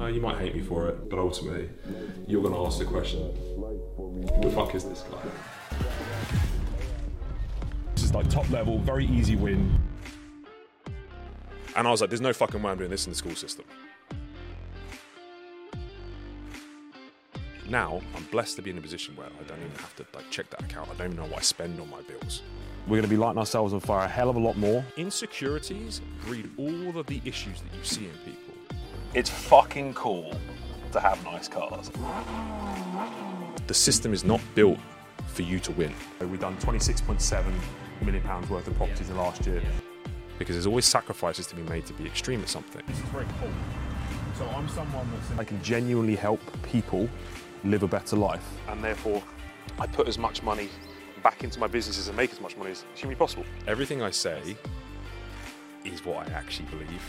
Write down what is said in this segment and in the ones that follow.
Uh, you might hate me for it, but ultimately, you're going to ask the question: Who the fuck is this guy? This is like top level, very easy win. And I was like, "There's no fucking way I'm doing this in the school system." Now I'm blessed to be in a position where I don't even have to like check that account. I don't even know what I spend on my bills. We're going to be lighting ourselves on fire a hell of a lot more. Insecurities breed all of the issues that you see in people. It's fucking cool to have nice cars. The system is not built for you to win We've done 26.7 million pounds worth of properties in the last year. because there's always sacrifices to be made to be extreme at something. This is very cool. So I'm someone that's I can genuinely help people live a better life. and therefore I put as much money back into my businesses and make as much money as humanly possible. Everything I say is what I actually believe.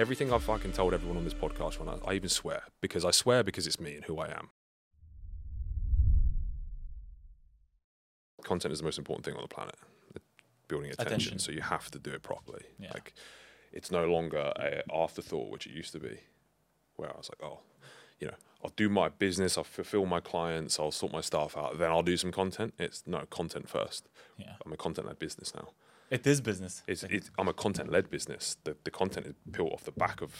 Everything I've fucking told everyone on this podcast, when I, I even swear, because I swear because it's me and who I am. Content is the most important thing on the planet. Building attention, Attention. so you have to do it properly. Yeah. Like, it's no longer a afterthought, which it used to be, where I was like, oh, you know, I'll do my business, I'll fulfill my clients, I'll sort my staff out, then I'll do some content. It's no content first. Yeah. I'm a content-led business now. It is business. It's, it's I'm a content led business. The the content is built off the back of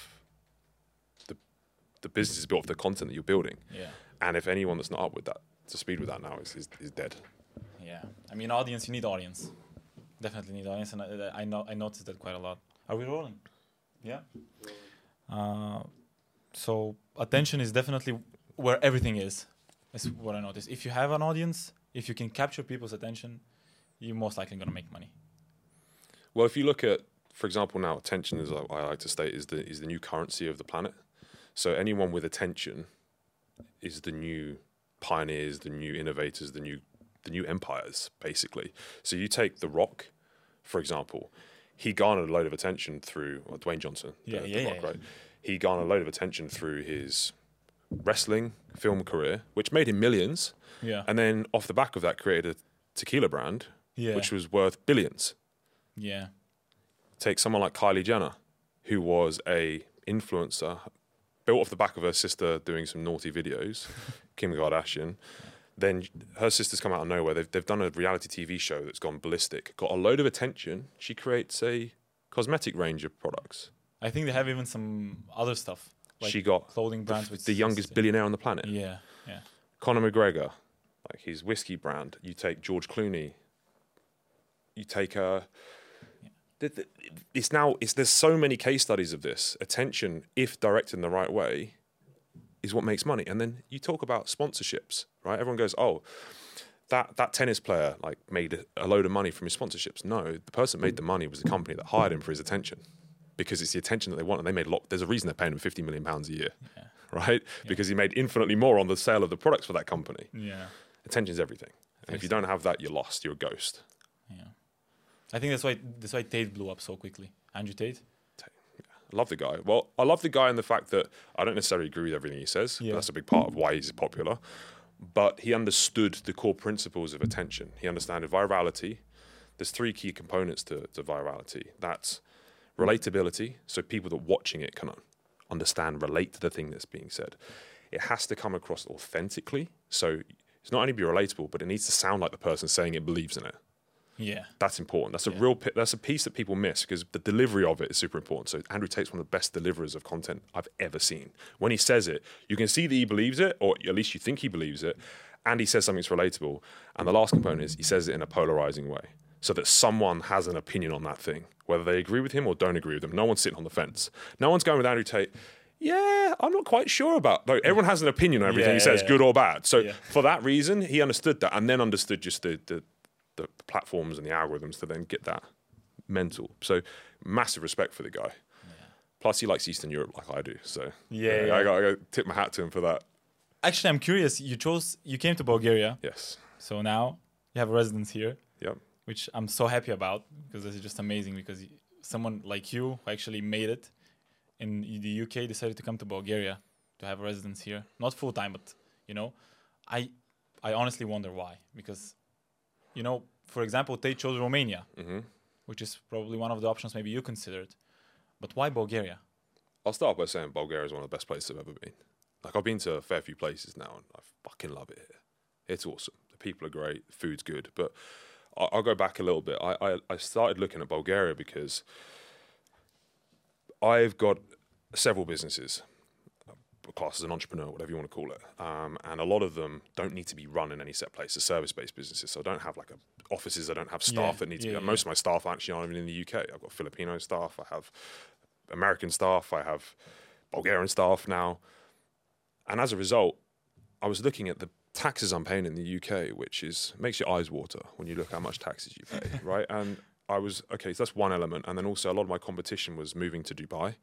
the the business is built off the content that you're building. yeah. And if anyone that's not up with that to speed with that now is is, is dead. Yeah, I mean, audience. You need audience. Definitely need audience, and I, I know I noticed that quite a lot. Are we rolling? Yeah. Uh, so attention is definitely where everything is. That's what I noticed. If you have an audience, if you can capture people's attention, you're most likely gonna make money. Well, if you look at, for example, now attention is I like to state is the is the new currency of the planet. So anyone with attention is the new pioneers, the new innovators, the new the new empires, basically. So you take The Rock, for example, he garnered a load of attention through well, Dwayne Johnson. the- Yeah, the yeah, Rock, yeah, right? He garnered a load of attention through his wrestling film career, which made him millions, Yeah. and then off the back of that created a tequila brand, Yeah. which was worth billions yeah. take someone like Kylie Jenner, who was a influencer, built off the back of her sister doing some naughty videos, Kim Kardashian. Then her sisters come out of nowhere. They've they've done a reality TV show that's gone ballistic, got a load of attention. She creates a cosmetic range of products. I think they have even some other stuff. Like she got clothing the, brands with the youngest billionaire on the planet. Yeah. Yeah. Conor McGregor, like his whiskey brand. You take George Clooney. You take uh, th- th- it's now it's there's so many case studies of this. Attention, if directed in the right way, is what makes money. And then you talk about sponsorships, right? Everyone goes, oh. That, that tennis player like made a- a load of money from his sponsorships. No, the person that made the money was the company that hired him for his attention, because it's the attention that they want, and they made a lot. There's a reason they're paying him fifty million pounds a year, right? Because he made infinitely more on the sale of the products for that company. Yeah. Attention's everything. And if you don't have that, you're lost. You're a ghost. I think that's why that's why Tate blew up so quickly. Andrew Tate. I love the guy. Well, I love the guy in the fact that I don't necessarily agree with everything he says. but Yeah. That's a big part of why he's popular. But he understood the core principles of attention. He understood virality. There's three key components to, to virality. That's relatability, so people that are watching it can understand, relate to the thing that's being said. It has to come across authentically. So it's not only be relatable, but it needs to sound like the person saying it believes in it. Yeah. That's important. That's a real. pi- That's a piece that people miss because the delivery of it is super important. So Andrew Tate's one of the best deliverers of content I've ever seen. When he says it, you can see that he believes it, or at least you think he believes it, and he says something that's relatable. And the last component is he says it in a polarizing way, so that someone has an opinion on that thing, whether they agree with him or don't agree with him. No one's sitting on the fence. No one's going with Andrew Tate. Yeah, I'm not quite sure about. Though everyone has an opinion on everything Yeah, he says, yeah, good or bad. So Yeah. for that reason, he understood that, and then understood just the, the the platforms and the algorithms to then get that mental. So massive respect for the guy. Plus, he likes Eastern Europe like I do. So Yeah, yeah. I got to tip my hat to him for that. Actually, I'm curious. You chose. You came to Bulgaria, Yes. so now you have a residence here, Yep. which I'm so happy about because this is just amazing. Because someone like you who actually made it in the UK decided to come to Bulgaria to have a residence here, not full time, but you know, I I honestly wonder why. Because you know, for example, they chose Romania, hmm which is probably one of the options maybe you considered, but why Bulgaria? I'll start by saying Bulgaria is one of the best places I've ever been. Like I've been to a fair few places now, and I fucking love it here. It's awesome. The people are great. The food's good. But I- I'll go back a little bit. I, I, I started looking at Bulgaria because I've got several businesses, class as an entrepreneur, whatever you want to call it, um, and a lot of them don't need to be run in any set place. They're service-based businesses, so I don't have like a offices. I don't have staff Yeah, that need to yeah, be. yeah. Most of my staff actually aren't even in the UK. I've got Filipino staff. I have American staff. I have Bulgarian staff now, and as a result, I was looking at the taxes I'm paying in the UK, which is makes your eyes water when you look how much taxes you pay, right? And I was okay. So that's one element, and then also a lot of my competition was moving to Dubai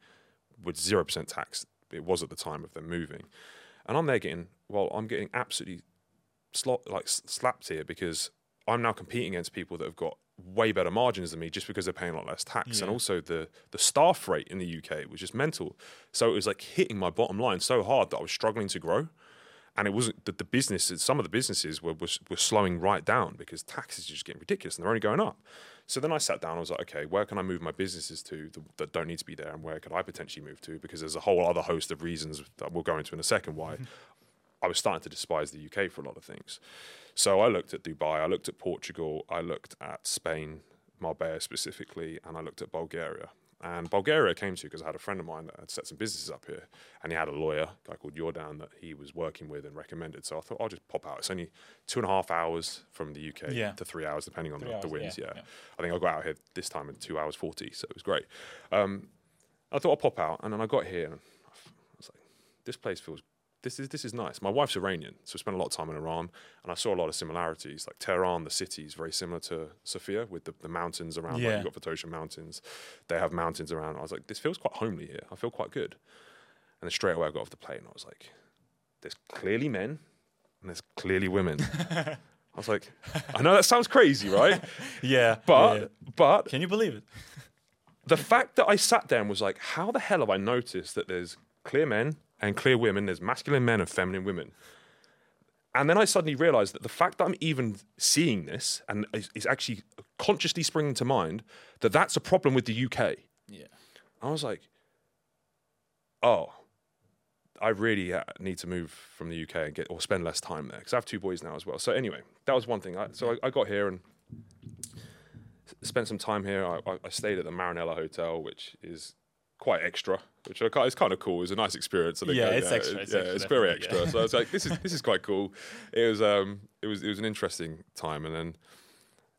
with zero percent tax. It was at the time of them moving, and I'm there getting well. I'm getting absolutely slot like slapped here because I'm now competing against people that have got way better margins than me just because they're paying a lot less tax, and also the the staff rate in the UK was just mental. So it was like hitting my bottom line so hard that I was struggling to grow and it wasn't that the businesses some of the businesses were, were were slowing right down because taxes are just getting ridiculous and they're only going up. So then i sat down i was like okay where can i move my businesses to th- that don't need to be there and where could i potentially move to? Because there's a whole other host of reasons that we'll go into in a second why mm-hmm. i was starting to despise the uk for a lot of things. So i looked at dubai i looked at portugal i looked at spain marbella specifically and i looked at bulgaria and Bulgaria came to because I had a friend of mine that had set some businesses up here, and he had a lawyer, a guy called Jordan, that he was working with and recommended. So I thought I'll just pop out. It's only two and a half hours from the UK Yeah. to three hours, depending on the, the winds. yeah, Yeah, yeah. I think I got out here this time in two hours forty, so it was great. Um, I thought I'll pop out, and then I got here, and I was like, this place feels. This is this is nice. My wife's Iranian, so I spent a lot of time in Iran, and I saw a lot of similarities. Like Tehran, the city is very similar to Sofia, with the, the mountains around. Like Yeah. you've got Vitosha Mountains, they have mountains around. I was like, this feels quite homely here. I feel quite good. And then straight away I got off the plane. I was like, there's clearly men and there's clearly women. I was like, I know that sounds crazy, right? Yeah, But yeah. but can you believe it? the fact that I sat there and was like, how the hell have I noticed that there's clear men and clear women, there's masculine men and feminine women? And then I suddenly realized that the fact that I'm even seeing this and is, is actually consciously springing to mind that that's a problem with the UK. Yeah. I was like, oh, I really uh, need to move from the UK and get or spend less time there because I have two boys now as well. So anyway, that was one thing. I, so I, I got here and spent some time here. I, I, stayed at the Marinela Hotel, which is quite extra, which I, it's kind of cool. It was a nice experience. I think, Yeah, it's extra, it's yeah, extra, it's very extra. yeah. So I was like, this is this is quite cool. It was um it was it was an interesting time, and then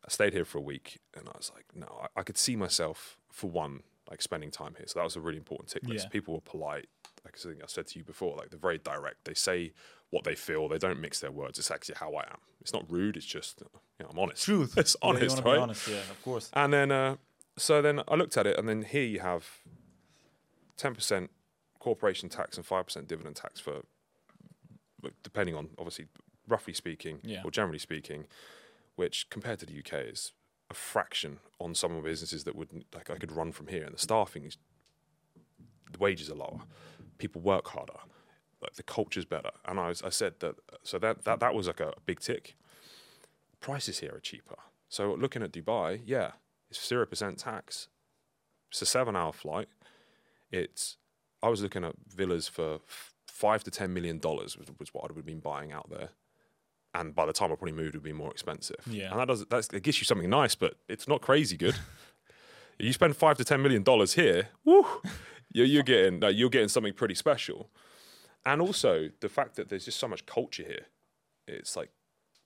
I stayed here for a week, and I was like, no, I, I could see myself for one like spending time here. So that was a really important tick list. Yeah. People were polite. Like I think I said to you before, like they're very direct. They say what they feel. They don't mix their words. It's actually how I am. It's not rude. It's just you know, I'm honest. Truth. It's Yeah, honest, wanna right? Honest, yeah, of course. And then, uh, so then I looked at it, and then here you have 10% corporation tax and 5% dividend tax for, depending on, obviously, roughly speaking, Yeah. or generally speaking, which compared to the UK is a fraction on some of the businesses that would, like, I could run from here. And the staffing is, the wages are lower, people work harder, like, the culture's better. And I, was, I said that, so that, that, that was like a big tick prices here are cheaper. So looking at Dubai, yeah, it's zero percent tax. It's a seven-hour flight. It's I was looking at villas for five to ten million dollars was, was what I would have been buying out there, and by the time I probably moved, it would be more expensive. Yeah. and that does that's, it gives you something nice, but it's not crazy good. you spend five to ten million dollars here, woo, you're, you're getting uh, you're getting something pretty special, and also the fact that there's just so much culture here. It's like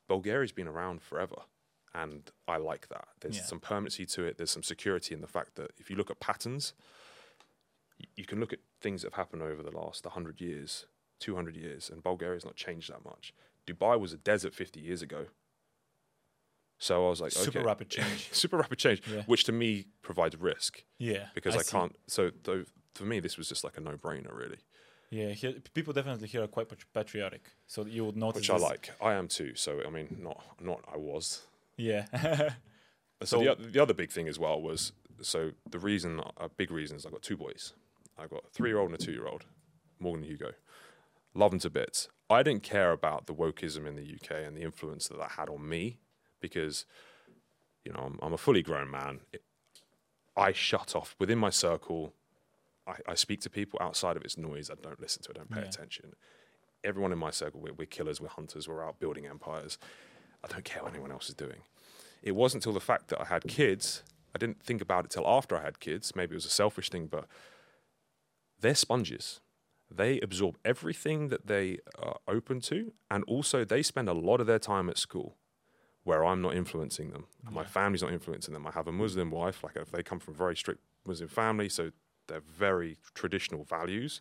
Bulgaria's been around forever, and I like that. There's Yeah. some permanency to it. There's some security in the fact that if you look at patterns, you can look at things that have happened over the last 100 years, 200 years, and Bulgaria's not changed that much. Dubai was a desert 50 years ago. So I was like, Super okay. rapid change. super rapid change, Yeah. which to me provides risk Yeah. because I, see. can't. So though, for me, this was just like a no-brainer, really, Yeah, here, people definitely here are quite patriotic, so you would notice. which I like. I am too. So I mean, not not I was. Yeah. So, So- the, the other big thing as well was so the reason a big reason is I've got two boys. I've got a three year old and a two year old, Morgan and Hugo. Love them to bits. I didn't care about the wokeism in the UK and the influence that that had on me because, you know, I'm, I'm a fully grown man. It, I shut off within my circle. I, I speak to people outside of its noise. I don't listen to it. I don't pay Yeah. attention. Everyone in my circle, we're, we're killers, we're hunters, we're out building empires. I don't care what anyone else is doing. It wasn't until the fact that I had kids. I didn't think about it till after I had kids. Maybe it was a selfish thing, but they're sponges. They absorb everything that they are open to, and also they spend a lot of their time at school where I'm not influencing them. My family's not influencing them. I have a Muslim wife, like uh, they come from a very strict Muslim family, so they're very traditional values.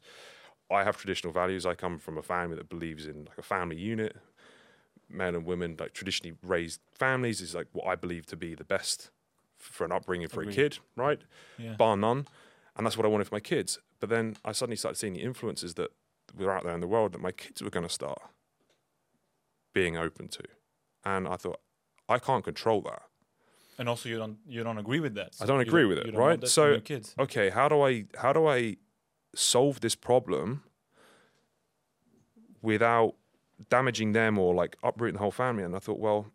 I have traditional values. I come from a family that believes in like a family unit, men and women, like traditionally raised families is like what I believe to be the best for an upbringing for Agreed. a kid, right? Yeah. bar none. And that's what I wanted for my kids. But then I suddenly started seeing the influences that were out there in the world that my kids were going to start being open to. And I thought, I can't control that. And also, you don't you don't agree with that. I don't agree with it, don't right? So- kids. Okay, how do I how do I solve this problem without damaging them or like uprooting the whole family? And I thought, well,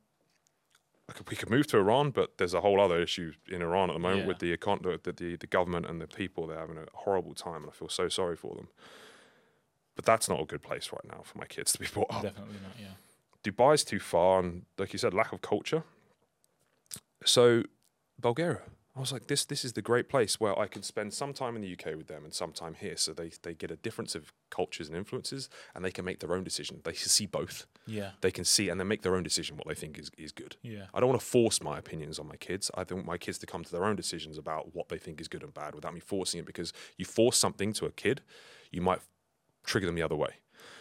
we could move to Iran, but there's a whole other issue in Iran at the moment Yeah. with the, econ- the, the the government and the people. They're having a horrible time, and I feel so sorry for them. But that's not a good place right now for my kids to be brought up. Definitely not. Yeah. Dubai's too far, and like you said, lack of culture. So, Bulgaria, I was like, this this is the great place where I can spend some time in the UK with them and some time here, so they they get a difference of cultures and influences, and they can make their own decision. They can see both. Yeah. They can see and then make their own decision what they think is is good. Yeah. I don't want to force my opinions on my kids. I want my kids to come to their own decisions about what they think is good and bad without me forcing it. Because you force something to a kid, you might trigger them the other way.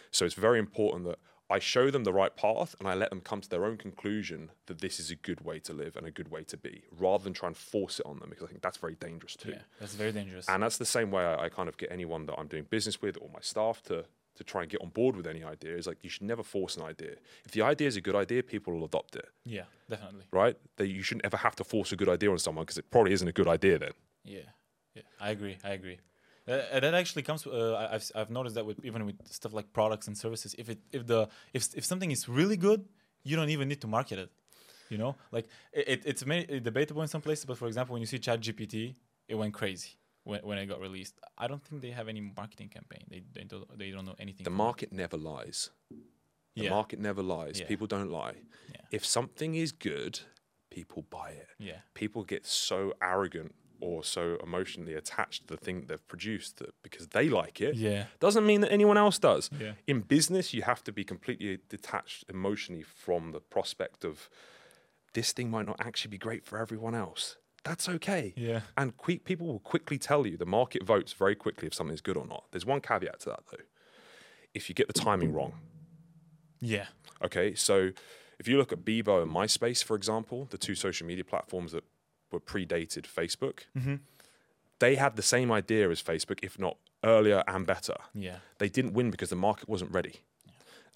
So it's very important that I show them the right path and I let them come to their own conclusion that this is a good way to live and a good way to be, rather than try and force it on them because I think that's very dangerous too. Yeah. That's very dangerous. And that's the same way I, I kind of get anyone that I'm doing business with or my staff to to try and get on board with any idea. Is like you should never force an idea. If the idea is a good idea, people will adopt it yeah. Definitely. right? That you shouldn't ever have to force a good idea on someone because it probably isn't a good idea then. Yeah, yeah, I agree. I agree. Uh, and that actually comes. Uh, I've I've noticed that with even with stuff like products and services. If it if the if if something is really good, you don't even need to market it. You know, like it, it it's debatable in some places. But for example, when you see ChatGPT, it went crazy when when it got released. I don't think they have any marketing campaign. They they don't they don't know anything. The from it. market never lies. The Yeah. market never lies. Yeah. People don't lie. Yeah. If something is good, people buy it. Yeah, People get so arrogant or so emotionally attached to the thing that they've produced that because they like it yeah, doesn't mean that anyone else does. Yeah. In business, you have to be completely detached emotionally from the prospect of this thing might not actually be great for everyone else. That's okay. Yeah. And quick, people will quickly tell you the market votes very quickly if something's good or not. There's one caveat to that though. If you get the timing wrong, yeah, Okay, so if you look at Bebo and MySpace, for example, the two social media platforms that were predated Facebook, Mm-hmm. they had the same idea as Facebook, if not earlier and better. yeah, They didn't win because the market wasn't ready.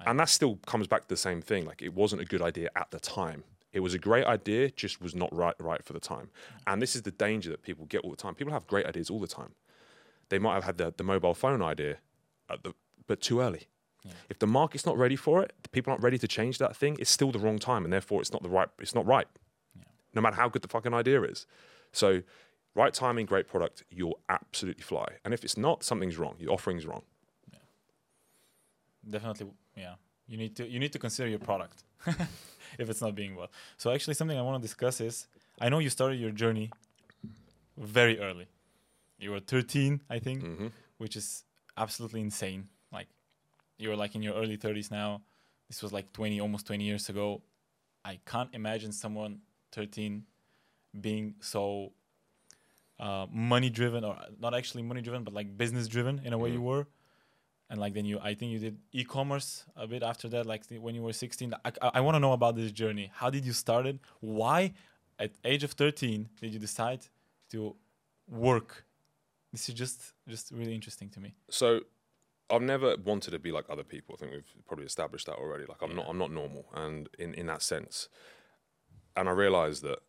And that still comes back to the same thing. Like it wasn't a good idea at the time. It was a great idea, just was not right right for the time. And this is the danger that people get all the time. People have great ideas all the time. They might have had the, the mobile phone idea, at the, but too early. If the market's not ready for it, the people aren't ready to change that thing. It's still the wrong time, and therefore it's not the right. It's not right. No matter how good the fucking idea is. So, right timing, great product, you'll absolutely fly. And if it's not, something's wrong. Your offering's wrong. definitely. Yeah, you need to you need to consider your product if it's not being well. So actually, something I want to discuss is I know you started your journey very early. You were 13, I think, Mm-hmm. which is absolutely insane. Like you're like in your early 30s now. This was like 20, almost 20 years ago. I can't imagine someone 13 being so uh, money driven, or not actually money driven, but like business driven in a way you were. And like then you, I think you did e-commerce a bit after that, like when you were 16. I, I, want to know about this journey. How did you start it? Why, at age of 13, did you decide to work? This is just just really interesting to me. So I've never wanted to be like other people. I think we've probably established that already. Like I'm not I'm not normal and in, in that sense. And I realized that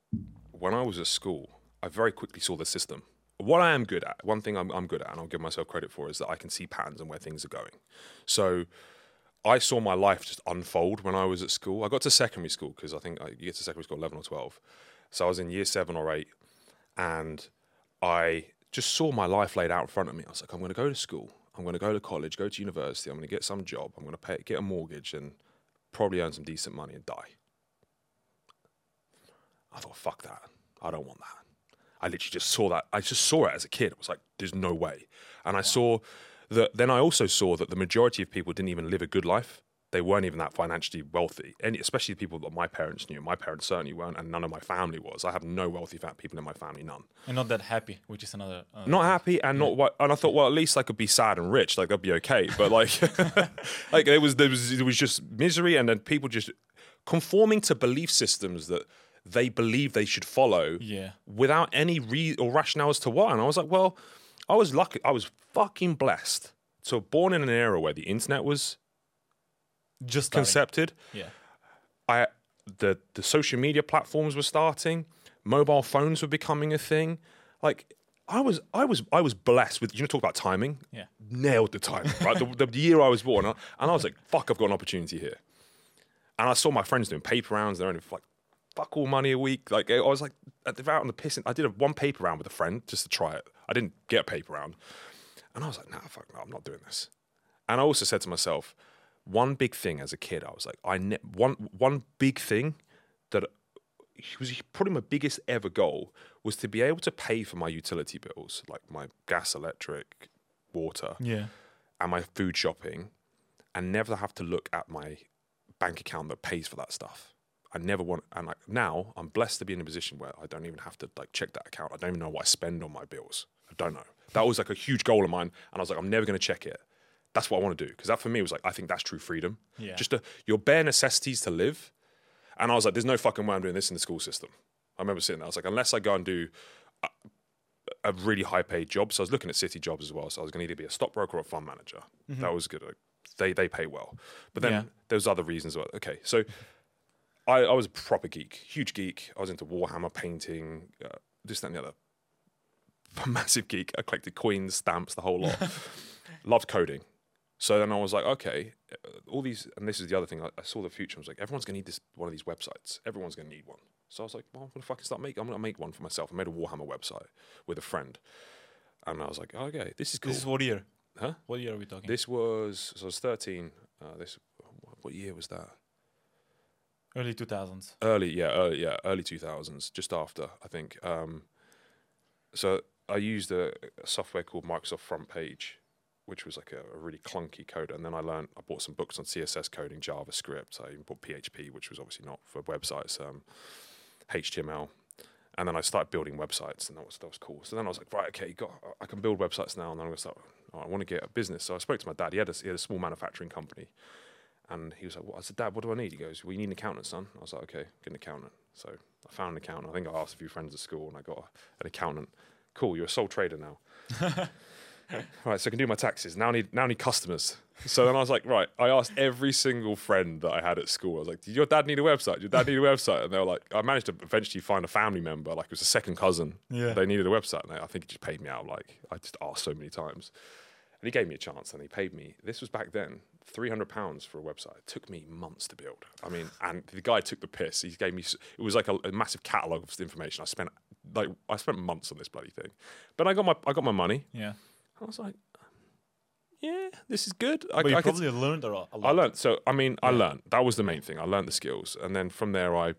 when I was at school, I very quickly saw the system. What I am good at, one thing I'm, I'm good at, and I'll give myself credit for, is that I can see patterns and where things are going. So I saw my life just unfold when I was at school. I got to secondary school because I think I, you get to secondary school 11 or 12. So I was in year seven or eight, and I just saw my life laid out in front of me. I was like, I'm going to go to school. I'm going to go to college, go to university. I'm going to get some job. I'm going to pay, get a mortgage, and probably earn some decent money and die. I thought, fuck that. I don't want that. I literally just saw that. I just saw it as a kid. I was like, there's no way. And I saw that. Then I also saw that the majority of people didn't even live a good life. They weren't even that financially wealthy, and especially the people that my parents knew. My parents certainly weren't, and none of my family was. I have no wealthy fat people in my family, none. And not that happy, which is another. another Not happy and not what. And I thought, well, at least I could be sad and rich. Like that'd be okay. But like, like it was there was it was just misery, and then people just conforming to belief systems that they believe they should follow Yeah. without any re or rationale as to why. And I was like, well, I was lucky. I was fucking blessed to have born in an era where the internet was Just starting. concepted. Yeah. I the the social media platforms were starting, mobile phones were becoming a thing. Like I was I was I was blessed with you know talk about timing. Yeah. Nailed the timing, right? the, the year I was born, uh, and I was like, fuck, I've got an opportunity here. And I saw my friends doing paper rounds. They're earning like fuck all money a week. Like I was like the out on the piss. I did a one paper round with a friend just to try it. I didn't get a paper round, and I was like, nah, fuck, no, I'm not doing this. And I also said to myself, one big thing as a kid, I was like, I ne- one one big thing that was probably my biggest ever goal was to be able to pay for my utility bills, like my gas, electric, water, Yeah. and my food shopping, and never have to look at my bank account that pays for that stuff. I never want, and like now, I'm blessed to be in a position where I don't even have to like check that account. I don't even know what I spend on my bills. I don't know. That was like a huge goal of mine, and I was like, I'm never going to check it. That's what I want to do because that for me was like, I think that's true freedom. Yeah. Just a, your bare necessities to live. And I was like, there's no fucking way I'm doing this in the school system. I remember sitting there. I was like, unless I go and do a, a really high paid job. So I was looking at city jobs as well. So I was going to either be a stockbroker or a fund manager. Mm-hmm. That was good. They they pay well. But then Yeah. there's other reasons. Why. Okay, so I, I was a proper geek, huge geek. I was into Warhammer painting, uh, this that, and the other. Massive geek. I collected coins, stamps, the whole lot. Loved coding. So then I was like, okay, uh, all these, and this is the other thing. I, I saw the future. I was like, everyone's gonna need this one of these websites. Everyone's gonna need one. So I was like, well, I'm gonna fucking start making. I'm gonna make one for myself. I made a Warhammer website with a friend, and I was like, okay, this is cool. This is what year? huh? What year are we talking? This was so I was 13. Uh, this what year was that? Early 2000s. Early, yeah, early, yeah, early 2000s, just after I think. Um, so I used a, a software called Microsoft Front Page, which was like a, a really clunky code, and then I learned. I bought some books on CSS coding, JavaScript. I even bought PHP, which was obviously not for websites, um, HTML, and then I started building websites, and that was that was cool. So then I was like, right, okay, got, I can build websites now, and then I'm gonna start. oh, I want to get a business. So I spoke to my dad. He had a, he had a small manufacturing company. And he was like, "What?" I said, "Dad, what do I need?" He goes, "We need an accountant, son." I was like, "Okay, get an accountant." So I found an accountant. I think I asked a few friends at school, and I got a, an accountant. Cool, you're a sole trader now. right, so I can do my taxes. Now I need now I need customers. So then I was like, right. I asked every single friend that I had at school. I was like, "Did your dad need a website? Did your dad need a website?" And they were like, I managed to eventually find a family member, like it was a second cousin. Yeah. They needed a website, and I think he just paid me out. Like I just asked so many times. And he gave me a chance and he paid me. This was back then, three hundred pounds for a website. It took me months to build. I mean, and the guy took the piss. He gave me. It was like a, a massive catalog of information. I spent like I spent months on this bloody thing, but I got my I got my money. Yeah. I was like, yeah, this is good. I, you I could- probably learned a lot. A lot. I learned. So I mean, I learned. That was the main thing. I learned the skills, and then from there, I,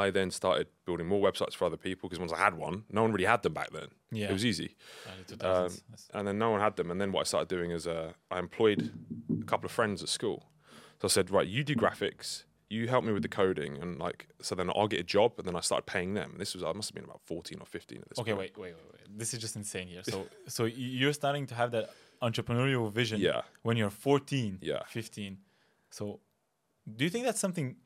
I then started building more websites for other people because once I had one, no one really had them back then. Yeah. it was easy. Um, and then no one had them. And then what I started doing is uh, I employed a couple of friends at school. So I said, right, you do graphics, you help me with the coding, and like, so then I'll get a job. And then I started paying them. This was I must have been about fourteen or fifteen at this. Okay, point. wait, wait, wait, wait. This is just insane here. So, so you're starting to have that entrepreneurial vision Yeah. when you're 14, Yeah. 15. So, do you think that's something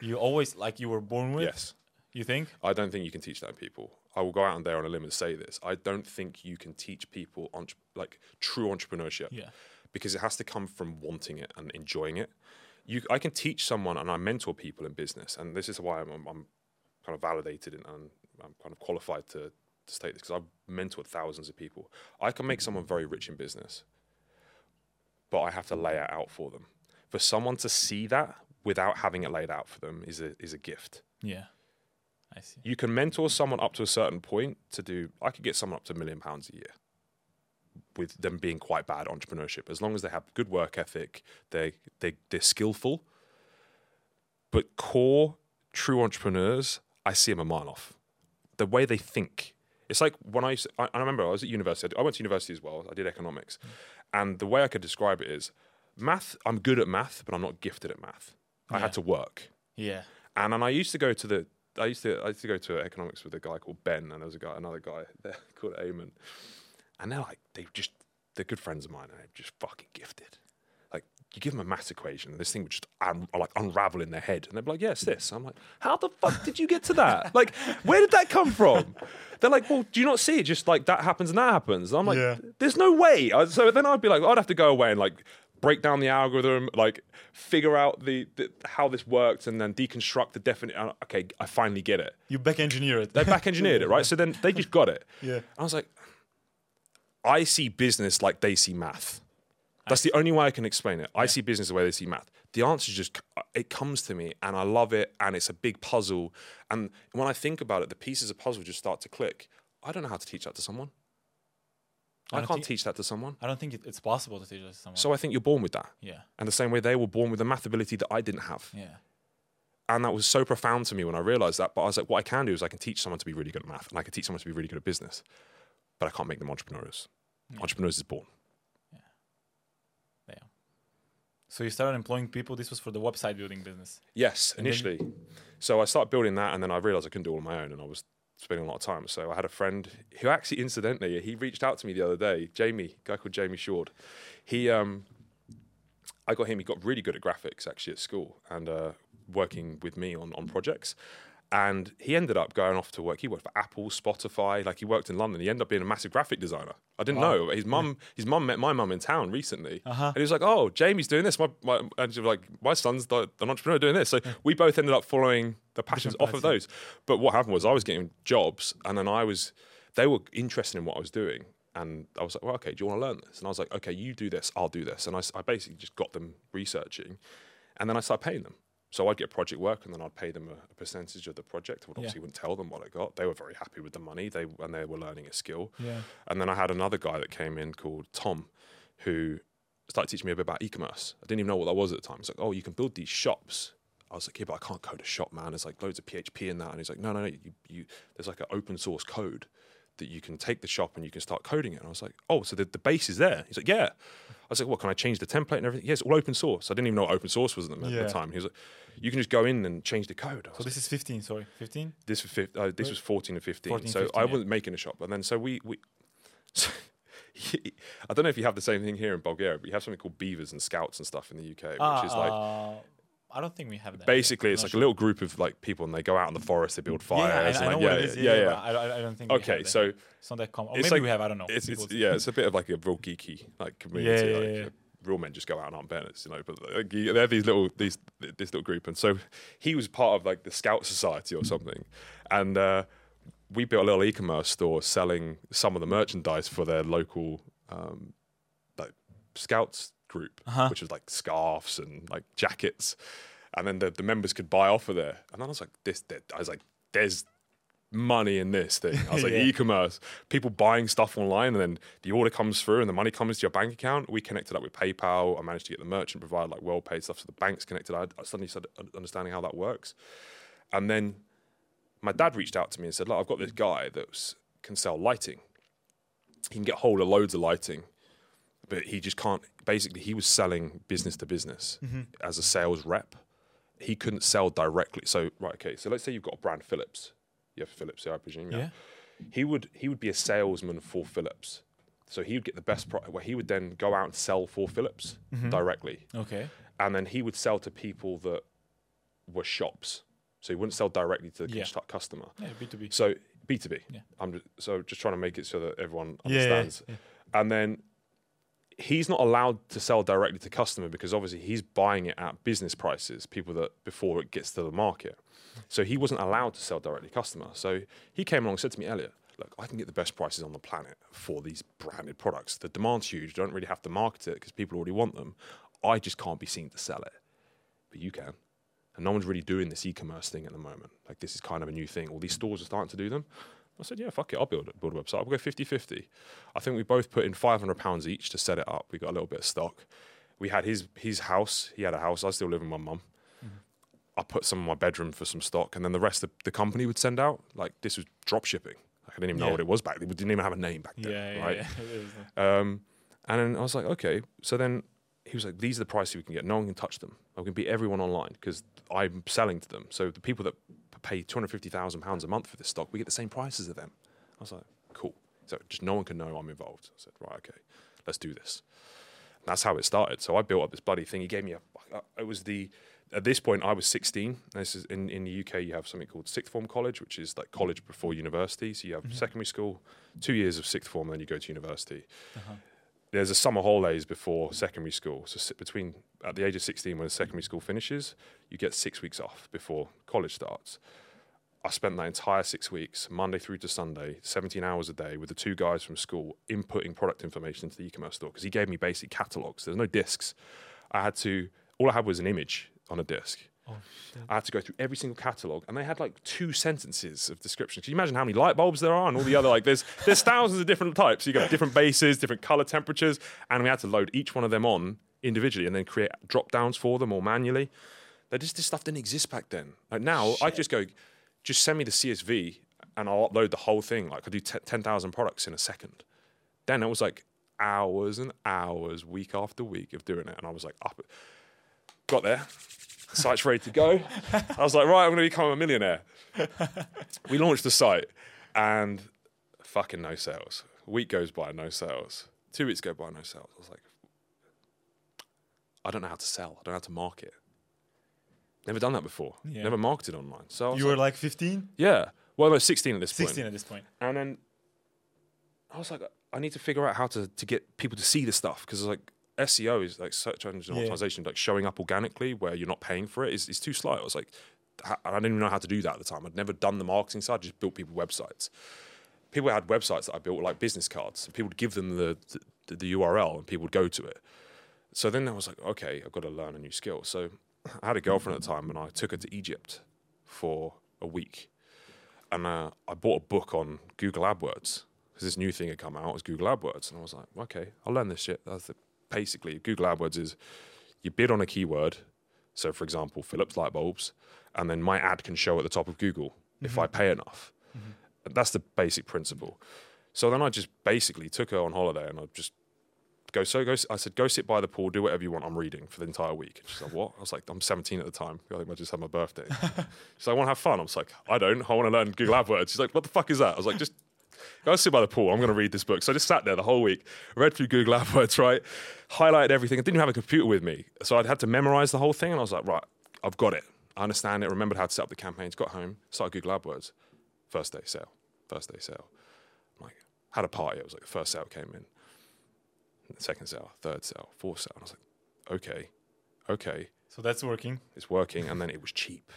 you always like you were born with? Yes. You think? I don't think you can teach that in people. I will go out there on a limb and say this. I don't think you can teach people entre- like true entrepreneurship. Yeah. Because it has to come from wanting it and enjoying it. You, I can teach someone, and I mentor people in business, and this is why I'm, I'm, I'm kind of validated and, and I'm kind of qualified to, to state this because I've mentored thousands of people. I can make someone very rich in business, but I have to lay it out for them. For someone to see that without having it laid out for them is a is a gift. Yeah. I see. You can mentor someone up to a certain point to do. I could get someone up to a million pounds a year with them being quite bad entrepreneurship, as long as they have good work ethic, they they they're skillful. But core true entrepreneurs, I see them a mile off. The way they think. It's like when I used to, I, I remember I was at university. I went to university as well. I did economics, and the way I could describe it is, math. I'm good at math, but I'm not gifted at math. I Yeah. had to work. Yeah. And then I used to go to the I used to I used to go to economics with a guy called Ben, and there was a guy another guy there called Eamon, and they're like they just they're good friends of mine, and they're just fucking gifted. Like you give them a math equation, and this thing would just un- like unravel in their head, and they'd be like, "Yeah, mm. this." I'm like, "How the fuck did you get to that? like, where did that come from?" They're like, "Well, do you not see it? Just like that happens and that happens." And I'm like, Yeah. "There's no way." I- So then I'd be like, I'd have to go away and like break down the algorithm, like figure out the, the how this works, and then deconstruct the definite. uh, Okay, I finally get it. You back engineer it. They back engineered it, right? So then they just got it. Yeah. I was like, I see business like they see math. That's the only way I can explain it. I see business the way they see math. The answer just it comes to me, and I love it, and it's a big puzzle. And when I think about it, the pieces of puzzle just start to click. I don't know how to teach that to someone. I I, can't think- teach that to someone. I don't think it's possible to teach that to someone. So I think you're born with that. yeah. And the same way they were born with a math ability that I didn't have. Yeah. And that was so profound to me when I realized that. But I was like, what I can do is I can teach someone to be really good at math and I can teach someone to be really good at business. But I can't make them entrepreneurs. Entrepreneurs is born. Yeah. So you started employing people. This was for the website building business. Yes, then- initially. So I started building that and then I realized I couldn't do it all on my own and I was spending a lot of time. So I had a friend who actually incidentally, he reached out to me the other day, Jamie, guy called Jamie Short. He um I got him, he got really good at graphics actually at school and uh, working with me on, on projects. And he ended up going off to work. He worked for Apple, Spotify. Like he worked in London. He ended up being a massive graphic designer. I didn't know. His mum, his mum met my mum in town recently, Uh-huh. and he was like, "Oh, Jamie's doing this." My, my and she was like, "My son's the, an entrepreneur doing this." So we both ended up following the passions off of those. But what happened was I was getting jobs, and then I was, they were interested in what I was doing, and I was like, "Well, okay, do you want to learn this?" And I was like, "Okay, you do this, I'll do this," and I basically just got them researching, and then I started paying them. So I'd get project work, and then I'd pay them a, a percentage of the project. I would obviously wouldn't tell them what I got. They were very happy with the money. They and they were learning a skill. Yeah. And then I had another guy that came in called Tom, who started teaching me a bit about e-commerce. I didn't even know what that was at the time. He's like, "Oh, you can build these shops." I was like, "Yeah, but I can't code a shop, man. There's like loads of PHP in that." And he's like, "No, no, no. You, you there's like an open source code that you can take the shop and you can start coding it." And I was like, "Oh, so the, the base is there?" He's like, "Yeah." I was like, "What? Can I change the template and everything?" Yes, all open source. I didn't even know what open source was at the, Yeah. the time. He was like, "You can just go in and change the code." So this is 15. Sorry, 15. this was uh, this was 14 and 15. 14, so 15, I yeah. wasn't making a shop. And then so we we so I don't know if you have the same thing here in Bulgaria, but you have something called beavers and scouts and stuff in the UK, which is like uh, I don't think we have that. basically it's like sure. a little group of like people and they go out in the forest, they build Yeah, I, fires. I and know like, what yeah, it is. yeah, yeah. but I, I, don't think. we Okay, so it's not that common. Or maybe like- we have. I don't know. it's, it's yeah, it's a bit of like a real geeky like community. yeah, like, yeah. Real men just go out and aren't bandits, you know. But like, they have these little these this little group, and so he was part of like the Scout Society or something, and uh, we built a little e-commerce store selling some of the merchandise for their local um, like Scouts group, Uh-huh. which was like scarves and like jackets, and then the, the members could buy off of there. And then I was like, this, I was like, there's money in this thing. I was like, Yeah. e-commerce, people buying stuff online, and then the order comes through, and the money comes to your bank account. We connected up with PayPal. I managed to get the merchant provided like well paid stuff, so the bank's connected. I, I suddenly started understanding how that works, and then my dad reached out to me and said, "Look, I've got this guy that can sell lighting. He can get hold of loads of lighting." But he just can't. Basically, he was selling business to business mm-hmm. as a sales rep. He couldn't sell directly. So right, okay. So let's say you've got a brand Philips. You have Philips, yeah, I presume. Yeah. He would he would be a salesman for Philips. So he would get the best price. Where he would then go out and sell for Philips mm-hmm. directly, Okay. and then he would sell to people that were shops. So he wouldn't sell directly to the Yeah. customer. Yeah, B two B. So B two B. Yeah. I'm just, so just trying to make it so that everyone Yeah, yeah, understands. And then he's not allowed to sell directly to customer because obviously he's buying it at business prices, people that before it gets to the market. So he wasn't allowed to sell directly to customer. So he came along and said to me, Elliot, look, I can get the best prices on the planet for these branded products. The demand's huge. You don't really have to market it because people already want them. I just can't be seen to sell it. But you can. and no one's really doing this e-commerce thing at the moment. Like this is kind of a new thing. All these stores are starting to do them. I said, yeah, fuck it, I'll build, build a website. We'll go 50-50. I think we both put in 500 pounds each to set it up. We got a little bit of stock. We had his his house. He had a house. I still live with my mum. I put some in my bedroom for some stock, and then the rest of the company would send out. Like this was drop shipping. Like, I didn't even know Yeah. what it was back then. We didn't even have a name back then, yeah, right? yeah. It is, uh, Um, and then I was like, okay. So then he was like, these are the prices we can get. No one can touch them. I can beat everyone online because I'm selling to them. So the people that pay two hundred fifty thousand pounds a month for this stock, we get the same prices as them. I was like, cool. So just no one can know I'm involved. I said, right, okay, let's do this. And that's how it started. So I built up this bloody thing. He gave me a. uh, It was the. At this point, I was 16. This is in, in the UK. You have something called sixth form college, which is like college before university. So you have secondary school, two years of sixth form, and then you go to university there's a summer holidays before secondary school. So between at the age of 16, when secondary school finishes, you get six weeks off before college starts. I spent that entire six weeks, Monday through to Sunday, 17 hours a day, with the two guys from school inputting product information into the e-commerce store because he gave me basic catalogs. There's no discs. I had to. All I had was an image on a disc. Oh shit. I had to go through every single catalog, and they had like two sentences of description. Can you imagine how many light bulbs there are and all the other like there's there's thousands of different types. You got different bases, different color temperatures, and we had to load each one of them on individually and then create drop downs for them or manually. That just this stuff didn't exist back then. Like now, I just go, just send me the CSV and I'll upload the whole thing. Like I do t- ten thousand products in a second. Then it was like hours and hours, week after week of doing it, and I was like up. Got there, site's ready to go. I was like, right, I'm going to become a millionaire. we launched the site, and fucking no sales. A week goes by, no sales. Two weeks go by, no sales. I was like, I don't know how to sell. I don't know how to market. Never done that before. Yeah. Never marketed online. So You were like, like 15? yeah. Well, I was 16 at this point. 16 at this point. And then I was like, I need to figure out how to, to get people to see the stuff because like SEO is like search engine Yeah. optimization, like showing up organically where you're not paying for it is, is too slow. I was like, I didn't even know how to do that at the time. I'd never done the marketing side, just built people websites. People had websites that I built like business cards, and people would give them the, the, the URL and people would go to it. So then I was like, okay, I've got to learn a new skill. So I had a girlfriend at the time and I took her to Egypt for a week and uh, I bought a book on Google AdWords because this new thing had come out it was Google AdWords, and I was like, okay, I'll learn this shit. That's the, basically Google AdWords is you bid on a keyword, so for example, Philips light bulbs, and then my ad can show at the top of Google if I mm-hmm. pay enough. Mm-hmm. That's the basic principle. So then I just basically took her on holiday, and I just go so go. I said, go sit by the pool, do whatever you want. I'm reading for the entire week. And she's like, what? I was like, I'm 17 at the time. I think I just had my birthday. she's like, I want to have fun. I was like, I don't. I want to learn Google AdWords. She's like, what the fuck is that? I was like, just go sit by the pool. I'm going to read this book. So I just sat there the whole week, read through Google AdWords, right? Highlighted everything. I didn't even have a computer with me. So I'd had to memorize the whole thing. And I was like, right, I've got it. I understand it. Remembered how to set up the campaigns. Got home, started Google AdWords. First day sale. First day sale. I'm like, had a party. It was like the first sale came in. Second sale, third sale, fourth sale. And I was like, okay, okay, So that's working. it's working. And then it was cheap.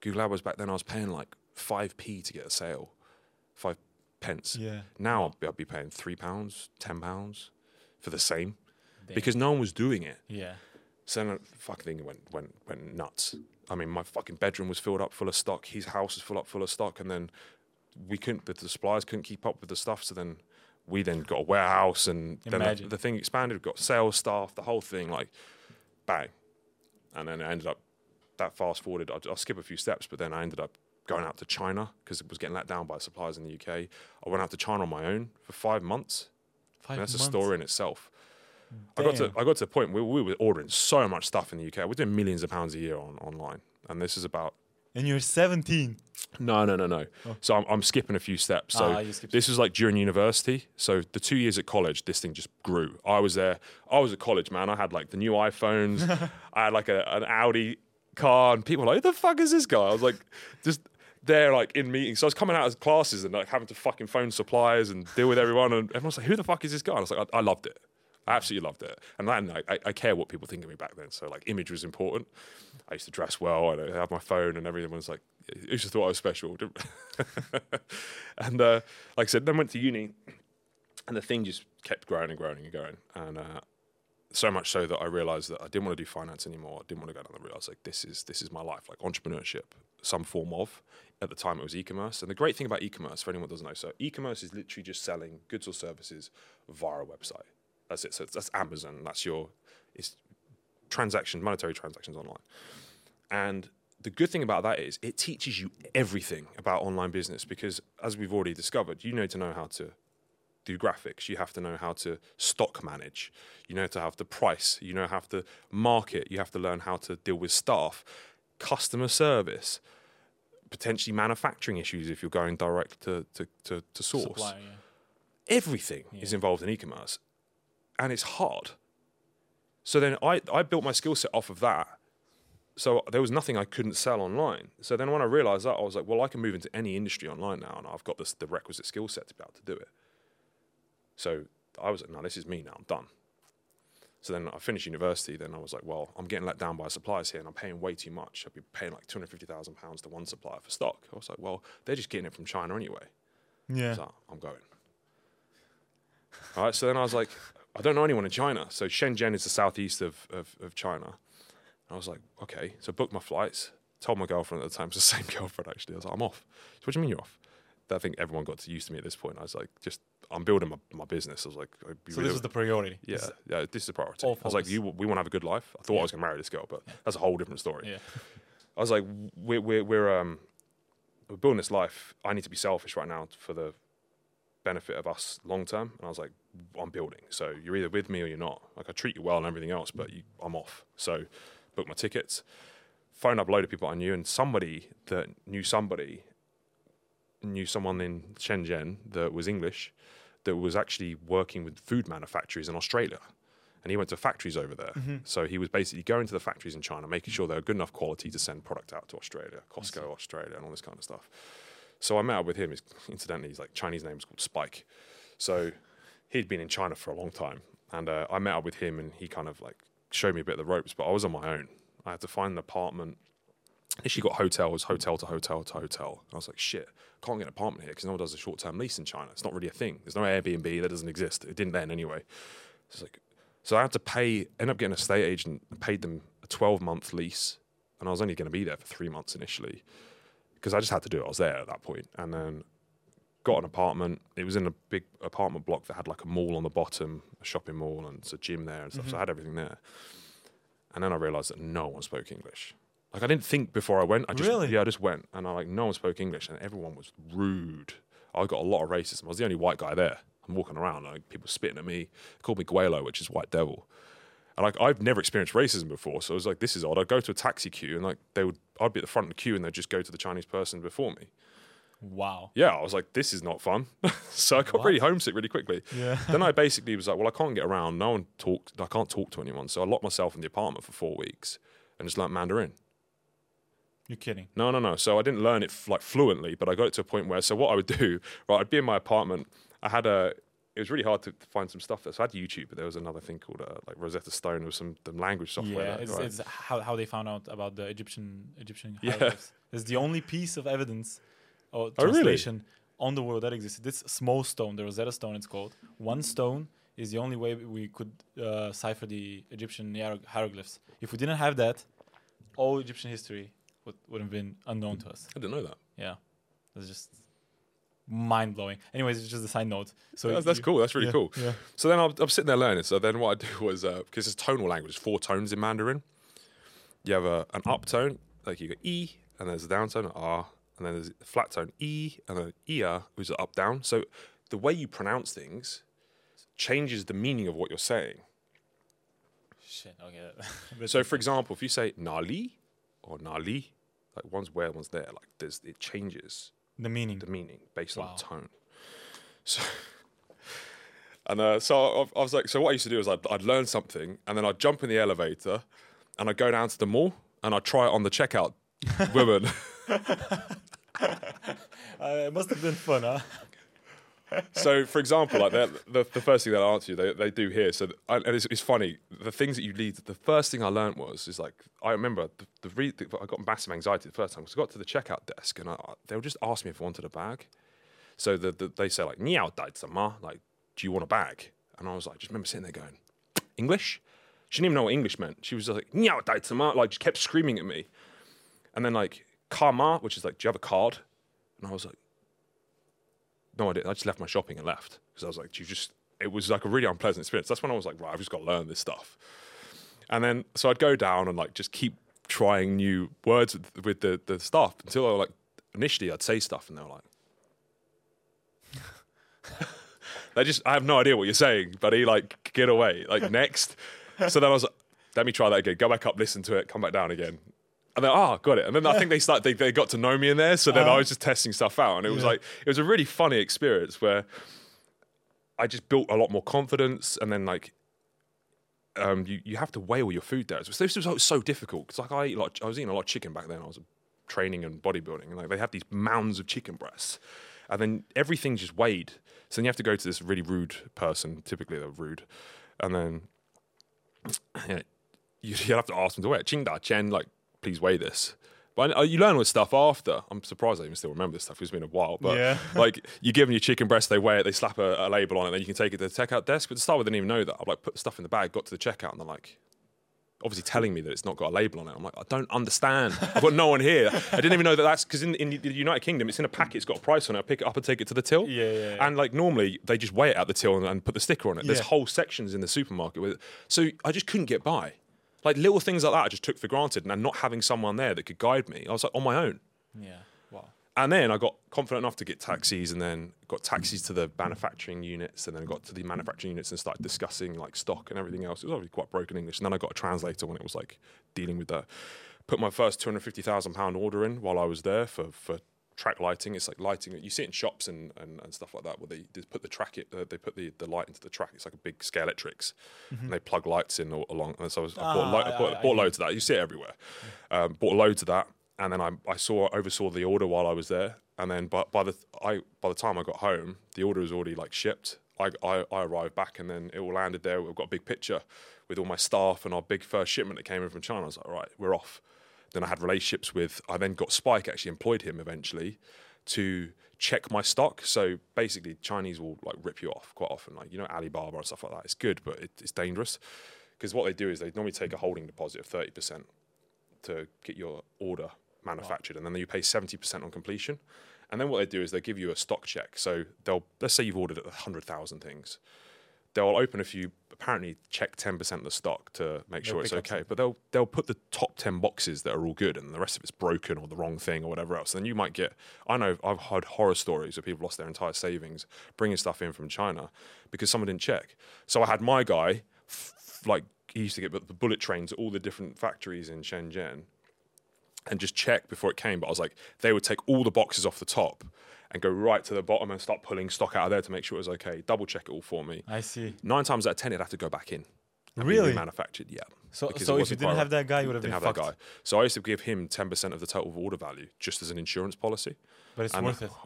Google AdWords back then, I was paying like 5p to get a sale, five pence. Yeah. Now I'd be, I'd be paying three pounds, ten pounds for the same Damn. because no one was doing it. Yeah. So then the fucking thing went went went nuts. I mean, my fucking bedroom was filled up full of stock. His house was full up full of stock, and then we couldn't. The, the suppliers couldn't keep up with the stuff. So then we then got a warehouse, and then the, the thing expanded. We got sales staff, the whole thing, like bang. And then I ended up that fast forwarded. I'll, I'll skip a few steps, but then I ended up going out to China because it was getting let down by suppliers in the UK. I went out to China on my own for five months. Five And that's months. a story in itself. I got to Damn. I got to a point where we were ordering so much stuff in the UK. We're doing millions of pounds a year on online, and this is about And you're 17. no no no no. So I'm, I'm skipping a few steps. So Oh. Ah, this was like during university. So the two years at college, this thing just grew. I was there. I was at college, man. I had like the new iPhones. I had like a, an Audi car, and people were like, "Who the fuck is this guy?" I was like, just there like in meetings. So I was coming out of classes and like having to fucking phone suppliers and deal with everyone, and everyone's like, "Who the fuck is this guy?" And I was like, I, I loved it. I absolutely loved it, and then I, I, I care what people think of me back then. So like, image was important. I used to dress well, I had my phone, and everyone was like, "You just thought I was special." and uh, like I said, then went to uni, and the thing just kept growing and growing and growing. And uh, so much so that I realized that I didn't want to do finance anymore. I didn't want to go down the route. I was like, this is this is my life, like entrepreneurship, some form of. At the time, it was e-commerce, and the great thing about e-commerce, for anyone doesn't know, so e-commerce is literally just selling goods or services via a website. That's it. So that's Amazon. That's your it's transactions, monetary transactions online. And the good thing about that is it teaches you everything about online business because, as we've already discovered, you need to know how to do graphics. You have to know how to stock manage. You know to have the price. You know have to market. You have to learn how to deal with staff, customer service, potentially manufacturing issues if you're going direct to to, to, to source. Supplier, yeah. Everything is involved in e-commerce, and it's hard. So then I, I built my skill set off of that. So there was nothing I couldn't sell online. So then when I realized that, I was like, well, I can move into any industry online now, and I've got this, the requisite skill set to be able to do it. So I was like, no, this is me now. I'm done. So then I finished university. Then I was like, well, I'm getting let down by suppliers here, and I'm paying way too much. I'd be paying like two hundred fifty thousand pounds to one supplier for stock. I was like, well, they're just getting it from China anyway. Yeah. So I'm going. All right. So then I was like, I don't know anyone in China. So Shenzhen is the southeast of, of, of China. I was like, okay. So booked my flights. Told my girlfriend at the time, it's the same girlfriend actually. I was like, I'm off. So what do you mean you're off? I think everyone got used to me at this point. I was like, just I'm building my, my business. I was like, So really- this is the priority. yeah, This- yeah. This is the priority. I was like, you, we want to have a good life. I thought I was going to marry this girl, but that's a whole different story. Yeah. I was like, we're, we're, we're, um, we're building this life. I need to be selfish right now for the benefit of us long term. And I was like, I'm building. So you're either with me or you're not. Like I treat you well and everything else, but you, I'm off. So booked my tickets, phoned up a load of people I knew, and somebody that knew somebody knew someone in Shenzhen that was English that was actually working with food manufacturers in Australia. And he went to factories over there. So he was basically going to the factories in China, making sure they were good enough quality to send product out to Australia, Costco, Australia, and all this kind of stuff. So I met up with him. He's, incidentally, he's like Chinese name is called Spike. So he'd been in China for a long time, and uh, I met up with him, and he kind of like showed me a bit of the ropes. But I was on my own. I had to find an apartment. She got hotels, hotel to hotel to hotel. I was like, shit, can't get an apartment here because no one does a short term lease in China. It's not really a thing. There's no Airbnb. That doesn't exist. It didn't then anyway. It's like, so I had to pay, end up getting a estate agent and paid them a 12 month lease. And I was only going to be there for three months initially because I just had to do it. I was there at that point. And then got an apartment. It was in a big apartment block that had like a mall on the bottom, a shopping mall, and it's a gym there and stuff. So mm-hmm. I had everything there. And then I realized that no one spoke English. Like I didn't think before I went. I just Really? yeah, I just went, and I like no one spoke English, and everyone was rude. I got a lot of racism. I was the only white guy there. I'm walking around, like people spitting at me, called me gweilo, which is white devil. And like I've never experienced racism before, so I was like, this is odd. I'd go to a taxi queue, and like they would, I'd be at the front of the queue, and they'd just go to the Chinese person before me. Wow. Yeah, I was like, this is not fun. so I got What? really homesick really quickly. Yeah. then I basically was like, well, I can't get around. No one talked. I can't talk to anyone. So I locked myself in the apartment for four weeks and just learnt Mandarin. You're kidding. No, no, no. So I didn't learn it f- like fluently, but I got it to a point where. So what I would do, right? I'd be in my apartment. I had a. It was really hard to find some stuff there. So I had YouTube, but there was another thing called uh, like Rosetta Stone with some the language software. yeah, it's, right? it's how, how they found out about the Egyptian Egyptian Yeah. It's the only piece of evidence or Oh, really? translation on the world that existed. This small stone, the Rosetta Stone, it's called. One stone is the only way we could uh, cipher the Egyptian hier- hieroglyphs. If we didn't have that, all Egyptian history would would have been unknown to us. I didn't know that. Yeah, it's just mind blowing. Anyways, it's just a side note. So that's, that's you- cool. That's really yeah, cool. Yeah. So then I'm, I'm sitting there learning. So then what I do was uh, because it's tonal language, four tones in Mandarin. You have a, an up tone, like you go E, and there's a down tone, R, and then there's a flat tone E, and then Ia, which is up down. So the way you pronounce things changes the meaning of what you're saying. Shit. Okay. But So for example, if you say Nali or Nali, like one's where, one's there, like there's it changes the meaning. the meaning based Wow. on tone. So, and uh, so I, I was like, so what I used to do is I'd, I'd learn something, and then I'd jump in the elevator, and I'd go down to the mall, and I'd try it on the checkout women. Uh, it must have been fun, huh? so, for example, like the the first thing they'll answer you, they, they do here. So, I, and it's, it's funny. The things that you lead. The first thing I learned was is like I remember the, the, re- the I got massive anxiety the first time because I got to the checkout desk and I, they would just ask me if I wanted a bag. So the, the, they say like "Niao dai ma," like "Do you want a bag?" And I was like, just remember sitting there going, "English." She didn't even know what English meant. She was like, "Nyao dai zima," like, she kept screaming at me. And then like karma, which is like, "Do you have a card?" And I was like, "No, I didn't." I just left my shopping and left because I was like, "You just." It was like a really unpleasant experience. That's when I was like, "Right, I've just got to learn this stuff." And then so I'd go down and like just keep trying new words with, with the the staff until I was like initially I'd say stuff and they were like. They just, I have no idea what you're saying, buddy. Like, get away. Like, next. So then I was like, let me try that again. Go back up, listen to it, come back down again. And then, oh, got it. And then I think they start, they, they got to know me in there. So then I was just testing stuff out. And it was like, it was a really funny experience where I just built a lot more confidence. And then, like, um, you, you have to weigh all your food there. So this was so- difficult because like I eat a lot, I was eating a lot of chicken back then. I was training and bodybuilding, and like they have these mounds of chicken breasts, and then everything's just weighed. So then you have to go to this really rude person. Typically they're rude, and then you, know, you you have to ask them to weigh it. Ching da chen, like please weigh this. But I- uh, you learn all this stuff after. I'm surprised I even still remember this stuff. It's been a while. But Yeah. like you give them your chicken breast, they weigh it, they slap a, a label on it, then you can take it to the checkout desk. But to start with, I didn't even know that. I like put stuff in the bag, got to the checkout, and they're like, obviously telling me that it's not got a label on it. I'm like, I don't understand. I've got no one here. I didn't even know that that's because in, in the United Kingdom, it's in a packet, it's got a price on it. I pick it up and take it to the till. Yeah, yeah, yeah. And like normally, they just weigh it at the till and, and put the sticker on it. There's whole sections in the supermarket with it. So I just couldn't get by. Like little things like that, I just took for granted. And not having someone there that could guide me, I was like on my own. Yeah. Wow. And then I got confident enough to get taxis, and then got taxis to the manufacturing units, and then got to the manufacturing units and started discussing like stock and everything else. It was obviously quite broken English, and then I got a translator when it was like dealing with that. Put my first two hundred fifty thousand pound order in while I was there for for track lighting. It's like lighting you see it in shops and, and, and stuff like that where they, they put the track it uh, they put the, the light into the track. It's like a big Scalextrics, and they plug lights in all, along. And so I, was, I bought, Ah, lo- I I- bought, bought loads of that. You see it everywhere. Um, bought loads of that, and then I, I saw oversaw the order while I was there, and then by, by the I by the time I got home, the order was already like shipped. I, I, I arrived back, and then it all landed there. We've got a big picture with all my staff and our big first shipment that came in from China. I was like, all right, we're off. Then I had relationships with. I then got Spike actually employed him eventually to check my stock. So basically, Chinese will like rip you off quite often. Like you know Alibaba and stuff like that. It's good, but it, it's dangerous because what they do is they normally take a holding deposit of thirty percent to get your order manufactured, and then you pay seventy percent on completion. And then what they do is they give you a stock check. So they'll let's say you've ordered hundred thousand things. They'll open a few. Apparently, check ten percent of the stock to make sure They'll it's okay. But they'll they'll put the top ten boxes that are all good, and the rest of it's broken or the wrong thing or whatever else. And you might get. I know I've heard horror stories where people lost their entire savings bringing stuff in from China because someone didn't check. So I had my guy, f- like he used to get the bullet trains at all the different factories in Shenzhen and just check before it came. But I was like, they would take all the boxes off the top and go right to the bottom and start pulling stock out of there to make sure it was okay. Double check it all for me. I see. Nine times out of ten, it'd have to go back in. Really? manufactured, yeah. So, so if you didn't have that guy, you would have didn't been have fucked. that guy. So I used to give him ten percent of the total order value just as an insurance policy. But it's And- worth it.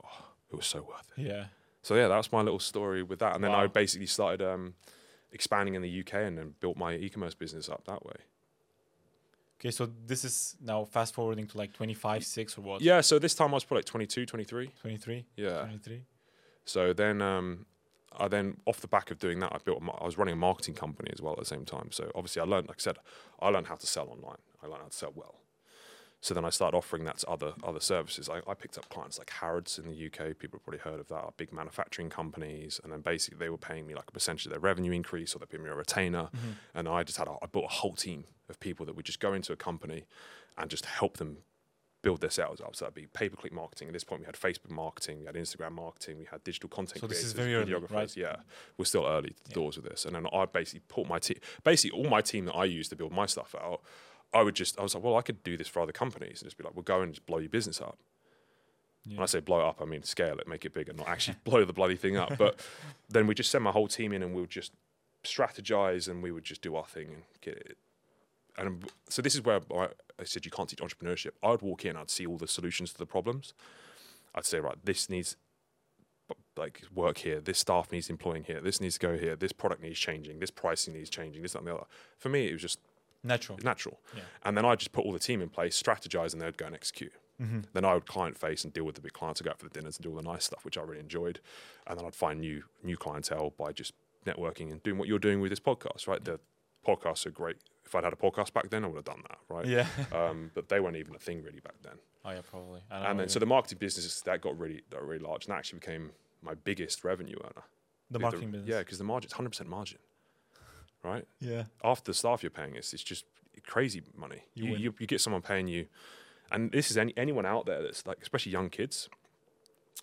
It was so worth it. Yeah. So yeah, that's my little story with that. And then I basically started um, expanding in the UK and then built my e-commerce business up that way. Okay, so this is now fast forwarding to like 25, 6 or what? Yeah, so this time I was probably like 22, 23. 23? Yeah. 23? So then, um, I then off the back of doing that, I built. I was running a marketing company as well at the same time. So obviously, I learned, like I said, I learned how to sell online. I learned how to sell well. So then I started offering that to other other services. I, I picked up clients like Harrods in the UK. People have probably heard of that. Big manufacturing companies, and then basically they were paying me like a percentage of their revenue increase, or they paid me a retainer. Mm-hmm. And I just had a, I built a whole team of people that would just go into a company and just help them build their sales up. So that'd be pay per click marketing. At this point, we had Facebook marketing, we had Instagram marketing, we had digital content So this creators, is very early, videographers. right? Yeah, mm-hmm. we're still early to the doors with this. And then I basically put my team, basically all my team that I used to build my stuff out. I would just, I was like, well, I could do this for other companies and just be like, we'll go and just blow your business up. When I say blow it up, I mean scale it, make it bigger, not actually blow the bloody thing up. But then we just send my whole team in and we'll just strategize and we would just do our thing and get it. And so this is where I, I said you can't teach entrepreneurship. I would walk in, I'd see all the solutions to the problems. I'd say, right, this needs like work here. This staff needs employing here. This needs to go here. This product needs changing. This pricing needs changing. This that, and the other. For me, it was just Natural. natural. Yeah. And then I just put all the team in place, strategize, and they'd go and execute. Then I would client face and deal with the big clients, and go out for the dinners and do all the nice stuff, which I really enjoyed. And then I'd find new new clientele by just networking and doing what you're doing with this podcast, right? The podcasts are great. If I'd had a podcast back then, I would have done that, right? Yeah. Um, but they weren't even a thing really back then. oh yeah, probably. And then so the marketing business that got really that really large, and that actually became my biggest revenue earner. the marketing business. Yeah, because the margin, hundred percent margin, right? Yeah. After the staff you're paying, it's it's just crazy money. You You you, you get someone paying you, and this is any anyone out there that's like, especially young kids.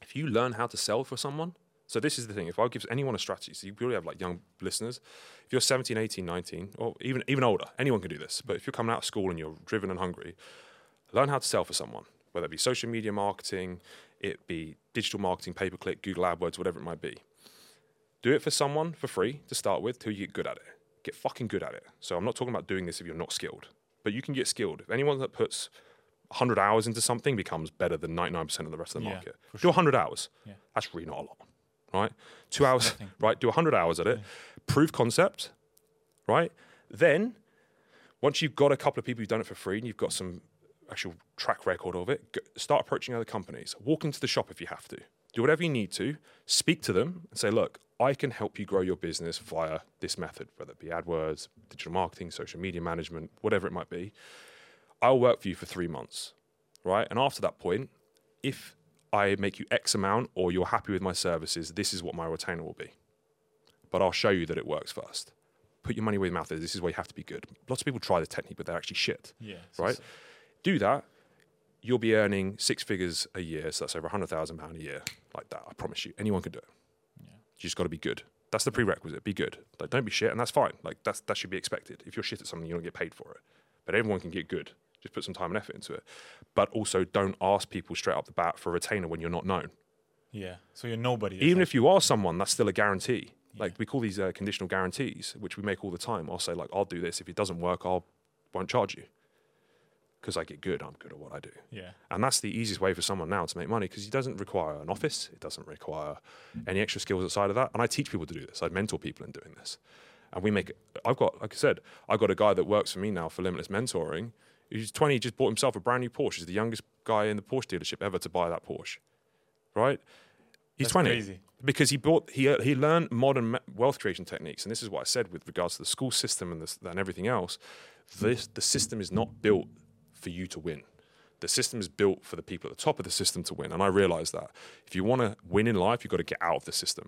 If you learn how to sell for someone, so this is the thing. If I give anyone a strategy, so you probably have like young listeners. If you're 17, 18, 19, or even even older, anyone can do this. But if you're coming out of school and you're driven and hungry, learn how to sell for someone, whether it be social media marketing, it be digital marketing, pay per click, Google AdWords, whatever it might be. Do it for someone for free to start with till you get good at it. Get fucking good at it. So I'm not talking about doing this if you're not skilled, but you can get skilled. If anyone that puts 100 hours into something becomes better than 99% of the rest of the Yeah, market. Do 100 hours. Yeah. That's really not a lot, right? Two hours, nothing. right? Do 100 hours at it. Prove concept, right? Then once you've got a couple of people who've done it for free and you've got some actual track record of it, start approaching other companies. Walk into the shop if you have to. Do whatever you need to. Speak to them and say, look, I can help you grow your business via this method, whether it be AdWords, digital marketing, social media management, whatever it might be. I'll work for you for three months, right? And after that point, if I make you X amount or you're happy with my services, this is what my retainer will be. But I'll show you that it works first. Put your money where your mouth is. This is where you have to be good. Lots of people try the technique, but they're actually shit Yeah. so right? it's- Do that, you'll be earning six figures a year. So that's over hundred thousand pound a year, like that. I promise you, anyone can do it. Yeah. You just got to be good. That's the prerequisite. Be good. Like, don't be shit, and that's fine. Like, that's that should be expected. If you're shit at something, you don't get paid for it. But everyone can get good. Just put some time and effort into it. But also, don't ask people straight up the bat for a retainer when you're not known. Yeah. So you're nobody. Even if you are someone, that's still a guarantee. Like we call these uh, conditional guarantees, which we make all the time. I'll say like, I'll do this. If it doesn't work, I'll won't charge you because I get good. I'm good at what I do. Yeah. And that's the easiest way for someone now to make money because it doesn't require an office. It doesn't require any extra skills outside of that. And I teach people to do this. I mentor people in doing this. And we make, I've got, like I said, I've got a guy that works for me now for Limitless Mentoring. He's 20, he just bought himself a brand new Porsche. He's the youngest guy in the Porsche dealership ever to buy that Porsche. Right? He's That's 20 crazy. because he bought he he learned modern wealth creation techniques and this is what I said with regards to the school system and this and everything else this the system is not built for you to win the system is built for the people at the top of the system to win and I realize that if you want to win in life you've got to get out of the system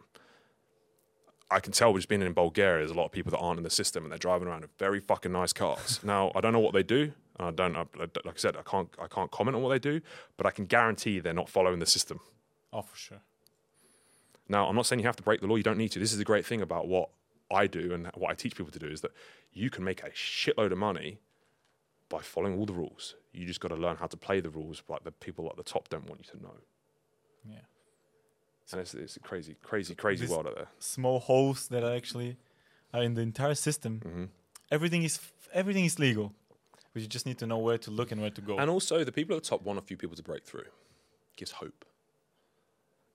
I can tell just being in Bulgaria there's a lot of people that aren't in the system and they're driving around in very fucking nice cars now I don't know what they do and I don't I, like I said I can't I can't comment on what they do but I can guarantee they're not following the system Oh, for sure. now, I'm not saying you have to break the law. You don't need to. This is the great thing about what I do and what I teach people to do is that you can make a shitload of money by following all the rules. You just got to learn how to play the rules, like the people at the top don't want you to know. Yeah. And it's, it's a crazy, crazy, crazy world out there. Small holes that are actually are in the entire system. hmm Everything is everything is legal. But you just need to know where to look and where to go. And also, the people at the top want a few people to break through. gives hope.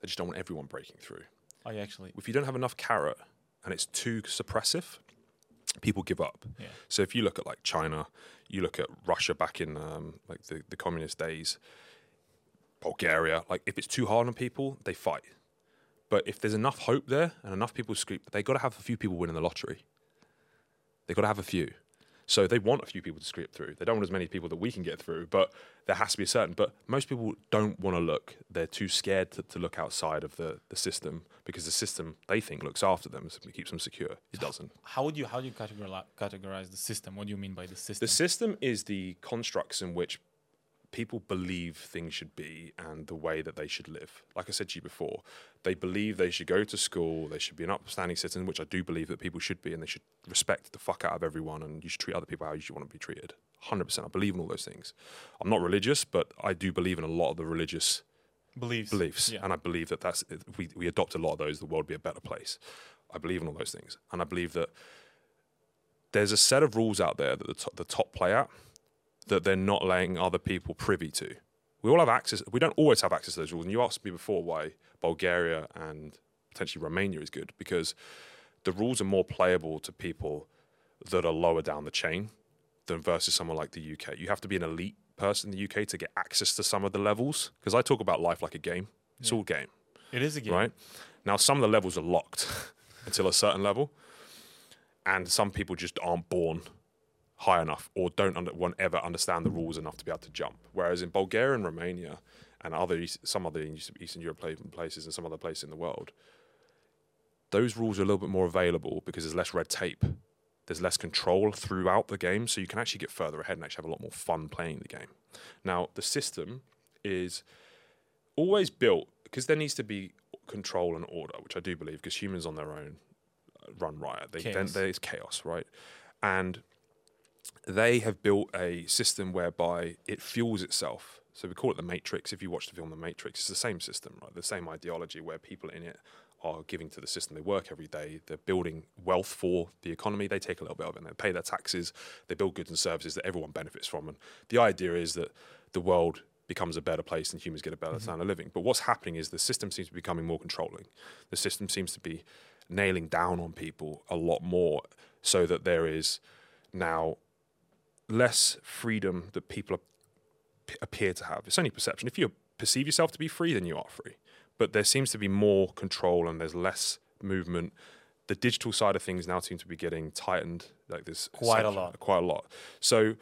They just don't want everyone breaking through. I actually. If you don't have enough carrot and it's too suppressive, people give up. Yeah. So if you look at like China, you look at Russia back in um, like the, the communist days, Bulgaria, like if it's too hard on people, they fight. But if there's enough hope there and enough people scoop, they got to have a few people winning the lottery. They got to have a few. So they want a few people to scrape through. They don't want as many people that we can get through, but there has to be a certain. But most people don't want to look. They're too scared to, to look outside of the, the system because the system they think looks after them, so it keeps them secure. It doesn't. How would you how do you categorize categorize the system? What do you mean by the system? The system is the constructs in which people believe things should be and the way that they should live. Like I said to you before, they believe they should go to school, they should be an upstanding citizen, which I do believe that people should be, and they should respect the fuck out of everyone, and you should treat other people how you should want to be treated. 100%. I believe in all those things. I'm not religious, but I do believe in a lot of the religious beliefs. beliefs, Yeah. and I believe that that's if we we adopt a lot of those, the world would be a better place. I believe in all those things, and I believe that there's a set of rules out there that the top, the top play at that they're not letting other people privy to. We all have access. We don't always have access to those rules. And you asked me before why Bulgaria and potentially Romania is good because the rules are more playable to people that are lower down the chain than versus someone like the UK. You have to be an elite person in the UK to get access to some of the levels because I talk about life like a game. It's Yeah. all game, It is a game. right? Now, some of the levels are locked until a certain level. and some people just aren't born high enough or don't under, won't ever understand the rules enough to be able to jump. Whereas in Bulgaria and Romania and other some other Eastern European places and some other places in the world, those rules are a little bit more available because there's less red tape. There's less control throughout the game, so you can actually get further ahead and actually have a lot more fun playing the game. Now, the system is always built because there needs to be control and order, which I do believe, because humans on their own run riot. They, then there's chaos, right? And they have built a system whereby it fuels itself. So we call it the Matrix. If you watch the film The Matrix, it's the same system, right? The same ideology where people in it are giving to the system. They work every day. They're building wealth for the economy. They take a little bit of it and they pay their taxes. They build goods and services that everyone benefits from. And the idea is that the world becomes a better place and humans get a better mm-hmm. standard of living. But what's happening is the system seems to be becoming more controlling. The system seems to be nailing down on people a lot more so that there is now less freedom that people ap- appear to have. It's only perception. If you perceive yourself to be free, then you are free. But there seems to be more control and there's less movement. The digital side of things now seem to be getting tightened. Like this, Quite a lot. quite a lot. So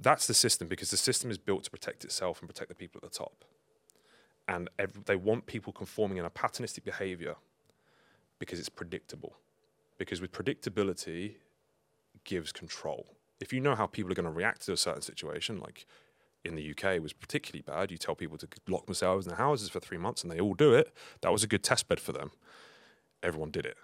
that's the system because the system is built to protect itself and protect the people at the top. And ev- they want people conforming in a patternistic behavior because it's predictable. Because with predictability gives control. If you know how people are going to react to a certain situation, like in the UK it was particularly bad, you tell people to lock themselves in their houses for three months and they all do it. That was a good test bed for them. Everyone did it.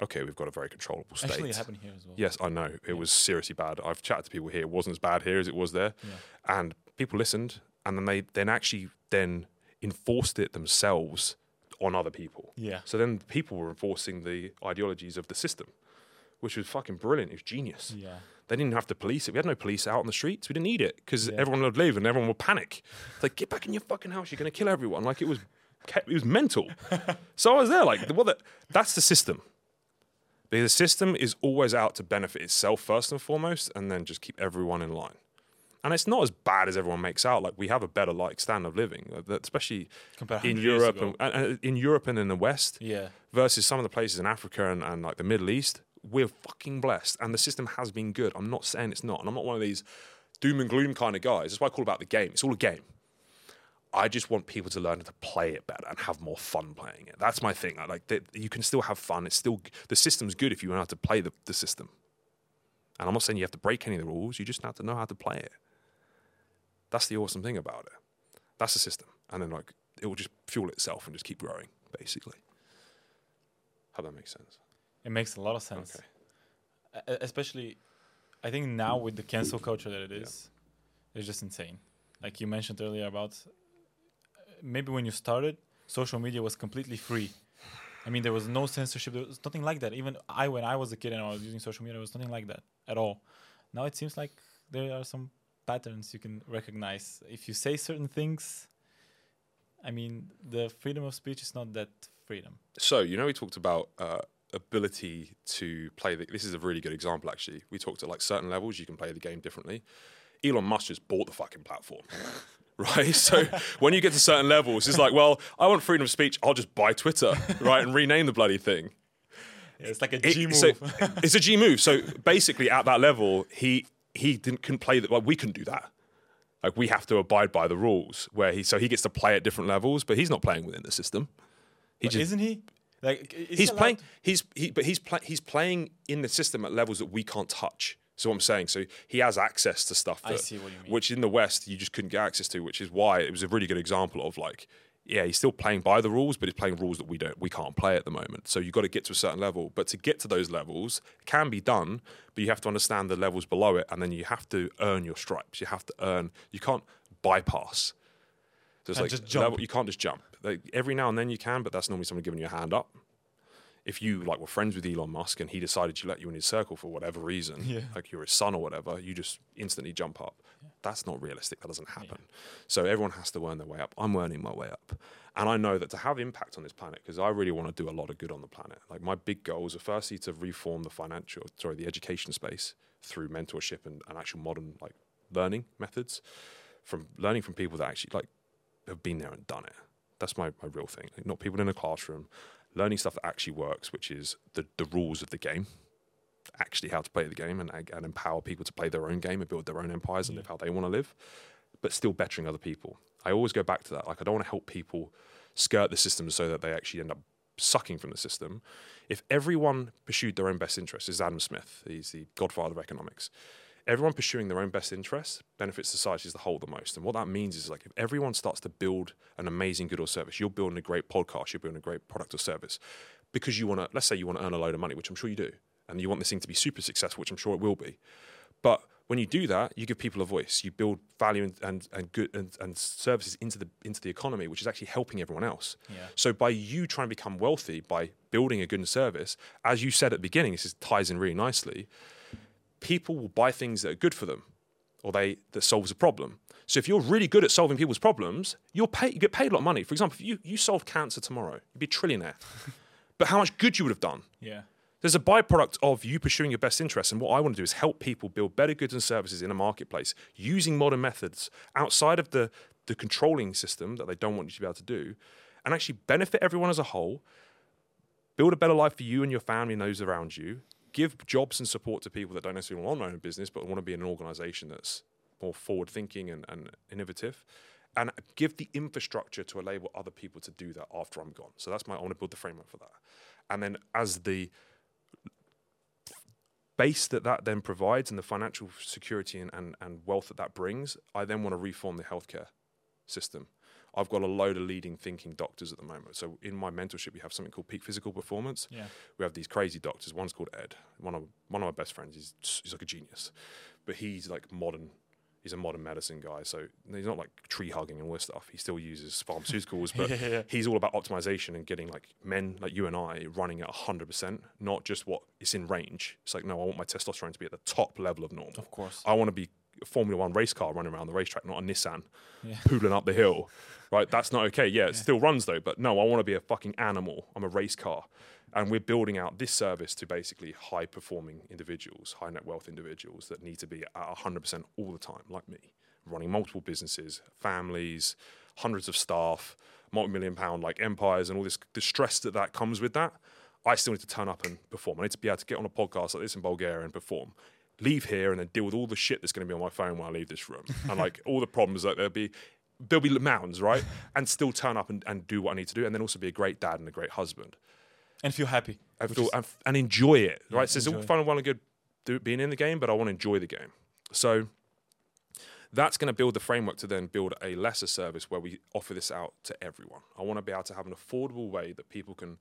Okay, we've got a very controllable state. Actually, it happened here as well. Yes, I know. It was seriously bad. I've chatted to people here. It wasn't as bad here as it was there. Yeah. And people listened and then they then actually then enforced it themselves on other people. Yeah. So then people were enforcing the ideologies of the system, which was fucking brilliant. It was genius. Yeah. They didn't have to police it. We had no police out on the streets. We didn't need it because everyone would leave and everyone would panic. It's like, get back in your fucking house. You're going to kill everyone. Like it was, it was mental. so I was there like, well, that, that's the system. Because the system is always out to benefit itself first and foremost, and then just keep everyone in line. And it's not as bad as everyone makes out. Like we have a better like standard of living, uh, especially Compared in Europe and, and, and in Europe and in the West Yeah. versus some of the places in Africa and, and like the Middle East, we're fucking blessed. And the system has been good. I'm not saying it's not. And I'm not one of these doom and gloom kind of guys. That's why I call about the game. It's all a game. I just want people to learn to play it better and have more fun playing it. That's my thing. Like you can still have fun. It's still the system's good if you know how to play the, the system. And I'm not saying you have to break any of the rules. You just have to know how to play it. That's the awesome thing about it. That's the system. And then like it will just fuel itself and just keep growing, basically. How that makes sense. It makes a lot of sense. Okay. Especially, I think now with the cancel culture that it is, it's just insane. Like you mentioned earlier about uh, maybe when you started, social media was completely free. I mean, there was no censorship. There was nothing like that. Even I, when I was a kid and I was using social media, there was nothing like that at all. Now it seems like there are some patterns you can recognize. If you say certain things, I mean, the freedom of speech is not that freedom. So you know we talked about uh, ability to play the. This is a really good example actually. We talked at like certain levels you can play the game differently. Elon Musk just bought the fucking platform. Right, so when you get to certain levels, it's like, well, I want freedom of speech. I'll just buy Twitter, right, and rename the bloody thing. it's like a It- move. so it's a G move. So basically, at that level, he he didn't couldn't play that. Well, we couldn't do that. Like we have to abide by the rules. Where he so he gets to play at different levels, but he's not playing within the system. He But just isn't he? Like he's allowed playing he's he but he's he's playing in the system at levels that we can't touch so i'm saying so he has access to stuff I that, see what you mean. which in the west you just couldn't get access to which is why it was a really good example of like yeah he's still playing by the rules but he's playing rules that we don't we can't play at the moment so you've got to get to a certain level but to get to those levels can be done but you have to understand the levels below it and then you have to earn your stripes you have to earn you can't bypass so it's like just jump. level- you can't just jump. Like, every now and then you can, but that's normally someone giving you a hand up. If you like were friends with Elon Musk and he decided to let you in his circle for whatever reason, Yeah. like you're his son or whatever, you just instantly jump up. That's not realistic. That doesn't happen. So everyone has to earn their way up. I'm earning my way up, and I know that to have impact on this planet, because I really want to do a lot of good on the planet. Like my big goals are firstly to reform the financial, sorry, the education space through mentorship and, and actual modern like learning methods, from learning from people that actually like have been there and done it. That's my, my real thing. Like, not people in a classroom, learning stuff that actually works, which is the, the rules of the game. actually how to play the game and, and empower people to play their own game and build their own empires and live how they want to live, but still bettering other people. I always go back to that. Like I don't want to help people skirt the system so that they actually end up sucking from the system. If everyone pursued their own best interests, is Adam Smith, he's the godfather of economics. Everyone pursuing their own best interests benefits society as a whole the most. And what that means is like if everyone starts to build an amazing good or service, you're building a great podcast, you're building a great product or service because you want to, let's say you want to earn a load of money, which I'm sure you do, and you want this thing to be super successful, which I'm sure it will be. But when you do that, you give people a voice. You build value and, and, and good and, and services into the into the economy, which is actually helping everyone else. Yeah. So by you trying to become wealthy by building a good service, as you said at the beginning, this is, ties in really nicely. People will buy things that are good for them, or they that solves a problem. So if you're really good at solving people's problems, you'll pay. You get paid a lot of money. For example, if you you solve cancer tomorrow, you'd be a trillionaire. but how much good you would have done? Yeah. There's a byproduct of you pursuing your best interests. And what I want to do is help people build better goods and services in a marketplace using modern methods outside of the, the controlling system that they don't want you to be able to do and actually benefit everyone as a whole, build a better life for you and your family and those around you, give jobs and support to people that don't necessarily want to own a business but want to be in an organization that's more forward thinking and, and innovative. And give the infrastructure to enable other people to do that after I'm gone. So that's my I want to build the framework for that. And then as the base that that then provides and the financial security and, and, and wealth that that brings, I then want to reform the healthcare system. I've got a load of leading thinking doctors at the moment. So in my mentorship, we have something called peak physical performance. Yeah. We have these crazy doctors. One's called Ed. One of one of my best friends. He's he's like a genius, but he's like modern. He's a modern medicine guy, so he's not like tree hugging and all this stuff. He still uses pharmaceuticals, but Yeah, he's all about optimization and getting like men like you and I running at 100%, not just what is in range. It's like, no, I want my testosterone to be at the top level of normal. Of course. I want to be Formula One race car running around the racetrack, not a Nissan Yeah. poodling up the hill. Right? That's not okay. Yeah, it still runs though, but no, I want to be a fucking animal. I'm a race car. And we're building out this service to basically high performing individuals, high net wealth individuals that need to be at 100% all the time, like me, running multiple businesses, families, hundreds of staff, multi million pound like empires, and all this the stress that that comes with that. I still need to turn up and perform. I need to be able to get on a podcast like this in Bulgaria and perform. Leave here and then deal with all the shit that's going to be on my phone when I leave this room, and like all the problems that there'll be. There'll be mountains, right? And still turn up and, and do what I need to do, and then also be a great dad and a great husband And feel happy. and, feel, is- and, and enjoy it. Right, so it's all fun and well and good do, being in the game, but I want to enjoy the game. So that's going to build the framework to then build a lesser service where we offer this out to everyone. I want to be able to have an affordable way that people can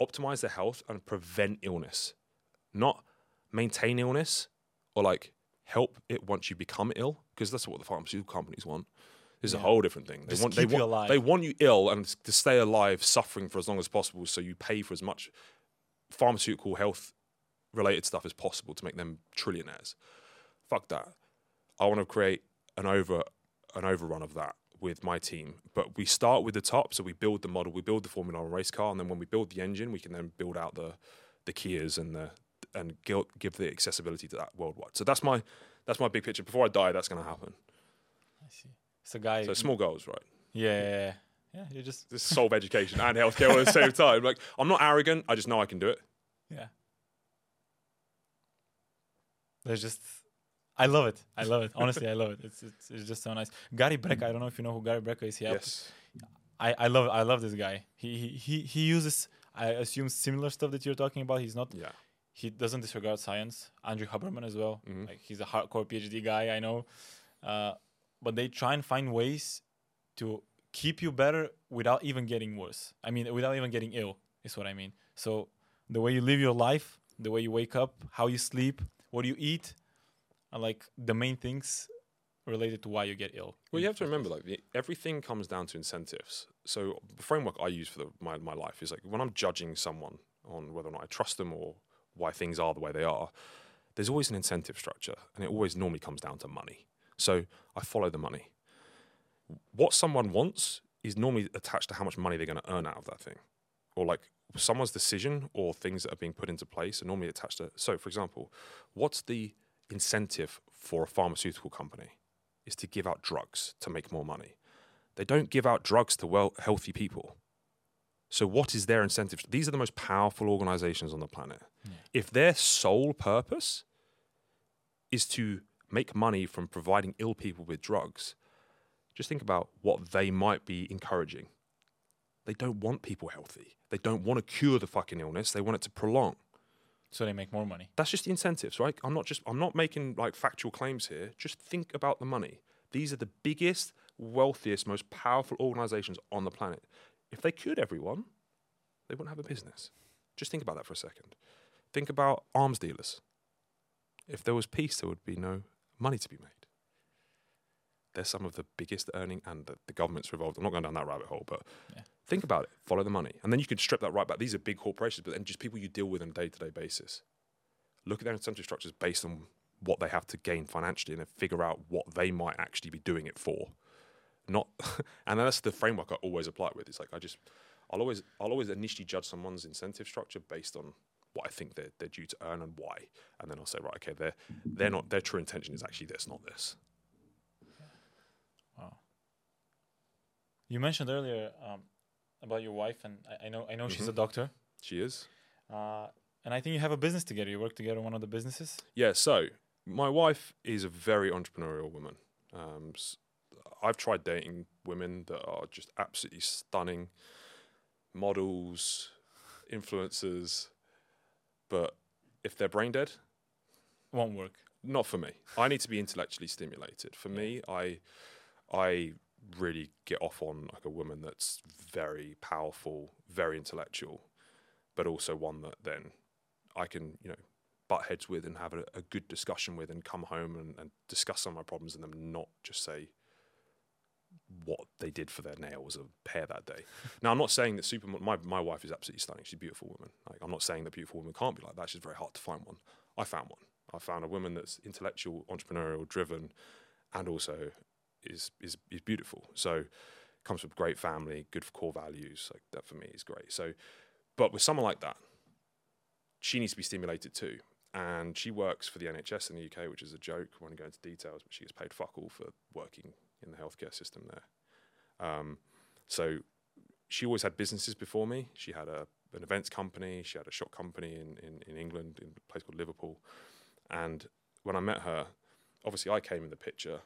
optimize their health and prevent illness, not maintain illness or like help it once you become ill, because that's what the pharmaceutical companies want. This is a whole different thing. They Just want they want alive. they want you ill and to stay alive, suffering for as long as possible, so you pay for as much pharmaceutical health related stuff as possible to make them trillionaires. Fuck that. I want to create an over an overrun of that with my team. But we start with the top, so we build the model, we build the Formula One race car, and then when we build the engine, we can then build out the the Kias and the and give, give the accessibility to that worldwide. So that's my that's my big picture. Before I die, that's going to happen. I see. A guy. So small goals, right? yeah, yeah, yeah. You just This solve education and healthcare at the same time. Like I'm not arrogant. I just know I can do it. yeah. There's just I love it. I love it. Honestly, I love it. It's, it's it's just so nice. Gary Brecka, I don't know if you know who Gary Brecka is. He Yes. I, I love I love this guy. He, he he he uses I assume similar stuff that you're talking about. He's not Yeah. He doesn't disregard science. Andrew Huberman as well. Mhm. Like he's a hardcore PhD guy, I know. Uh, but they try and find ways to keep you better without even getting worse. I mean, without even getting ill is what I mean. So the way you live your life, the way you wake up, how you sleep, what you eat, are like the main things related to why you get ill. Well, you have to remember, like the, everything comes down to incentives. So the framework I use for the, my my life is like when I'm judging someone on whether or not I trust them or why things are the way they are. There's always an incentive structure, and it always normally comes down to money. So I follow the money. What someone wants is normally attached to how much money they're going to earn out of that thing, or like someone's decision or things that are being put into place are normally attached to. So, for example, what's the incentive for a pharmaceutical company? is to give out drugs to make more money. They don't give out drugs to well healthy people. So, what is their incentive? These are the most powerful organizations on the planet. If their sole purpose is to make money from providing ill people with drugs, just think about what they might be encouraging. They don't want people healthy. They don't want to cure the fucking illness. They want it to prolong. So they make more money. That's just the incentives, right? I'm not just I'm not making like factual claims here. Just think about the money. These are the biggest, wealthiest, most powerful organizations on the planet. If they cured everyone, they wouldn't have a business. Just think about that for a second. Think about arms dealers. If there was peace, there would be no money to be made. They're some of the biggest earning, and the, the government's revolved. I'm not going down that rabbit hole, but Yeah. think about it. Follow the money, and then you could strip that right back. These are big corporations, but then just people you deal with on a day-to-day basis. Look at their incentive structures based on what they have to gain financially, and then figure out what they might actually be doing it for. Not, and that's the framework I always apply it with. It's like I just, I'll always, I'll always initially judge someone's incentive structure based on what I think they're they're due to earn and why, and then I'll say, right, okay, they're they're not their true intention is actually this, not this. Wow. You mentioned earlier um, about your wife, and I, I know I know she's a Mhm. doctor, She is. uh, and I think you have a business together. You work together on one of the businesses. Yeah, so my wife is a very entrepreneurial woman. Um, I've tried dating women that are just absolutely stunning models, influencers, but if they're brain dead, Won't work. not for me. I need to be intellectually stimulated. For me, I I really get off on like a woman that's very powerful, very intellectual, but also one that then I can, you know, butt heads with and have a, a good discussion with and come home and, and discuss some of my problems and them not just say what they did for their nail nails a pair that day. now I'm not saying that super my, my wife is absolutely stunning. She's a beautiful woman. Like I'm not saying that beautiful women can't be like that. It's just very hard to find one. I found one. I found a woman that's intellectual, entrepreneurial, driven, and also is is is beautiful. So comes from a great family, good core values. Like that for me is great. So, but with someone like that, she needs to be stimulated too. And she works for the NHS in the UK, which is a joke. I won't go into details, but she gets paid fuck all for working in the healthcare system there. Um, so she always had businesses before me. She had a an events company. She had a shop company in, in, in England, in a place called Liverpool. And when I met her, obviously I came in the picture.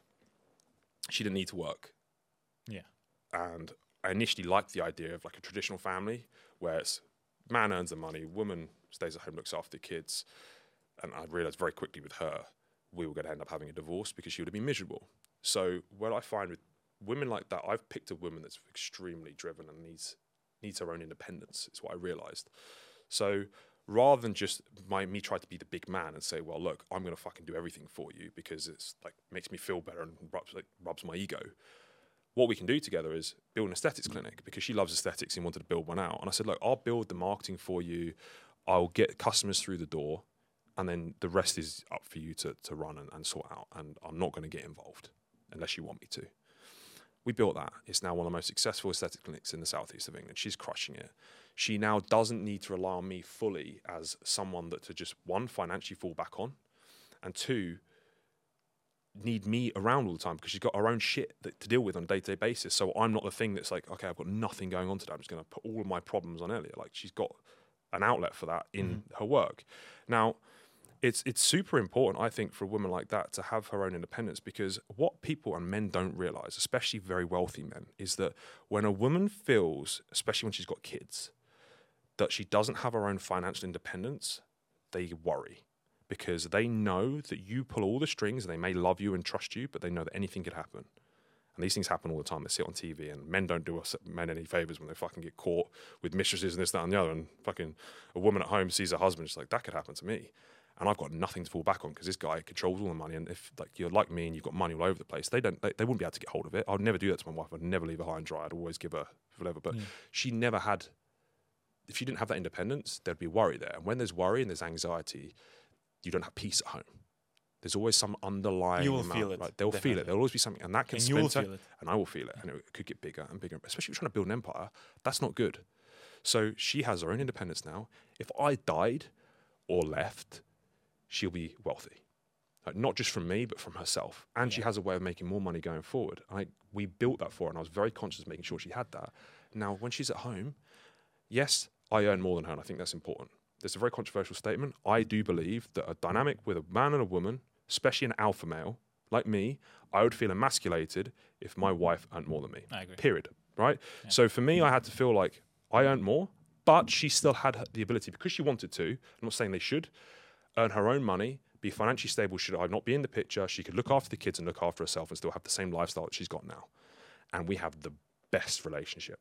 She didn't need to work. Yeah. And I initially liked the idea of like a traditional family where it's man earns the money, woman stays at home, looks after the kids. And I realized very quickly with her, we were going to end up having a divorce because she would have been miserable. So what I find with women like that, I've picked a woman that's extremely driven and needs needs her own independence. Is what I realized. So rather than just my me try to be the big man and say, well, look, I'm going to fucking do everything for you because it's like makes me feel better and rubs like rubs my ego. What we can do together is build an aesthetics clinic because she loves aesthetics and wanted to build one out. And I said, look, I'll build the marketing for you. I'll get customers through the door, and then the rest is up for you to to run and, and sort out. And I'm not going to get involved unless you want me to. We built that. It's now one of the most successful aesthetic clinics in the southeast of England. She's crushing it. She now doesn't need to rely on me fully as someone that to just one financially fall back on, and two need me around all the time because she's got her own shit that, to deal with on a day to day basis. So I'm not the thing that's like, okay, I've got nothing going on today. I'm just going to put all of my problems on Elliot. Like she's got an outlet for that in mm-hmm. her work. Now, it's it's super important, I think, for a woman like that to have her own independence because what people and men don't realize, especially very wealthy men, is that when a woman feels, especially when she's got kids, that she doesn't have her own financial independence, they worry because they know that you pull all the strings. And they may love you and trust you, but they know that anything could happen. And these things happen all the time. They sit on TV, and men don't do us men any favors when they fucking get caught with mistresses and this, that, and the other. And fucking a woman at home sees her husband, she's like, that could happen to me. And I've got nothing to fall back on because this guy controls all the money. And if like you're like me and you've got money all over the place, they don't, they, they wouldn't be able to get hold of it. I'd never do that to my wife. I'd never leave her high and dry. I'd always give her whatever. But she never had. If she didn't have that independence, there'd be worry there. And when there's worry and there's anxiety, you don't have peace at home. There's always some underlying. You will amount, feel it, Right? They'll feel it. There'll always be something, and that can And you splinter, feel it. and I will feel it, and it could get bigger and bigger. Especially if you're trying to build an empire, that's not good. So she has her own independence now. If I died or left, she'll be wealthy, like, not just from me, but from herself, and she has a way of making more money going forward. I we built that for her, and I was very conscious of making sure she had that. Now, when she's at home, Yes, I earn more than her, and I think that's important. There's a very controversial statement. I do believe that a dynamic with a man and a woman, especially an alpha male like me, I would feel emasculated if my wife earned more than me. I agree. Period. Right? So for me, I had to feel like I earned more, but she still had the ability, because she wanted to, I'm not saying they should, earn her own money, be financially stable should I not be in the picture. She could look after the kids and look after herself and still have the same lifestyle that she's got now. And we have the best relationship.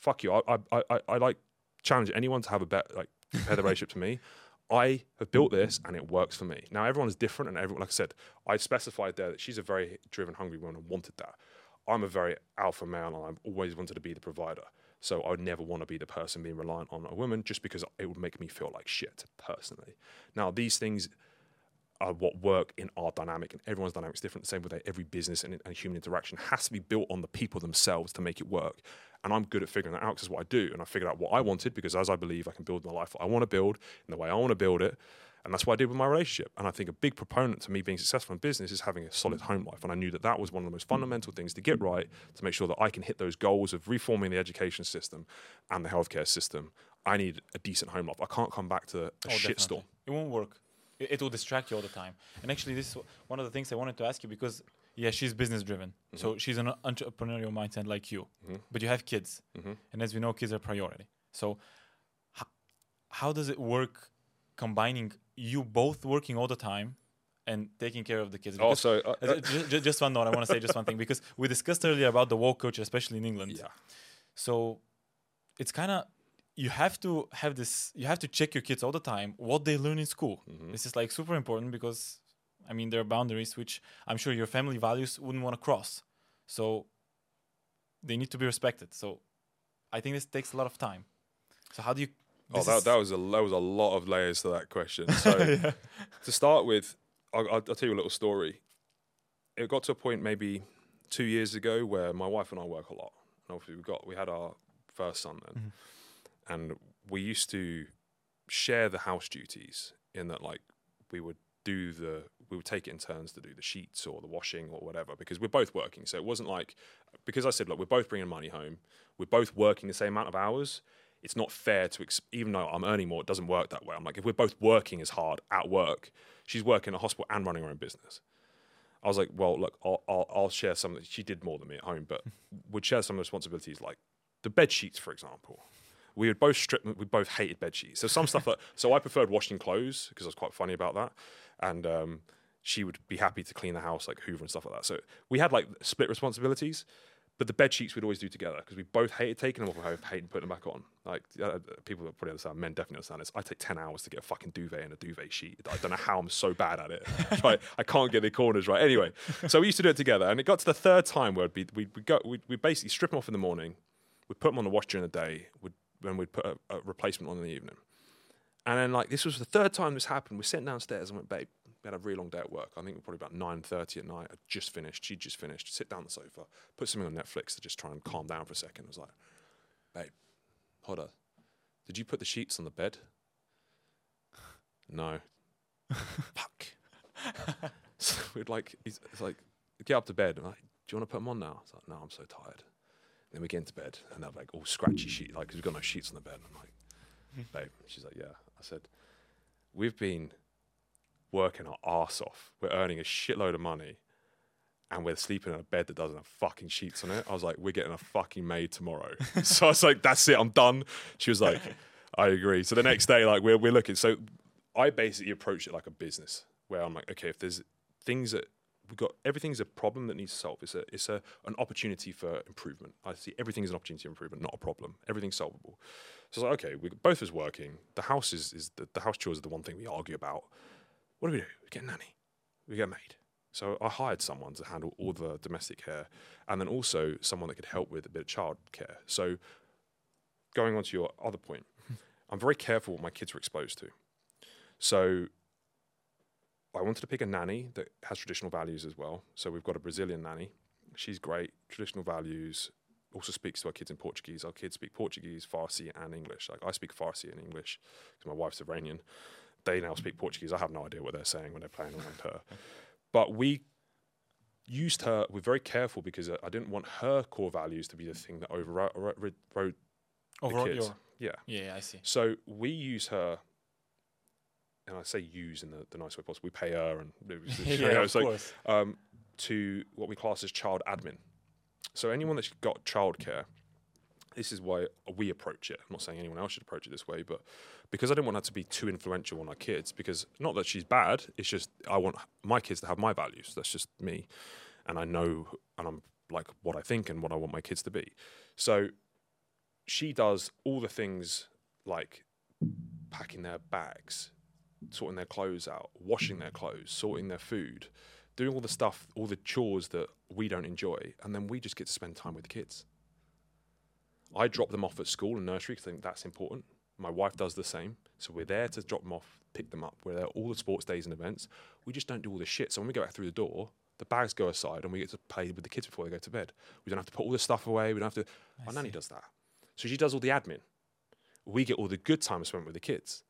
Fuck you. I, I, I, I- like challenge anyone to have a better, like, compare the relationship to me. I have built this and it works for me. Now, everyone is different, and everyone, like I said, I specified there that she's a very driven, hungry woman and wanted that. I'm a very alpha male and I've always wanted to be the provider. So I would never want to be the person being reliant on a woman just because it would make me feel like shit personally. Now, these things are what work in our dynamic, and everyone's dynamic is different. The same with every business and, and human interaction has to be built on the people themselves to make it work. And I'm good at figuring that out because what I do, and I figured out what I wanted because as I believe I can build my life, I want to build in the way I want to build it, and that's what I did with my relationship. And I think a big proponent to me being successful in business is having a solid home life. And I knew that that was one of the most hmm. fundamental things to get hmm. right to make sure that I can hit those goals of reforming the education system and the healthcare system. I need a decent home life. I can't come back to a Oh, shitstorm. It won't work. It, it will distract you all the time. And actually, this is one of the things I wanted to ask you because, yeah, she's business driven. Mm-hmm. So she's an entrepreneurial mindset like you. Mm-hmm. But you have kids. Mm-hmm. And as we know, kids are priority. So how, how does it work combining you both working all the time and taking care of the kids? Because- Also, uh, uh, ju- ju- just one note. I want to say just one thing because we discussed earlier about the woke culture, especially in England. Yeah. So it's kind of you have to have this. You have to check your kids all the time what they learn in school. This is like super important because I mean there are boundaries which I'm sure your family values wouldn't want to cross. So they need to be respected. So I think this takes a lot of time. So how do you? Oh, that, is- that was a that was a lot of layers to that question. So to start with, I'll, I'll, I'll tell you a little story. It got to a point maybe two years ago where my wife and I work a lot. And obviously, we got we had our first son then, mm-hmm. and we used to share the house duties in that like we would do the we would take it in turns to do the sheets or the washing or whatever because we're both working so it wasn't like because i said look we're both bringing money home we're both working the same amount of hours it's not fair to ex- even though i'm earning more it doesn't work that way i'm like if we're both working as hard at work she's working at a hospital and running her own business I was like, well, look, I'll, I'll, I'll share some. She did more than me at home, but would share some of the responsibilities, like the bed sheets, for example. We would both strip. We both hated bed sheets. So some stuff that. So I preferred washing clothes because I was quite funny about that, and um, she would be happy to clean the house, like Hoover and stuff like that. So we had like split responsibilities, but the bed sheets we'd always do together because we both hated taking them off, and hated putting them back on. Like uh, people that probably understand, men definitely understand this. I take ten hours to get a fucking duvet and a duvet sheet. I don't know how I'm so bad at it. right, I can't get the corners right. Anyway, so we used to do it together, and it got to the third time where we'd be, we'd, we'd go, we'd, we'd basically strip them off in the morning, we'd put them on the wash during the day, we'd, then we'd put a, a replacement on in the evening. And then like this was the third time this happened. We sat downstairs and went, babe, we had a really long day at work. I think probably about nine thirty at night. I just finished. She just finished. Sit down on the sofa, put something on Netflix to just try and calm down for a second. I was like, babe, hold on. Did you put the sheets on the bed? No. Fuck. so we'd like, he's, it's like, get up to bed. I'm like, do you want to put them on now? I was like, no, I'm so tired. Then we get into bed and they're like all scratchy sheet, like, because we've got no sheets on the bed. I'm like, hmm. babe. She's like, yeah. I said, we've been working our arse off. We're earning a shitload of money and we're sleeping in a bed that doesn't have fucking sheets on it. I was like, we're getting a fucking maid tomorrow. so I was like, that's it, I'm done. She was like, I agree. So the next day, like, we're, we're looking. So I basically approach it like a business where I'm like, okay, if there's things that we've got, everything's a problem that needs to solve. It's a, it's a, an opportunity for improvement. I see everything is an opportunity for improvement, not a problem. Everything's solvable. So I was like, okay, we both is working. The house is, is the, the house chores are the one thing we argue about. What do we do? We get a nanny. We get a maid. So I hired someone to handle all the domestic care, and then also someone that could help with a bit of child care. So going on to your other point, I'm very careful what my kids are exposed to. So I wanted to pick a nanny that has traditional values as well. So we've got a Brazilian nanny. She's great, traditional values. Also speaks to our kids in Portuguese. Our kids speak Portuguese, Farsi, and English. Like I speak Farsi and English because my wife's Iranian. They now speak Portuguese. I have no idea what they're saying when they're playing around her. But we used her. We're very careful because I didn't want her core values to be the thing that overrode the kids. your- Yeah. Yeah, I see. So we use her, and I say use in the, the nice way possible. We pay her, and it was, you yeah, know, of course. um, to what we class as child admin. So anyone that's got childcare, this is why we approach it. I'm not saying anyone else should approach it this way, but because I didn't want her to be too influential on our kids, because not that she's bad, it's just I want my kids to have my values. That's just me, and I know, and I'm like what I think and what I want my kids to be. So she does all the things like packing their bags, sorting their clothes out, washing their clothes, sorting their food, doing all the stuff, all the chores that we don't enjoy, and then we just get to spend time with the kids. I drop them off at school and nursery because I think that's important. My wife does the same. So we're there to drop them off, pick them up. We're there all the sports days and events. We just don't do all this shit. So when we go out through the door, the bags go aside and we get to play with the kids before they go to bed. We don't have to put all this stuff away. We don't have to. My nanny does that. So she does all the admin. We get all the good time spent with the kids.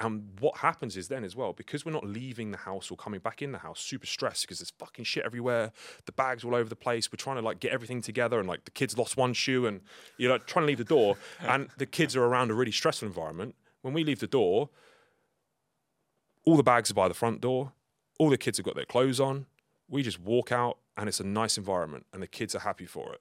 And what happens is then as well, because we're not leaving the house or coming back in the house super stressed because there's fucking shit everywhere, the bags all over the place. We're trying to like get everything together, and like the kids lost one shoe, and you're like trying to leave the door, and the kids are around a really stressful environment. When we leave the door, all the bags are by the front door, all the kids have got their clothes on. We just walk out, and it's a nice environment, and the kids are happy for it.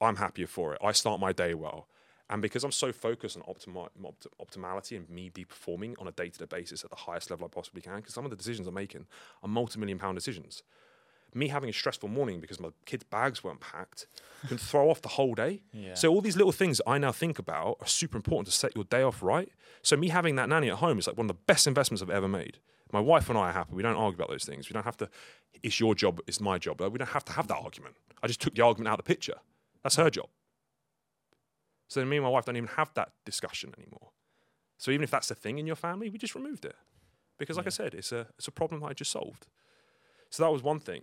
I'm happier for it. I start my day well. And because I'm so focused on optimi- opt- optimality and me be performing on a day to day basis at the highest level I possibly can, because some of the decisions I'm making are multi million pound decisions. Me having a stressful morning because my kids' bags weren't packed can throw off the whole day. Yeah. So, all these little things that I now think about are super important to set your day off right. So, me having that nanny at home is like one of the best investments I've ever made. My wife and I are happy. We don't argue about those things. We don't have to, it's your job, it's my job. We don't have to have that argument. I just took the argument out of the picture. That's her job. So me and my wife don't even have that discussion anymore. So even if that's a thing in your family, we just removed it. Because like I said, it's a it's a problem that I just solved. So that was one thing.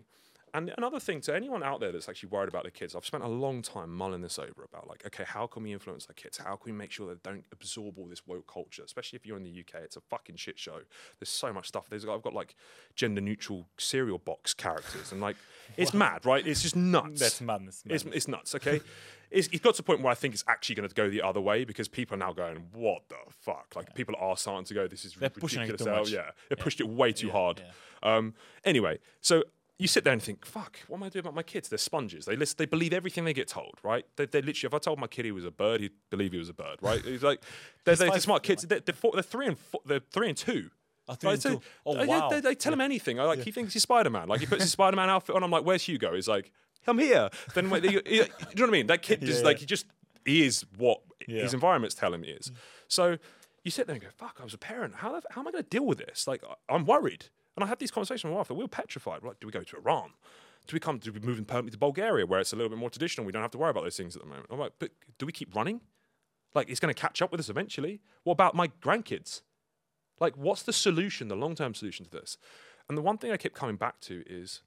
And another thing to anyone out there that's actually worried about their kids, I've spent a long time mulling this over about like, okay, how can we influence our kids? How can we make sure they don't absorb all this woke culture? Especially if you're in the UK, it's a fucking shit show. There's so much stuff. There's I've got like gender neutral cereal box characters and like it's mad, right? It's just nuts. That's madness. It's, it's nuts, okay? it's, it's got to the point where I think it's actually going to go the other way because people are now going, what the fuck? Like, people are starting to go, this is They're pushing it too much. Yeah, they pushed it way too Yeah, hard. Um, anyway, so you sit there and think, fuck, what am I doing about my kids? They're sponges. They listen, they believe everything they get told, right? They, they literally, if I told my kid he was a bird, he'd believe he was a bird, right? He's like, they're, they're smart kids. They're, they're, four, they're three and four, they're three and two. Oh, and so- two. Oh, they- wow. They, they tell him anything. I like he thinks he's Spider Man. Like he puts his Spider Man outfit on. I'm like, where's Hugo? He's like, I'm here. Then when, you, you know what I mean? That kid just Yeah, like he just he is what Yeah. his environment's telling him he is. Mm. So you sit there and go, fuck, I was a parent. How how am I going to deal with this? Like I'm worried. And I had these conversations with my wife. that We were petrified. Like, do we go to Iran? Do we come? Do we move permanently to Bulgaria, where it's a little bit more traditional? We don't have to worry about those things at the moment. I'm like, but do we keep running? Like, it's going to catch up with us eventually. What about my grandkids? Like, what's the solution, the long term solution to this? And the one thing I kept coming back to is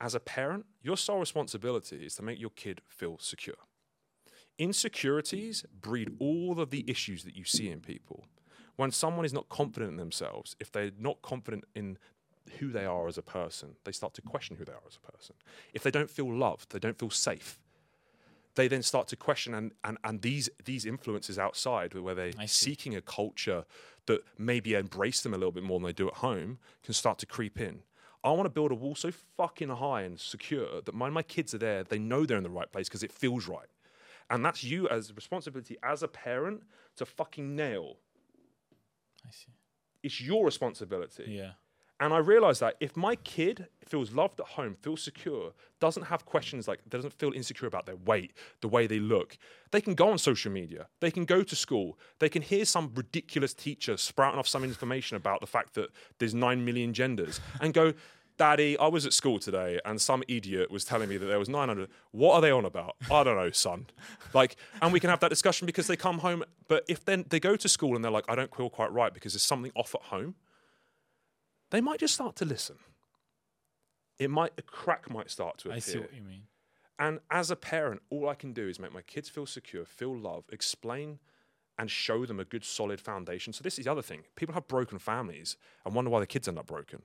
as a parent, your sole responsibility is to make your kid feel secure. Insecurities breed all of the issues that you see in people. When someone is not confident in themselves, if they're not confident in who they are as a person, they start to question who they are as a person. If they don't feel loved, they don't feel safe, they then start to question and, and, and these these influences outside where they're seeking a culture that maybe embrace them a little bit more than they do at home can start to creep in. I want to build a wall so fucking high and secure that when my kids are there, they know they're in the right place because it feels right. And that's you as a responsibility as a parent to fucking nail. I see. It's your responsibility. Yeah. And I realized that if my kid feels loved at home, feels secure, doesn't have questions like doesn't feel insecure about their weight, the way they look, they can go on social media, they can go to school, they can hear some ridiculous teacher sprouting off some information about the fact that there's nine million genders and go, Daddy, I was at school today and some idiot was telling me that there was 900. What are they on about? I don't know, son. Like, and we can have that discussion because they come home. But if then they go to school and they're like, I don't feel quite right because there's something off at home, they might just start to listen. It might a crack might start to appear. I see what you mean. And as a parent, all I can do is make my kids feel secure, feel love, explain and show them a good solid foundation. So this is the other thing. People have broken families and wonder why their kids end up broken.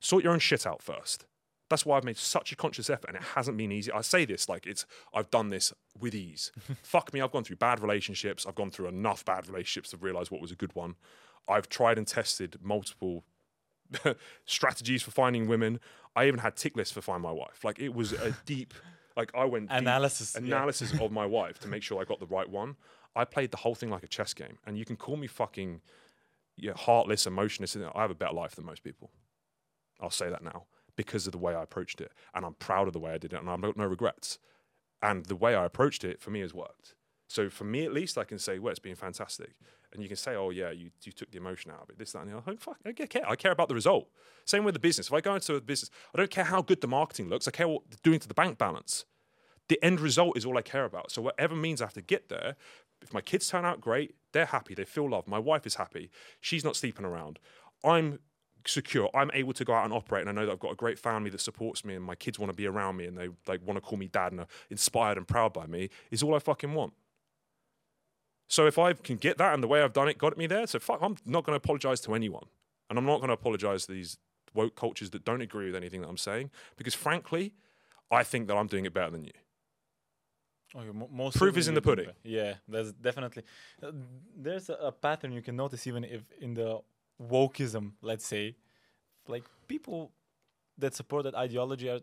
Sort your own shit out first. That's why I've made such a conscious effort, and it hasn't been easy. I say this like it's I've done this with ease. Fuck me, I've gone through bad relationships. I've gone through enough bad relationships to realize what was a good one. I've tried and tested multiple strategies for finding women. I even had tick lists for find my wife. Like it was a deep, like I went deep Analysis, yeah. analysis of my wife to make sure I got the right one. I played the whole thing like a chess game, and you can call me fucking yeah, heartless, emotionless. I have a better life than most people. I'll say that now because of the way I approached it, and I'm proud of the way I did it, and I've got no regrets. And the way I approached it for me has worked. So for me, at least, I can say, "Well, it's been fantastic." And you can say, "Oh yeah, you, you took the emotion out of it, this, that, and the other." Fuck, I care. I care about the result. Same with the business. If I go into a business, I don't care how good the marketing looks. I care what they're doing to the bank balance. The end result is all I care about. So whatever means I have to get there. If my kids turn out great, they're happy. They feel loved. My wife is happy. She's not sleeping around. I'm secure. I'm able to go out and operate, and I know that I've got a great family that supports me, and my kids want to be around me, and they like want to call me dad and are inspired and proud by me. Is all I fucking want. So if I can get that and the way I've done it got me there, so fuck, I'm not going to apologize to anyone, and I'm not going to apologize to these woke cultures that don't agree with anything that I'm saying, because frankly, I think that I'm doing it better than you. Oh, most Proof is in the pudding. Yeah, there's definitely uh, there's a, a pattern you can notice even if in the wokeism, let's say, like people that support that ideology are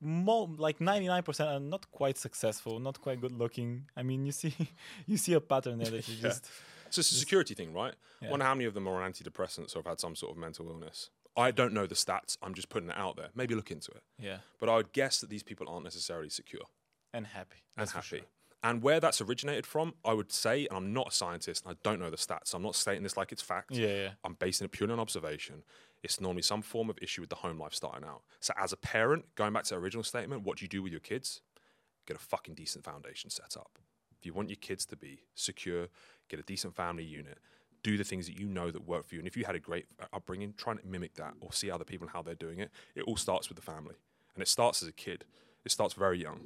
mo- like 99% are not quite successful, not quite good looking. I mean, you see you see a pattern there that you Yeah. just So it's a security thing, right? I Yeah. wonder how many of them are on antidepressants or have had some sort of mental illness. I don't know the stats. I'm just putting it out there. Maybe look into it. yeah, But I would guess that these people aren't necessarily secure and happy. and That's for happy. sure. And where that's originated from, I would say, and I'm not a scientist, and I don't know the stats. So I'm not stating this like it's fact. Yeah, yeah. I'm basing it purely on observation. It's normally some form of issue with the home life starting out. So as a parent, going back to the original statement, what do you do with your kids? Get a fucking decent foundation set up. If you want your kids to be secure, get a decent family unit, do the things that you know that work for you. And if you had a great uh, upbringing, try and mimic that or see other people and how they're doing it. It all starts with the family. And it starts as a kid. It starts very young.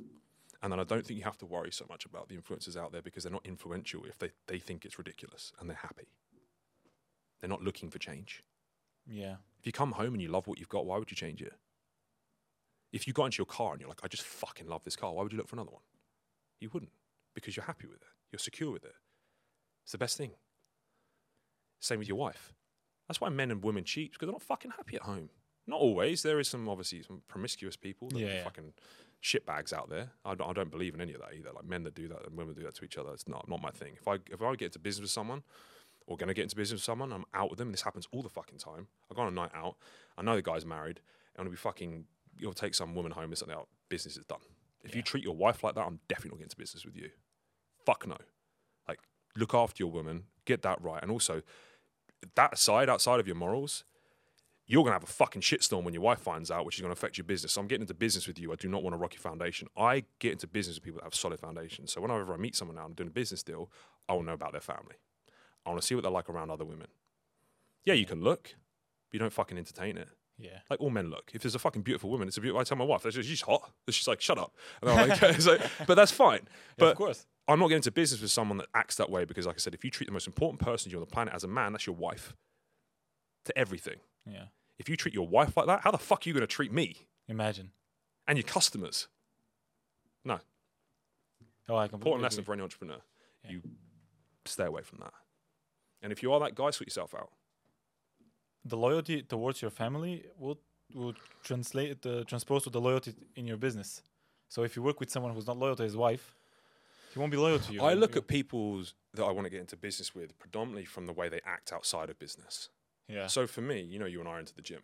And then I don't think you have to worry so much about the influencers out there because they're not influential if they, they think it's ridiculous and they're happy. They're not looking for change. Yeah. If you come home and you love what you've got, why would you change it? If you got into your car and you're like, I just fucking love this car, why would you look for another one? You wouldn't because you're happy with it. You're secure with it. It's the best thing. Same with your wife. That's why men and women cheat because they're not fucking happy at home. Not always. There is some obviously some promiscuous people that Yeah, are yeah. fucking shitbags out there. I don't, I don't believe in any of that either. Like men that do that and women that do that to each other. It's not not my thing. If I if I get into business with someone or going to get into business with someone, I'm out with them. This happens all the fucking time. I go on a night out. I know the guy's married. I'm going to be fucking you'll take some woman home and something out. Business is done. If you treat your wife like that, I'm definitely not getting into business with you. Fuck no. Like look after your woman, get that right, and also that aside, outside of your morals, you're gonna have a fucking shitstorm when your wife finds out, which is gonna affect your business. So I'm getting into business with you. I do not want a rock your foundation. I get into business with people that have solid foundations. So whenever I meet someone now and I'm doing a business deal, I to know about their family. I want to see what they're like around other women. Yeah, you can look, but you don't fucking entertain it. Yeah. Like all men look. If there's a fucking beautiful woman, it's a beautiful. I tell my wife, "That's- she's hot. She's like, shut up. And I'm like, like- but that's fine. Yeah, But of course. I'm not getting into business with someone that acts that way because, like I said, if you treat the most important person you on the planet as a man, that's your wife. To everything. Yeah. If you treat your wife like that, how the fuck are you going to treat me Imagine. and your customers? No. Oh, I completely Important lesson agree. for any entrepreneur. Yeah. You stay away from that. And if you are that guy, sort yourself out. the loyalty towards your family will will translate uh, transpose to the loyalty in your business. So if you work with someone who's not loyal to his wife, he won't be loyal to you. I look you- at people that I want to get into business with predominantly from the way they act outside of business. yeah. So for me, you know, you and I are into the gym.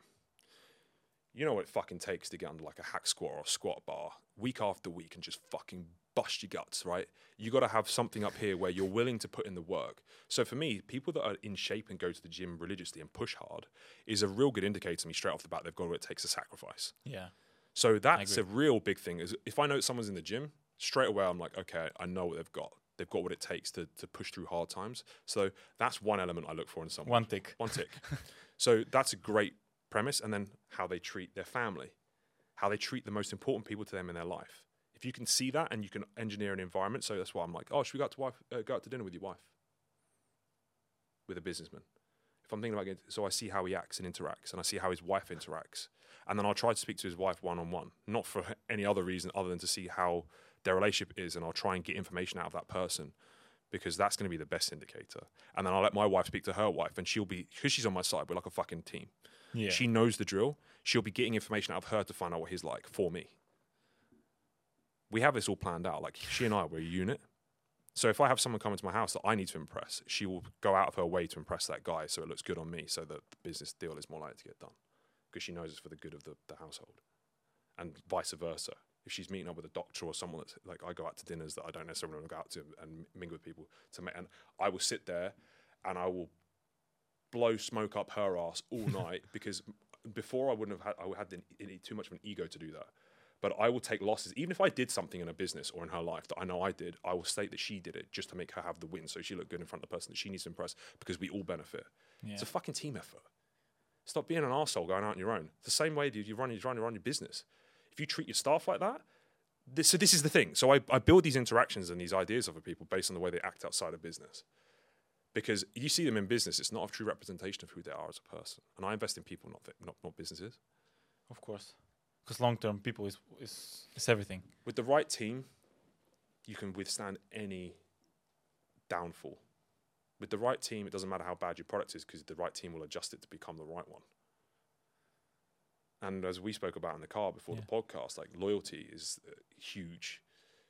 You know what it fucking takes to get under like a hack squat or a squat bar week after week and just fucking bust your guts, right? You got to have something up here where you're willing to put in the work. So for me, people that are in shape and go to the gym religiously and push hard is a real good indicator to me straight off the bat they've got what it takes to sacrifice. yeah. So that's a real big thing. Is if I know someone's in the gym, straight away I'm like, okay, I know what they've got. They've got what it takes to to push through hard times. So that's one element I look for in someone. One tick. One tick. so that's a great premise. And then how they treat their family, how they treat the most important people to them in their life. If you can see that and you can engineer an environment, so that's why I'm like, oh, should we go out to wife, uh, go out to dinner with your wife, with a businessman? if I'm thinking about getting, so I see how he acts and interacts, and I see how his wife interacts, and then I'll try to speak to his wife one on one, not for any other reason other than to see how their relationship is, and I'll try and get information out of that person because that's going to be the best indicator. And then I'll let my wife speak to her wife, and she'll be because she's on my side. We're like a fucking team. Yeah. She knows the drill. She'll be getting information out of her to find out what he's like for me. We have this all planned out. Like she and I, we're a unit. So if I have someone come into my house that I need to impress, she will go out of her way to impress that guy so it looks good on me so that the business deal is more likely to get done because she knows it's for the good of the, the household and vice versa. If she's meeting up with a doctor or someone that's like, I go out to dinners that I don't necessarily want to go out to and mingle with people to make, and I will sit there and I will blow smoke up her ass all night because before I wouldn't have had, I had too much of an ego to do that. But I will take losses, even if I did something in her business or in her life that I know I did. I will state that she did it just to make her have the win, so she looked good in front of the person that she needs to impress because we all benefit. Yeah. It's a fucking team effort. Stop being an asshole going out on your own. It's the same way, dude. You run, you run, you run your business. If you treat your staff like that, this, so this is the thing. So I, I build these interactions and these ideas of people based on the way they act outside of business. Because you see them in business, it's not a true representation of who they are as a person. And I invest in people, not th- not, not businesses. Of course. Because long term, people is, is is everything. With the right team, you can withstand any downfall. With the right team, it doesn't matter how bad your product is because the right team will adjust it to become the right one. And as we spoke about in the car before Yeah. the podcast, like loyalty is uh, huge.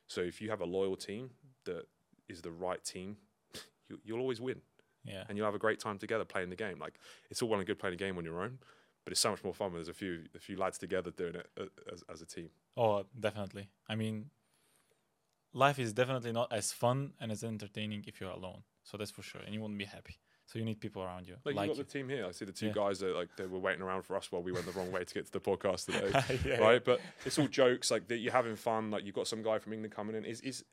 So if you have a loyal team that is the right team, you, you'll always win Yeah. and you'll have a great time together playing the game. Like it's all well and good playing a game on your own, but it's so much more fun when there's a few a few lads together doing it uh, as, as a team. Oh, definitely. I mean, life is definitely not as fun and as entertaining if you're alone. So that's for sure, and you won't be happy. So you need people around you. Like, Like, you got you. the team here. I see the two Yeah. guys that like they were waiting around for us while we went the wrong way to get to the podcast today, Yeah, right? But it's all jokes. Like that you're having fun. Like you've got some guy from England coming in. Is is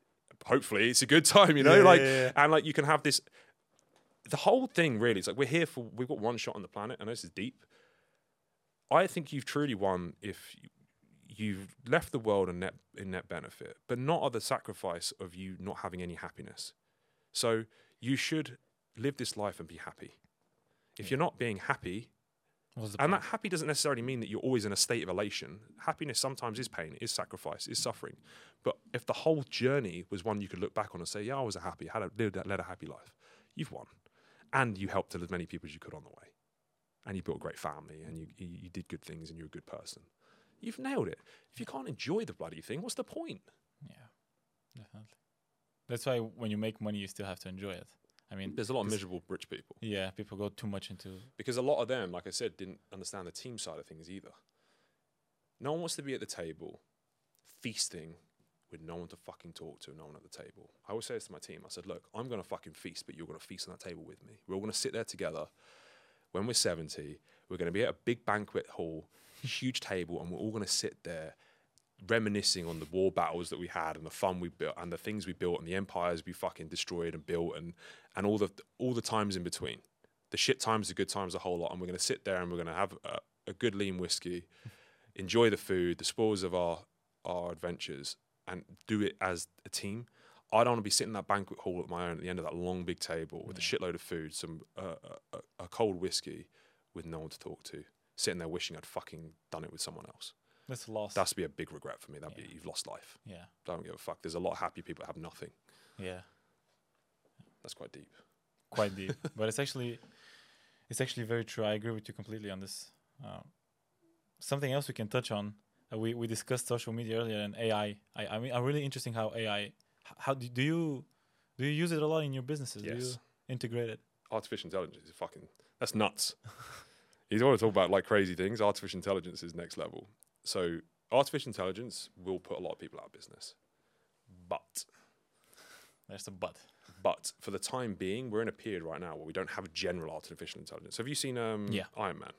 hopefully it's a good time, you know? Yeah, like and like you can have this. The whole thing really is like we're here for we've got one shot on the planet. I know this is deep. I think you've truly won if you, you've left the world in net in net benefit, but not at the sacrifice of you not having any happiness. So you should live this life and be happy. If you're not being happy, and that happy doesn't necessarily mean that you're always in a state of elation. Happiness sometimes is pain, is sacrifice, is suffering. But if the whole journey was one you could look back on and say, "Yeah, I was a happy, had a lived, led a happy life," you've won, and you helped as many people as you could on the way, and you built a great family, and you you, did good things, and you're a good person. You've nailed it. If you can't enjoy the bloody thing, what's the point? Yeah, definitely. That's why when you make money, you still have to enjoy it. I mean, There's a lot of miserable rich people Yeah, people go too much into. because a lot of them, like I said, didn't understand the team side of things either. No one wants to be at the table feasting with no one to fucking talk to, no one at the table. I always say this to my team. I said, look, I'm going to fucking feast, but you're going to feast on that table with me. We're all going to sit there together. When we're 70, we're going to be at a big banquet hall, huge table, and we're all going to sit there reminiscing on the war battles that we had and the fun we built and the things we built and the empires we fucking destroyed and built and and all the all the times in between. The shit times, the good times, a whole lot. And we're going to sit there and we're going to have a, a good lean whiskey, enjoy the food, the spoils of our our adventures, and do it as a team. I don't want to be sitting in that banquet hall at my own at the end of that long big table with a shitload of food, some uh, a, a cold whiskey, with no one to talk to, sitting there wishing I'd fucking done it with someone else. That's a loss. That's be a big regret for me. That'd Yeah. be you've lost life. yeah, Don't give a fuck. There's a lot of happy people that have nothing. yeah, That's quite deep. quite deep. but it's actually, it's actually very true. I agree with you completely on this. Uh, something else we can touch on. Uh, we we discussed social media earlier and AI. I I mean, I'm really interesting how AI. How do, do you do you use it a lot in your businesses? Do you Yes. integrate it? Artificial intelligence is fucking. That's nuts. you want to talk about like crazy things? Artificial intelligence is next level. So artificial intelligence will put a lot of people out of business, but There's a but. but for the time being, we're in a period right now where we don't have general artificial intelligence. Have you seen um, Yeah. Iron Man?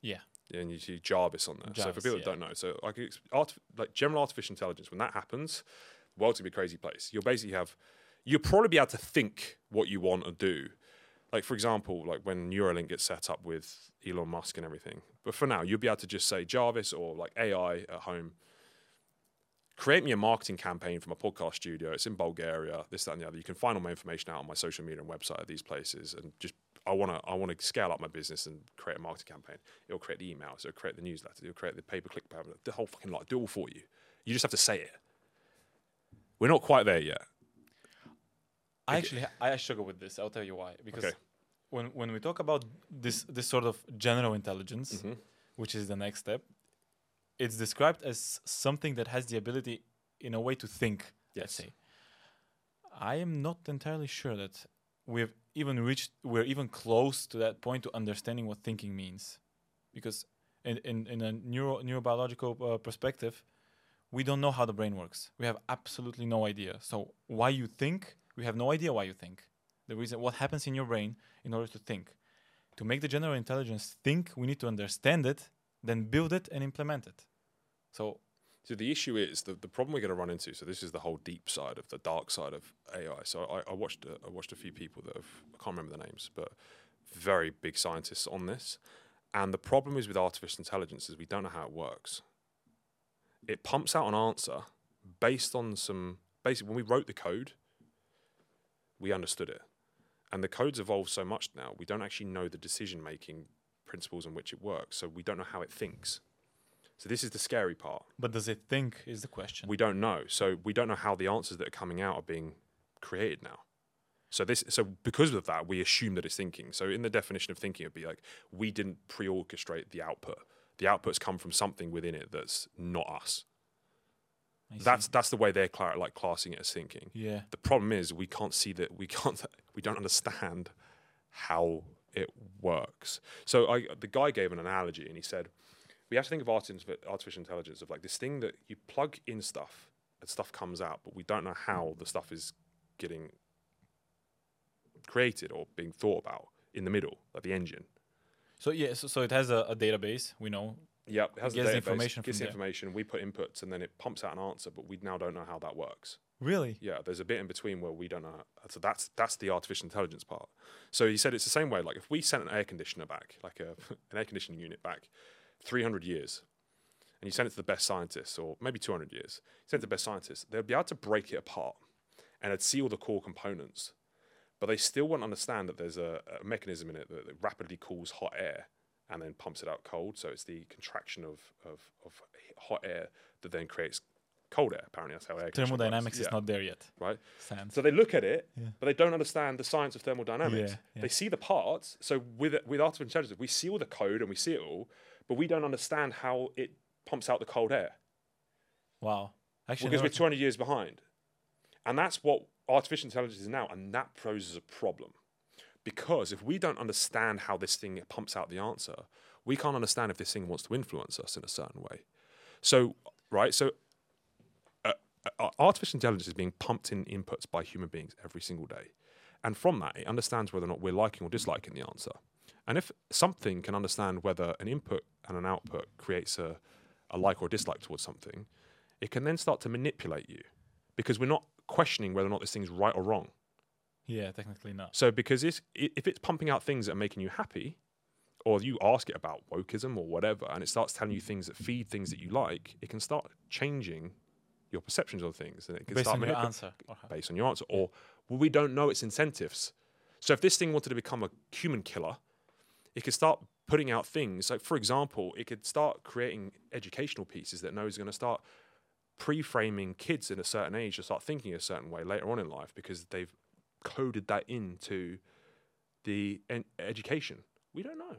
Yeah, Yeah, and you see Jarvis on there. so for Jarvis, people that don't know, so art, like general artificial intelligence, when that happens, the world's gonna be a crazy place. You'll basically have, you'll probably be able to think what you want to do. Like for example, like when Neuralink gets set up with Elon Musk and everything. But for now, you'll be able to just say Jarvis or like AI at home. Create me a marketing campaign from a podcast studio. It's in Bulgaria. This, that, and the other. You can find all my information out on my social media and website at these places, and just I want to I want to scale up my business and create a marketing campaign. It'll create the emails, it'll create the newsletter, it'll create the pay per click the whole fucking lot. Do all for you. You just have to say it. We're not quite there yet. I actually I struggle with this. I'll tell you why. Because Okay. when when we talk about this this sort of general intelligence, Mm-hmm. which is the next step, it's described as something that has the ability, in a way, to think. Let's say. I am not entirely sure that we've even reached. We're even close to that point to understanding what thinking means, because in in, in a neuro neurobiological uh, perspective, we don't know how the brain works. We have absolutely no idea. So why you think, we have no idea why you think. The reason what happens in your brain in order to think. To make the general intelligence think, we need to understand it, then build it and implement it. So So the issue is the, the problem we're going to run into. So this is the whole deep side of the dark side of AI. So I, I watched uh, I watched a few people that have I can't remember the names, but very big scientists on this. And the problem is with artificial intelligence is we don't know how it works. It pumps out an answer based on some basically when we wrote the code, we understood it. And the code's evolved so much now, we don't actually know the decision making principles in which it works. So we don't know how it thinks. So this is the scary part. but does it think is the question. We don't know. So we don't know how the answers that are coming out are being created now. So this so because of that, we assume that it's thinking. So in the definition of thinking, it'd be like we didn't pre-orchestrate the output. The outputs come from something within it that's not us. I see. That's that's the way they're cla- like classing it as thinking. yeah. The problem is we can't see that we can't we don't understand how it works. So I the guy gave an analogy and he said we have to think of arti- artificial intelligence of like this thing that you plug in stuff and stuff comes out, but we don't know how the stuff is getting created or being thought about in the middle, like the engine. So yeah, so, so it has a, a database, we know. Yeah, it has Gets the database, information gets the there. information. We put inputs, and then it pumps out an answer, but we now don't know how that works. Really? Yeah, there's a bit in between where we don't know. So that's that's the artificial intelligence part. So he said it's the same way. Like if we sent an air conditioner back, like a an air conditioning unit back, 300 years, and you send it to the best scientists, or maybe 200 years, send it to the best scientists, they'd be able to break it apart, and it'd see all the core components, but they still won't understand that there's a, a mechanism in it that, that rapidly cools hot air and then pumps it out cold. So it's the contraction of of, of hot air that then creates cold air. Apparently, that's how air conditioning works. Thermodynamics is Yeah, not there yet. right. So they look at it, Yeah. but they don't understand the science of thermodynamics. Yeah. They see the parts. So with with artificial intelligence, we see all the code and we see it all, but we don't understand how it pumps out the cold air wow. Actually, because we're never- 200 years behind. And that's what artificial intelligence is now, and that poses a problem. Because if we don't understand how this thing pumps out the answer, we can't understand if this thing wants to influence us in a certain way. So, right, so uh, uh, artificial intelligence is being pumped in inputs by human beings every single day. And from that, it understands whether or not we're liking or disliking the answer. And if something can understand whether an input and an output creates a, a like or dislike towards something, it can then start to manipulate you because we're not questioning whether or not this thing's right or wrong. yeah, technically not. So because it's, if it's pumping out things that are making you happy, or you ask it about wokeism or whatever, and it starts telling you things that feed things that you like, it can start changing your perceptions of things, and it can Based start on your answer. based on your answer, or well, we don't know its incentives. So if this thing wanted to become a human killer, it could start putting out things like, for example, it could start creating educational pieces that knows is going to start pre-framing kids in a certain age to start thinking a certain way later on in life because they've coded that into the en- education. We don't know.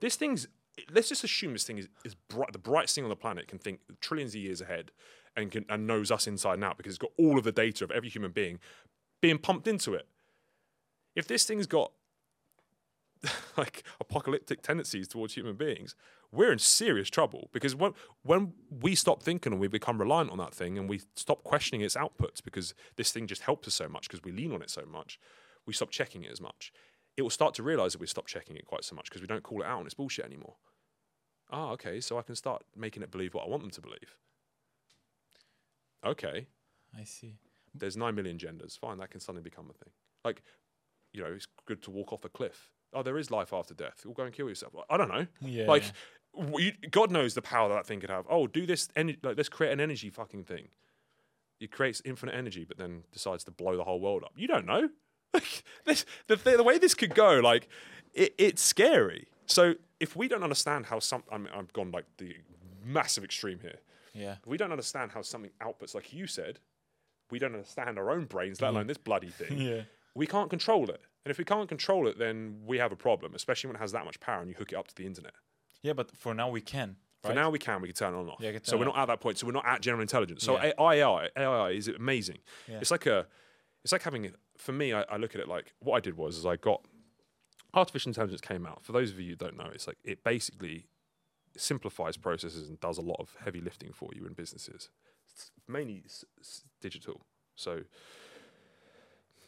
This thing's. Let's just assume this thing is, is bright, the brightest thing on the planet can think trillions of years ahead and can and knows us inside and out because it's got all of the data of every human being being pumped into it. If this thing's got like apocalyptic tendencies towards human beings, we're in serious trouble because when when we stop thinking and we become reliant on that thing and we stop questioning its outputs because this thing just helps us so much because we lean on it so much, we stop checking it as much. It will start to realize that we stop checking it quite so much because we don't call it out on its bullshit anymore. Ah, okay, so I can start making it believe what I want them to believe. Okay, I see. there's nine million genders. Fine, that can suddenly become a thing. Like, you know, it's good to walk off a cliff. Oh, there is life after death. You'll go and kill yourself. I don't know. Yeah. Like, w- you, God knows the power that, that thing could have. Oh, do this. Ener- like, let's create an energy fucking thing. It creates infinite energy, but then decides to blow the whole world up. You don't know. Like, this, the, the, the way this could go, like, it, it's scary. So if we don't understand how some, I mean, I've gone like the massive extreme here. Yeah. If we don't understand how something outputs, like you said, we don't understand our own brains, let alone this bloody thing. Yeah. We can't control it. And if we can't control it, then we have a problem, especially when it has that much power and you hook it up to the internet. Yeah, but for now we can. For now, we can. We can turn it on and off. Yeah, so we're not at that point. So we're not at general intelligence. So Yeah. AI, AI is amazing. Yeah. It's like a, it's like having. For me, I, I look at it like what I did was is I got artificial intelligence came out. For those of you who don't know, it's like it basically simplifies processes and does a lot of heavy lifting for you in businesses. It's mainly s- s- digital. So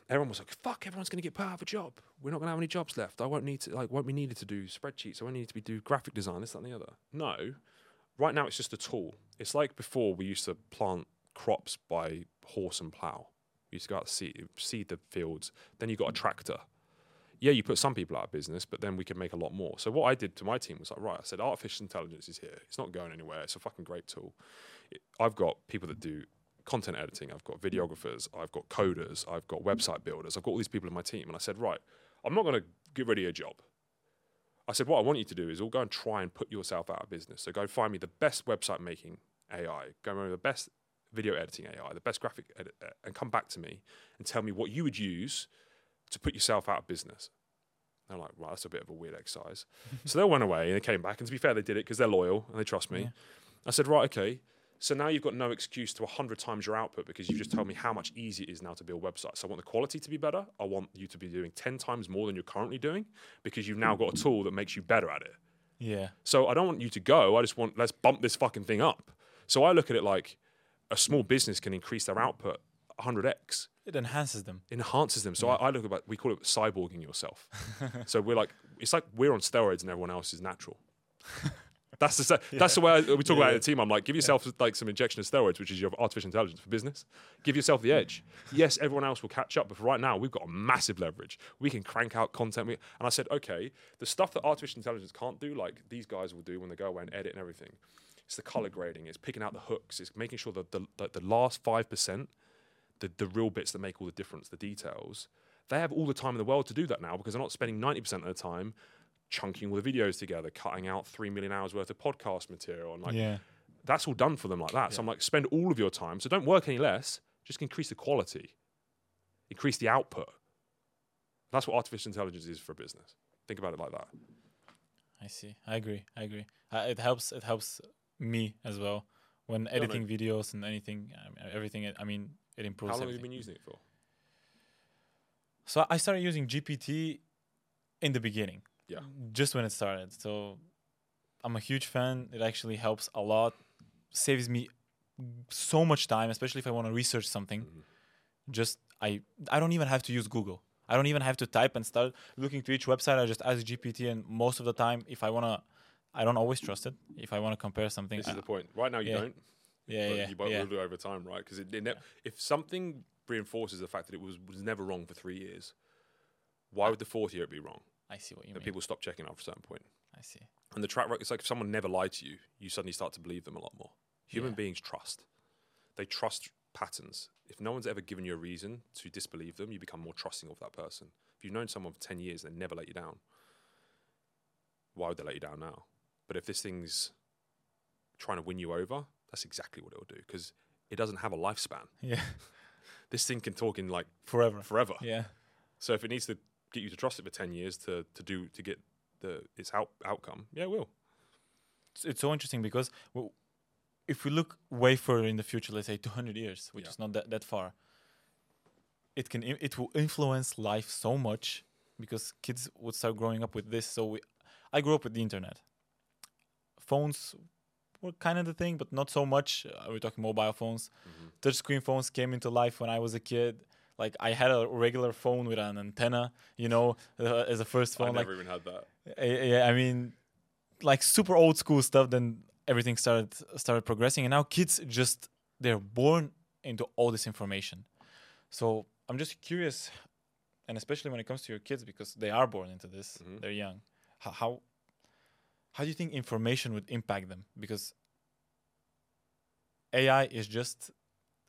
everyone was like, "Fuck, everyone's going to get put out of a job. We're not going to have any jobs left. I won't need to like won't be needed to do spreadsheets. I won't need to be do graphic design. This, that, and the other." No, right now it's just a tool. It's like before we used to plant crops by horse and plow. We used to go out to seed, seed the fields. Then you got a tractor. Yeah, you put some people out of business, but then we could make a lot more. So what I did to my team was like, right, I said, artificial intelligence is here. It's not going anywhere. It's a fucking great tool. I've got people that do content editing. I've got videographers. I've got coders. I've got website builders. I've got all these people in my team. And I said, right, I'm not going to get rid of your job. I said, what I want you to do is all go and try and put yourself out of business. So go find me the best website making AI, go find me the best video editing AI, the best graphic edit, uh, and come back to me and tell me what you would use to put yourself out of business. They're like, right, that's a bit of a weird exercise. so they went away and they came back. And to be fair, they did it because they're loyal and they trust me. Yeah. I said, right, okay. So now you've got no excuse to 100 times your output because you've just told me how much easier it is now to build websites. So I want the quality to be better. I want you to be doing 10 times more than you're currently doing because you've now got a tool that makes you better at it. Yeah. So I don't want you to go. I just want let's bump this fucking thing up. So I look at it like a small business can increase their output 100x, It enhances them. enhances them. So I, I look about we call it cyborging yourself. so we're like it's like we're on steroids and everyone else is natural. That's the that's the way I, we talk about it in the team. I'm like, give yourself like some injection of steroids, which is your artificial intelligence for business. Give yourself the edge. Yes, everyone else will catch up, but for right now, we've got a massive leverage. We can crank out content. We, and I said, okay, the stuff that artificial intelligence can't do, like these guys will do when they go away and edit and everything. It's the color grading. It's picking out the hooks. It's making sure that the that the last five percent, the the real bits that make all the difference, the details. They have all the time in the world to do that now because they're not spending ninety percent of the time chunking all the videos together, cutting out three million hours worth of podcast material, and like yeah. that's all done for them like that. So I'm like, spend all of your time. So don't work any less. Just increase the quality, increase the output. That's what artificial intelligence is for a business. Think about it like that. I see. I agree. I agree. Uh, it helps. It helps me as well when no. editing videos and anything. I mean, everything. I mean, it improves. How long have you been using it for? So I started using GPT in the beginning. Yeah. Just when it started. So I'm a huge fan. It actually helps a lot. Saves me so much time, especially if I want to research something. Mm-hmm. Just I I don't even have to use Google. I don't even have to type and start looking to each website. I just ask GPT, and most of the time, if I wanna, I don't always trust it. If I wanna compare something, This I- is the point. Right now, you yeah. don't. yeah, yeah, you won't yeah. will do over time, right? Because it, it ne- if something reinforces the fact that it was, was never wrong for three years, why uh, would the fourth year it be wrong? I see what you mean. people stop checking after a certain point. I see. And the track record, it's like if someone never lied to you, you suddenly start to believe them a lot more. Human Yeah. beings trust. They trust patterns. If no one's ever given you a reason to disbelieve them, you become more trusting of that person. If you've known someone for 10 years and they never let you down, why would they let you down now? But if this thing's trying to win you over, that's exactly what it'll do because it doesn't have a lifespan. Yeah, This thing can talk in like forever. forever. Yeah, So if it needs to get you to trust it for 10 years to, to do to get the its out, outcome, yeah, it will. it's, it's so interesting because w- if we look way further in the future, let's say 200 years, which Yeah. is not that, that far, it can it will influence life so much because kids would start growing up with this. So we, I grew up with the internet. Phones were kind of the thing, but not so much. Uh, we're talking mobile phones. Mm-hmm. Touchscreen phones came into life when I was a kid. Like I had a regular phone with an antenna, you know, uh, as a first phone. I like never even had that. Yeah, I mean, like super old school stuff. Then everything started started progressing, and now kids just they're born into all this information. So I'm just curious, and especially when it comes to your kids, because they are born into this, Mhm. they're young. How, how how do you think information would impact them? Because AI is just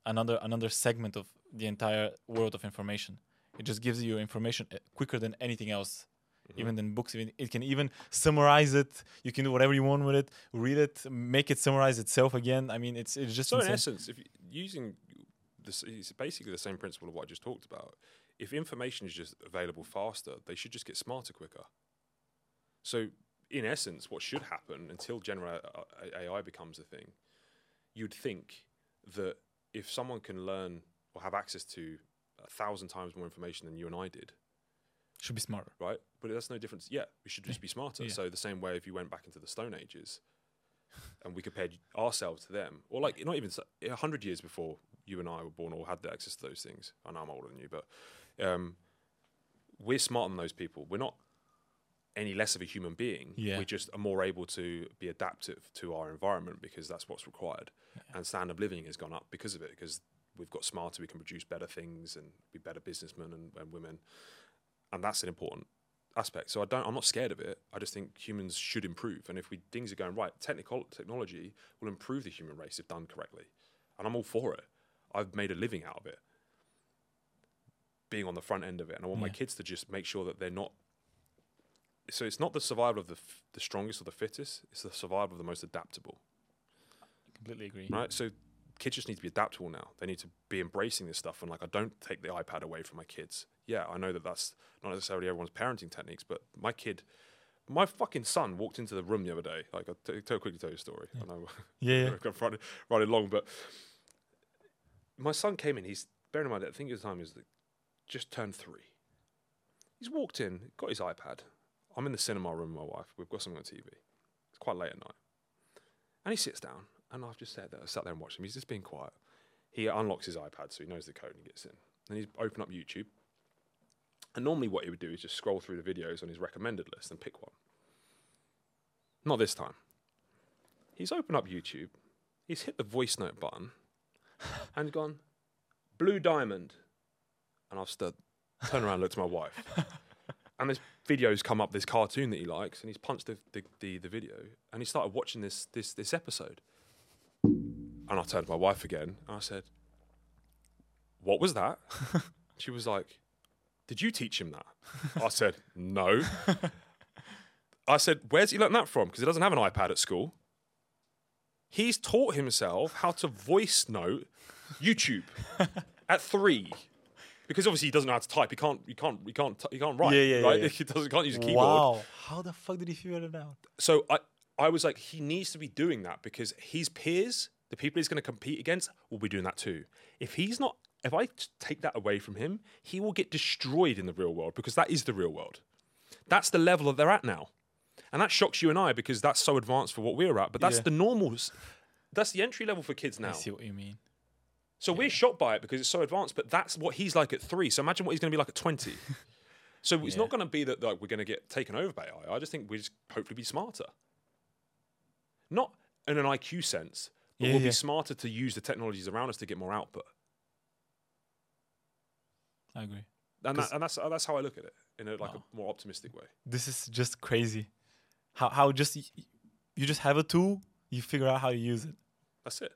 another another segment of the entire world of information. It just gives you information uh, quicker than anything else, Mm-hmm. even than books. Even it can even summarize it. You can do whatever you want with it. Read it, make it summarize itself again. I mean, it's it's just So in essence, if using this, it's basically the same principle of what I just talked about. If information is just available faster, they should just get smarter quicker. So in essence, what should happen until general AI becomes a thing, you'd think that if someone can learn or have access to a thousand times more information than you and I did, Should be smarter. right? But that's no difference. Yeah, we should just be smarter. Yeah. So the same way if you went back into the Stone Ages and we compared ourselves to them, or like not even a hundred years before you and I were born or had the access to those things. I know I'm older than you, but um, we're smarter than those people. We're not any less of a human being. Yeah. We just are more able to be adaptive to our environment because that's what's required. And standard of living has gone up because of it, because we've got smarter, we can produce better things and be better businessmen and, and women. And that's an important aspect. So I don't I'm not scared of it. I just think humans should improve. And if we things are going right, technical technology will improve the human race if done correctly. And I'm all for it. I've made a living out of it. Being on the front end of it. And I want my kids to just make sure that they're not so it's not the survival of the f- the strongest or the fittest. It's the survival of the most adaptable, I Completely agree. right? So kids just need to be adaptable now. They need to be embracing this stuff. And like, I don't take the iPad away from my kids. Yeah, I know that that's not necessarily everyone's parenting techniques, but my kid, my fucking son walked into the room the other day. Like, I'll t- tell quickly tell you a story. I know Yeah, yeah. I've running, running long, but my son came in. He's bearing in mind, I think at the time he was like, just turned three. He's walked in, got his iPad. I'm in the cinema room with my wife. We've got something on TV. It's quite late at night, and he sits down, and I've just sat there, sat there and watched him. He's just being quiet. He unlocks his iPad, so he knows the code, and he gets in. Then he's open up YouTube. And normally, what he would do is just scroll through the videos on his recommended list and pick one. Not this time. He's opened up YouTube. He's hit the voice note button and gone, Blue Diamond. And I've stood, turned around and looked at my wife. and this video's come up, this cartoon that he likes, and he's punched the, the, the, the video and he started watching this, this, this episode. And I turned to my wife again and I said, What was that? she was like, Did you teach him that? I said, No. I said, Where's he learned that from? Because he doesn't have an iPad at school. He's taught himself how to voice note YouTube at three. Because obviously he doesn't know how to type. He can't. He can't. He can't. He can't write. Yeah, yeah, right. yeah. He doesn't. Can't use a keyboard. Wow. How the fuck did he figure it out? So I, I was like, he needs to be doing that because his peers, the people he's going to compete against, will be doing that too. If he's not, if I take that away from him, he will get destroyed in the real world because that is the real world. That's the level that they're at now, and that shocks you and I because that's so advanced for what we're at. But that's Yeah. the normal. That's the entry level for kids now. I see what you mean. So we're shocked by it because it's so advanced, but that's what he's like at three. So imagine what he's going to be like at 20. so it's Yeah. not going to be that like, we're going to get taken over by AI. I just think we just hopefully be smarter. Not in an IQ sense, but Yeah, we'll yeah. be smarter to use the technologies around us to get more output. I agree. And, that, and that's, that's how I look at it in a like a more optimistic way. This is just crazy. How how just you just have a tool, you figure out how to use it. That's it.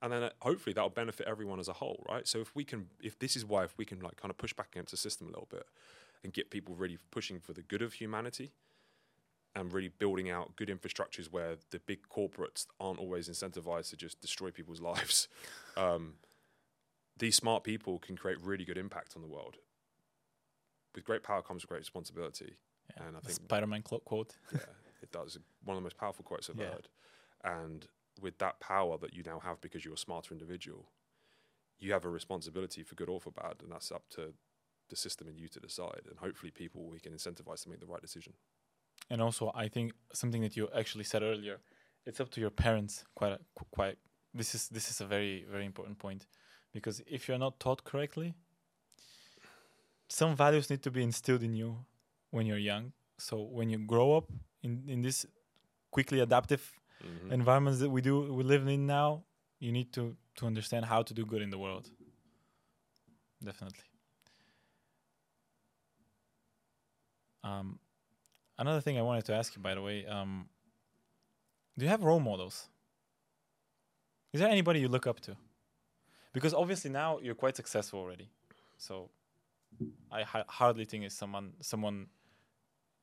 And then uh, hopefully that'll benefit everyone as a whole, right? So if we can, if this is why, if we can like kind of push back against the system a little bit and get people really pushing for the good of humanity and really building out good infrastructures where the big corporates aren't always incentivized to just destroy people's lives, um, these smart people can create really good impact on the world. With great power comes great responsibility. Yeah, And I think- Spider-Man clo- quote. Yeah, it does. One of the most powerful quotes I've Yeah. heard. And with that power that you now have because you're a smarter individual, you have a responsibility for good or for bad, and that's up to the system and you to decide. And hopefully, people we can incentivize to make the right decision. And also, I think something that you actually said earlier, it's up to your parents. Quite, a, quite. This is this is a very very important point, because if you're not taught correctly, some values need to be instilled in you when you're young. So when you grow up in in this quickly adaptive environments that we do we live in now, you need to to understand how to do good in the world. Definitely. Um, another thing I wanted to ask you, by the way, um, do you have role models? Is there anybody you look up to? Because obviously now you're quite successful already, so I ha- hardly think it's someone someone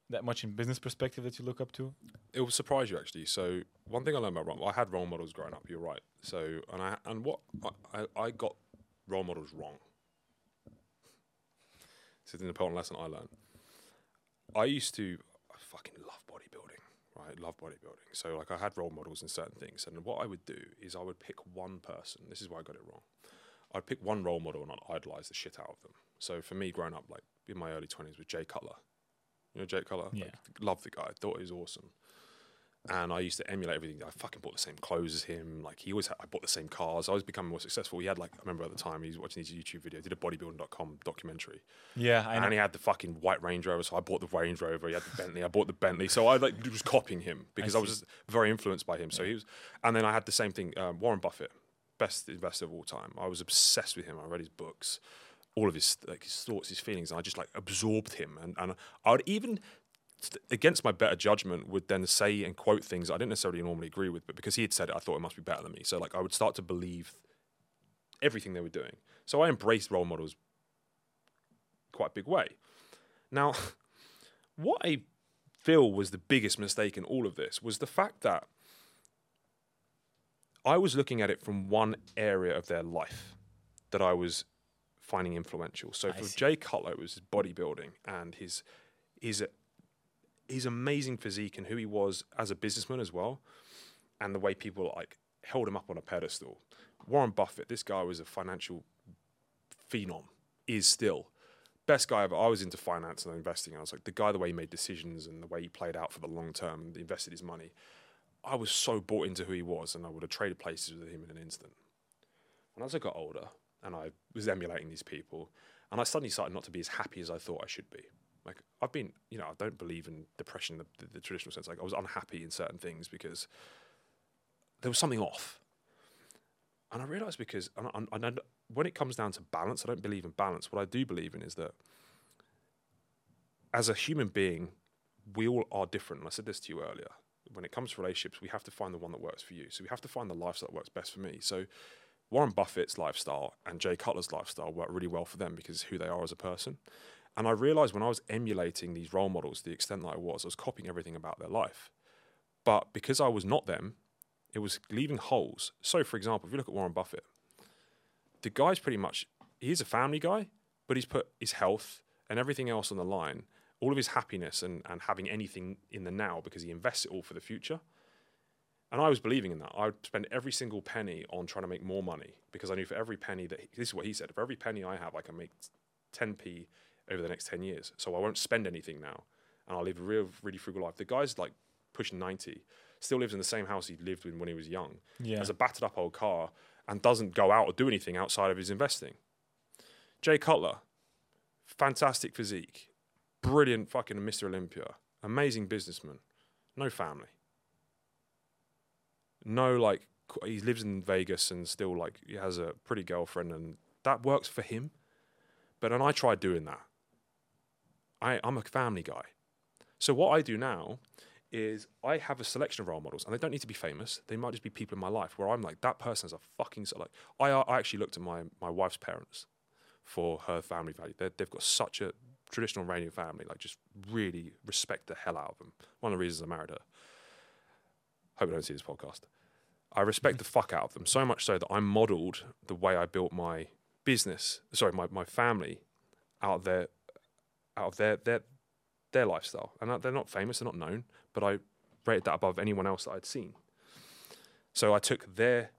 that much in business perspective that you look up to. It will surprise you actually. So one thing I learned about I had role models growing up. You're right. So and I and what I, I, I got role models wrong. This is an important lesson I learned. I used to fucking love bodybuilding, right? Love bodybuilding. So like I had role models in certain things, and what I would do is I would pick one person. This is why I got it wrong. I'd pick one role model and I'd idolize the shit out of them. So for me, growing up, like in my early twenties, was Jay Cutler. You know Jay Cutler? Yeah. Like, loved the guy. Thought he was awesome. And I used to emulate everything. I fucking bought the same clothes as him. Like he always, had, I bought the same cars. I was becoming more successful. He had like, I remember at the time he was watching his YouTube video. Did a bodybuilding.com documentary, Yeah, I know. and he had the fucking white Range Rover. So I bought the Range Rover. He had the Bentley. I bought the Bentley. So I like was copying him because I, was just very influenced by him. So he was, and then I had the same thing. Um, Warren Buffett, best investor of all time. I was obsessed with him. I read his books, all of his like his thoughts, his feelings, and I just like absorbed him. And and I would even against my better judgment would then say and quote things I didn't necessarily normally agree with, but because he had said it, I thought it must be better than me. So like I would start to believe everything they were doing. So I embraced role models quite a big way. Now, what I feel was the biggest mistake in all of this was the fact that I was looking at it from one area of their life that I was finding influential. So I for see. Jay Cutler, it was his bodybuilding and his his his amazing physique and who he was as a businessman as well, and the way people like held him up on a pedestal. Warren Buffett, this guy was a financial phenom, is still best guy ever. I was into finance and investing. I was like the guy, the way he made decisions and the way he played out for the long term and invested his money. I was so bought into who he was, and I would have traded places with him in an instant. And as I got older, and I was emulating these people, and I suddenly started not to be as happy as I thought I should be. Like I've been, you know, I don't believe in depression in the, the, the traditional sense. Like I was unhappy in certain things because there was something off. And I realized because, when it comes down to balance, I don't believe in balance. What I do believe in is that as a human being, we all are different. And I said this to you earlier. When it comes to relationships, we have to find the one that works for you. So we have to find the lifestyle that works best for me. So Warren Buffett's lifestyle and Jay Cutler's lifestyle work really well for them because who they are as a person. And I realized when I was emulating these role models, the extent that I was, I was copying everything about their life. But because I was not them, it was leaving holes. So, for example, if you look at Warren Buffett, the guy's pretty much, he is a family guy, but he's put his health and everything else on the line, all of his happiness and, and having anything in the now because he invests it all for the future. And I was believing in that. I would spend every single penny on trying to make more money because I knew for every penny that, this is what he said, for every penny I have, I can make 10p over the next 10 years. So I won't spend anything now and I'll live a real, really frugal life. The guy's like pushing 90, still lives in the same house he lived in when he was young, Yeah. has a battered up old car, and doesn't go out or do anything outside of his investing. Jay Cutler, fantastic physique, brilliant fucking Mr. Olympia, amazing businessman, no family. No, like, he lives in Vegas and still, like, he has a pretty girlfriend, and that works for him. But and I tried doing that, I, I'm a family guy. So what I do now is I have a selection of role models, and they don't need to be famous. They might just be people in my life where I'm like, that person is a fucking so like. I I actually looked at my my wife's parents for her family value. they they've got such a traditional Iranian family, like just really respect the hell out of them. One of the reasons I married her. Hope I don't see this podcast. I respect the fuck out of them so much so that I modelled the way I built my business, sorry, my, my family, out of their out of their their their lifestyle. And they're not famous, they're not known, but I rated that above anyone else that I'd seen. So I took their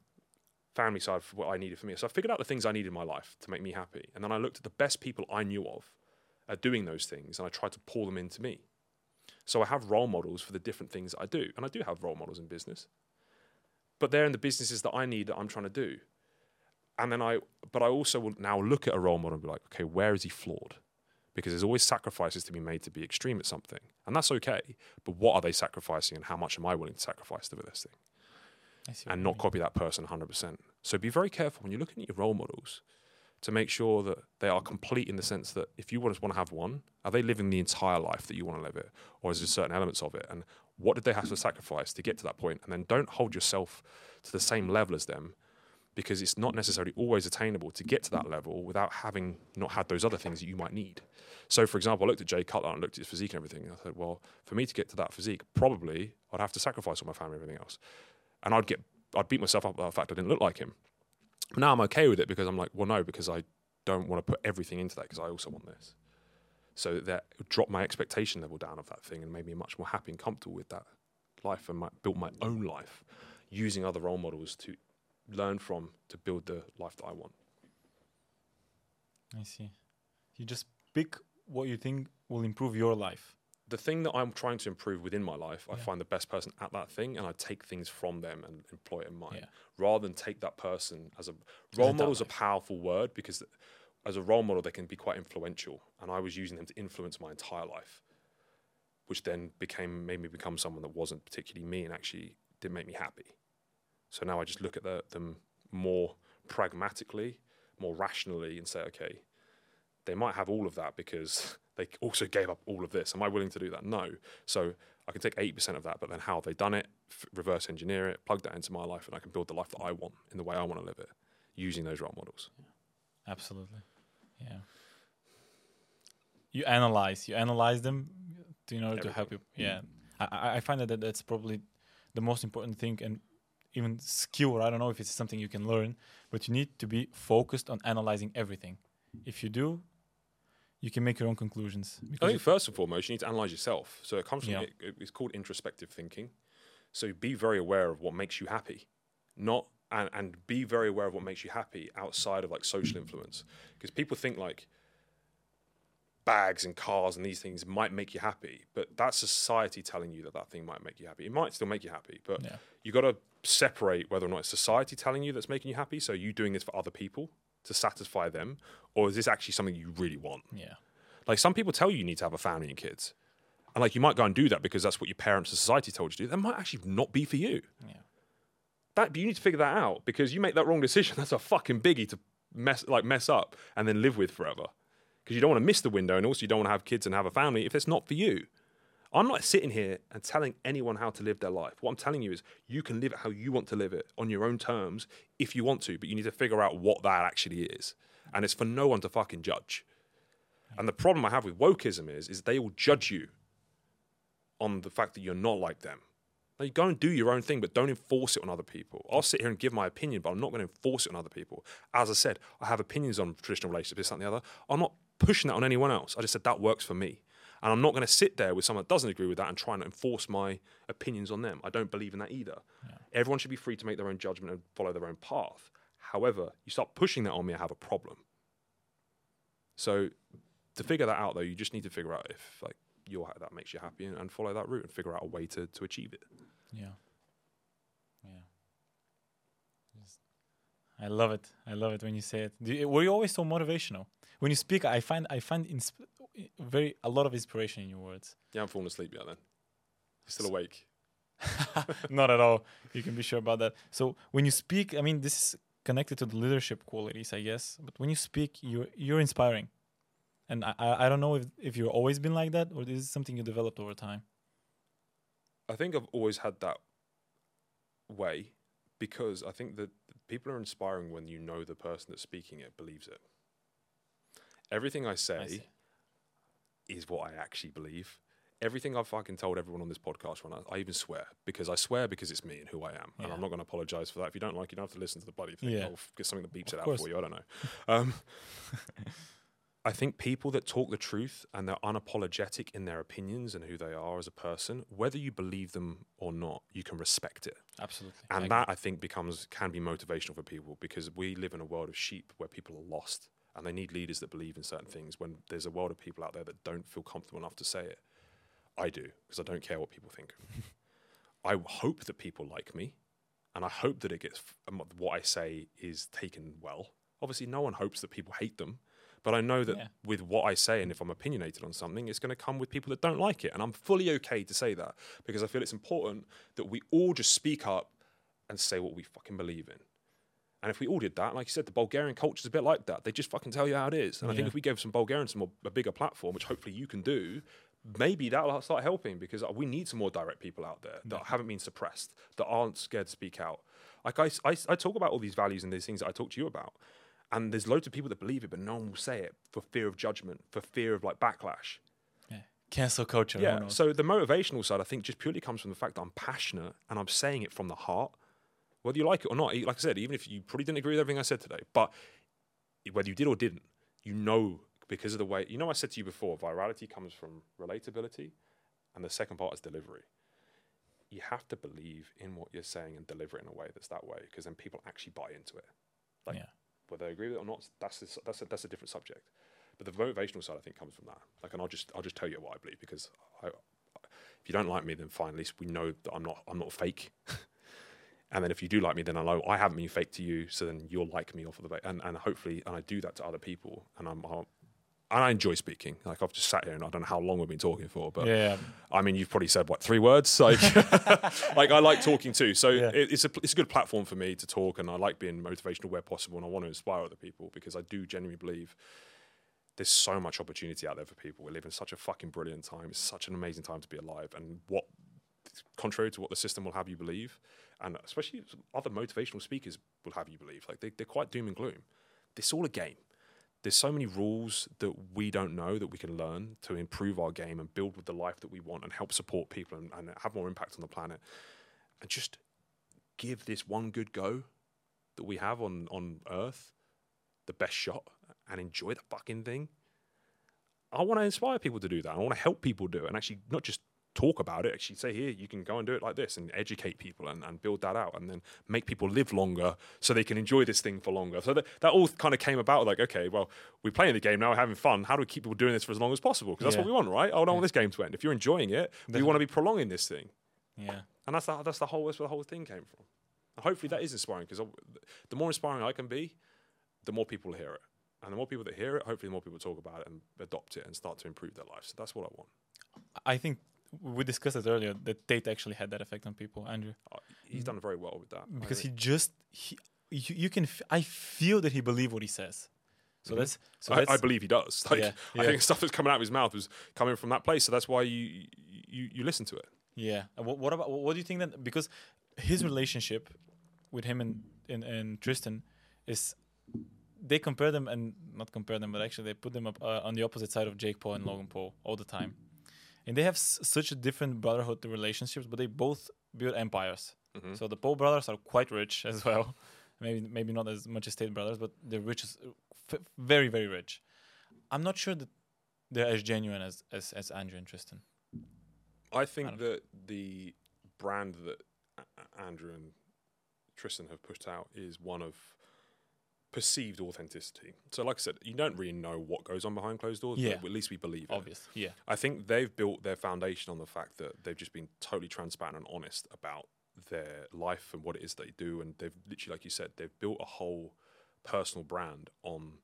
family side for what I needed for me. So I figured out the things I needed in my life to make me happy. And then I looked at the best people I knew of at doing those things and I tried to pull them into me. So I have role models for the different things I do. And I do have role models in business. But they're in the businesses that I need that I'm trying to do. And then I, but I also will now look at a role model and be like, okay, where is he flawed? Because there's always sacrifices to be made to be extreme at something. And that's okay. But what are they sacrificing and how much am I willing to sacrifice for this thing? I see what and not copy that person 100%. So be very careful when you're looking at your role models to make sure that they are complete in the sense that if you want to have one, are they living the entire life that you want to live it? Or is there certain elements of it? And what did they have to sacrifice to get to that point? And then don't hold yourself to the same level as them because it's not necessarily always attainable to get to that level without having not had those other things that you might need. So, for example, I looked at Jay Cutler and looked at his physique and everything. And I thought, well, for me to get to that physique, probably I'd have to sacrifice all my family and everything else. And I'd get, I'd beat myself up about the fact I didn't look like him. But now I'm okay with it because I'm like, well, no, because I don't want to put everything into that because I also want this. So that dropped my expectation level down of that thing and made me much more happy and comfortable with that life and my, built my own life using other role models to learn from to build the life that I want. I see. You just pick what you think will improve your life. The thing that I'm trying to improve within my life, I find the best person at that thing and I take things from them and employ it in mine Yeah. rather than take that person as a role model is a powerful word because th- as a role model they can be quite influential and I was using them to influence my entire life which then became made me become someone that wasn't particularly me and actually didn't make me happy. So now I just look at the, them more pragmatically, more rationally, and say, okay, they might have all of that because they also gave up all of this. Am I willing to do that? No. So I can take 80% of that, but then how have they done it? F- reverse engineer it, plug that into my life, and I can build the life that I want in the way I want to live it using those role models. Absolutely. Yeah. You analyze. You analyze them in order to help you. Yeah. Mm. I, I- I find that that's probably the most important thing and even skill. Or I don't know if it's something you can learn, but you need to be focused on analyzing everything. If you do, you can make your own conclusions. I think first and foremost, you need to analyze yourself. So it comes from Yeah. it, it- it's called introspective thinking. So be very aware of what makes you happy, not and, and be very aware of what makes you happy outside of like social influence. Because people think like bags and cars and these things might make you happy, but that's society telling you that that thing might make you happy. It might still make you happy, but Yeah. you got to separate whether or not it's society telling you that's making you happy. So you doing this for other people to satisfy them, or is this actually something you really want? yeah, Like some people tell you you need to have a family and kids. And like you might go and do that because that's what your parents and society told you to do. That might actually not be for you. yeah, That you need to figure that out because you make that wrong decision. That's a fucking biggie to mess like mess up and then live with forever. Because you don't want to miss the window and also you don't want to have kids and have a family if it's not for you. I'm not sitting here and telling anyone how to live their life. What I'm telling you is you can live it how you want to live it on your own terms if you want to, but you need to figure out what that actually is. And it's for no one to fucking judge. And the problem I have with wokeism is, is they will judge you on the fact that you're not like them. Now, you go and do your own thing, but don't enforce it on other people. I'll sit here and give my opinion, but I'm not going to enforce it on other people. As I said, I have opinions on traditional relationships, this, that, and the other. I'm not pushing that on anyone else. I just said that works for me. And I'm not going to sit there with someone that doesn't agree with that and try and enforce my opinions on them. I don't believe in that either. Everyone should be free to make their own judgment and follow their own path. However, you start pushing that on me, I have a problem. So to figure that out, though, you just need to figure out if like you're, that makes you happy and, and follow that route and figure out a way to, to achieve it. yeah, yeah. I love it. I love it when you say it. Do you, were you always so motivational? When you speak, I find I find insp- very a lot of inspiration in your words. Yeah, I'm falling asleep yet then. You're still awake. Not at all. You can be sure about that. So when you speak, I mean, this is connected to the leadership qualities, I guess. But when you speak, you're you're inspiring, and I I don't know if if you've always been like that or this is something you developed over time. I think I've always had that way because I think that people are inspiring when you know the person that's speaking it believes it. Everything I say I. is what I actually believe. Everything I've fucking told everyone on this podcast, when I, I even swear, because I swear because it's me and who I am, and I'm not going to apologize for that. If you don't like, it, you don't have to listen to the bloody thing. Yeah. I'll get something that beeps Of it out for you. I don't know. Um, I think people that talk the truth and they're unapologetic in their opinions and who they are as a person, whether you believe them or not, you can respect it. Absolutely. I And agree. that I think becomes can be motivational for people because we live in a world of sheep where people are lost and they need leaders that believe in certain things when there's a world of people out there that don't feel comfortable enough to say it. I do because I don't care what people think. I hope that people like me and I hope that it gets um, what I say is taken well. Obviously no one hopes that people hate them, but I know that Yeah. with what I say and if I'm opinionated on something, it's going to come with people that don't like it and I'm fully okay to say that because I feel it's important that we all just speak up and say what we fucking believe in. And if we all did that, like you said, the Bulgarian culture is a bit like that. They just fucking tell you how it is. And I think if we gave some Bulgarians some more, a bigger platform, which hopefully you can do, maybe that'll start helping because we need some more direct people out there that haven't been suppressed, that aren't scared to speak out. Like I, I, I talk about all these values and these things that I talk to you about, and there's loads of people that believe it, but no one will say it for fear of judgment, for fear of like backlash. Yeah. Cancel culture. Yeah. So the motivational side, I think, just purely comes from the fact that I'm passionate and I'm saying it from the heart, whether you like it or not. Like I said, even if you probably didn't agree with everything I said today, but whether you did or didn't, you know because of the way you know I said to you before, virality comes from relatability, and the second part is delivery. You have to believe in what you're saying and deliver it in a way that's that way, because then people actually buy into it. Like yeah. whether they agree with it or not, that's a, that's a, that's a different subject. But the motivational side, I think, comes from that. Like, and I'll just I'll just tell you what I believe because I, if you don't like me, then fine. At least we know that I'm not I'm not fake. and then if you do like me, then I know I haven't been fake to you. So then you'll like me off of the ba- and and hopefully and I do that to other people. And I'm. I'll, and I enjoy speaking. Like I've just sat here and I don't know how long we've been talking for, but Yeah. I mean, you've probably said what three words. Like, like I like talking too. So Yeah. it, it's a it's a good platform for me to talk, and I like being motivational where possible, and I want to inspire other people because I do genuinely believe there's so much opportunity out there for people. We live in such a fucking brilliant time. It's such an amazing time to be alive, and what contrary to what the system will have you believe, and especially other motivational speakers will have you believe, like they, they're quite doom and gloom. It's all a game. There's so many rules that we don't know that we can learn to improve our game and build with the life that we want and help support people and, and have more impact on the planet. And just give this one good go that we have on on earth the best shot and enjoy the fucking thing. I want to inspire people to do that. I want to help people do it and actually not just talk about it. Actually say here you can go and do it like this and educate people and, and build that out and then make people live longer so they can enjoy this thing for longer. So that, that all kind of came about like okay well we're playing the game now we're having fun. How do we keep people doing this for as long as possible? Because that's what we want right? I don't want this game to end. If you're enjoying it we want to be prolonging this thing. Yeah. and that's the, that's the whole that's where the whole thing came from. And hopefully that is inspiring because the more inspiring i can be the more people hear it. And the more people that hear it hopefully the more people talk about it and adopt it and start to improve their lives. So that's what i want. I think we discussed it earlier that Tate actually had that effect on people, Andrew, Uh, he's done very well with that because he just he you, you can f- I feel that he believed what he says. So Mhm. that's so I, that's I believe he does. Like, Yeah, I think stuff that's coming out of his mouth was coming from that place. So that's why you you, you listen to it. Yeah. And what, what about what do you think then? Because his relationship with him and, and and Tristan is they compare them and not compare them, but actually they put them up uh, on the opposite side of Jake Paul and Logan Paul all the time, and they have s- such a different brotherhood relationships, but they both build empires. Mhm. So the Paul brothers are quite rich as well. Maybe maybe not as much as Tate brothers, but they're rich, as, f- very very rich. I'm not sure that they're as genuine as as, as Andrew and Tristan. I think don't- that the brand that Andrew and Tristan have put out is one of perceived authenticity. So, like I said, you don't really know what goes on behind closed doors, Yeah. but at least we believe it. Obvious, yeah. I think they've built their foundation on the fact that they've just been totally transparent and honest about their life and what it is they do. And they've literally, like you said, they've built a whole personal brand on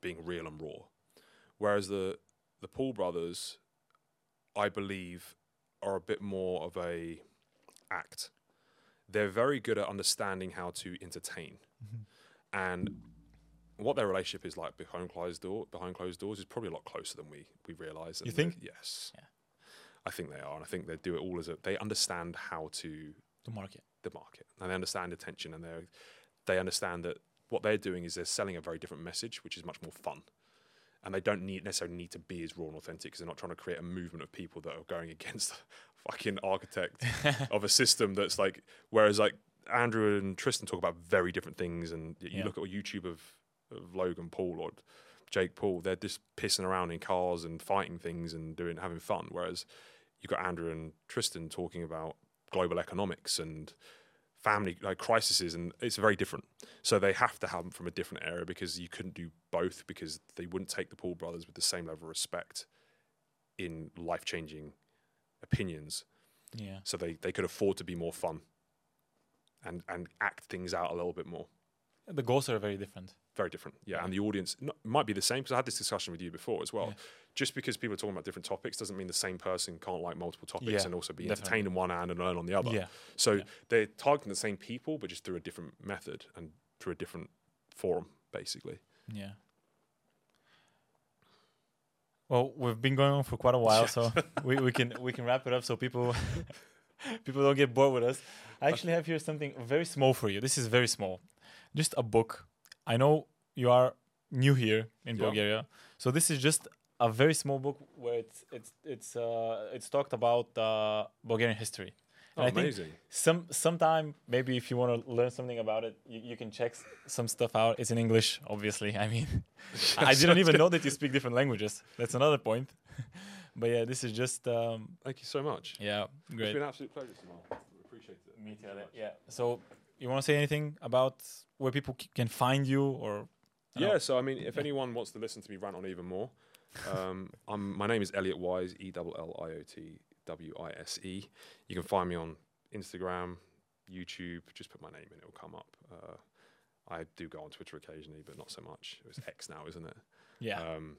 being real and raw. Whereas the the Paul brothers, I believe, are a bit more of a act. They're very good at understanding how to entertain, mm-hmm. and what their relationship is like behind closed door behind closed doors is probably a lot closer than we we realize. You think? Yes. Yeah. I think they are, and I think they do it all as a. They understand how to To market. the market, and they understand attention, and they they understand that what they're doing is they're selling a very different message, which is much more fun. And they don't need necessarily need to be as raw and authentic because they're not trying to create a movement of people that are going against the fucking architect of a system that's like. Whereas like Andrew and Tristan talk about very different things, and you Yeah. look at YouTube of, of Logan Paul or Jake Paul, they're just pissing around in cars and fighting things and doing having fun. Whereas you've got Andrew and Tristan talking about global economics and family like crises and it's very different so they have to have them from a different area because you couldn't do both because they wouldn't take the paul brothers with the same level of respect in life-changing opinions Yeah. so they, they could afford to be more fun and and act things out a little bit more The goals are very different. very different yeah, and the audience might be the same because i had this discussion with you before as well Yeah. just because people are talking about different topics doesn't mean the same person can't like multiple topics Yeah, and also be definitely. entertained in one hand and learn on the other Yeah. so they're targeting the same people but just through a different method and through a different forum basically Yeah. Well, we've been going on for quite a while, so we, we can we can wrap it up so people people don't get bored with us. I actually have here something very small for you. This is very small, just a book. I know you are new here in Yeah. Bulgaria, so this is just a very small book where it's it's it's uh, it's talked about uh, Bulgarian history. Oh, And I think amazing. some sometime maybe if you want to learn something about it, you, you can check s- some stuff out. It's in English, obviously. I mean, I didn't even know that you speak different languages. That's another point. but yeah, this is just um, Thank you so much. yeah, great. It's been an absolute pleasure, Samar. Appreciate it. Me too. Yeah. So you want to say anything about where people c- can find you or? Yeah, know. so I mean, if anyone wants to listen to me rant on even more, um, I'm, my name is Elliot Wise, E L L I O T W I S E. You can find me on Instagram, YouTube. Just put my name in, it'll come up. Uh, I do go on Twitter occasionally, but not so much. It's X now, isn't it? Yeah. Um,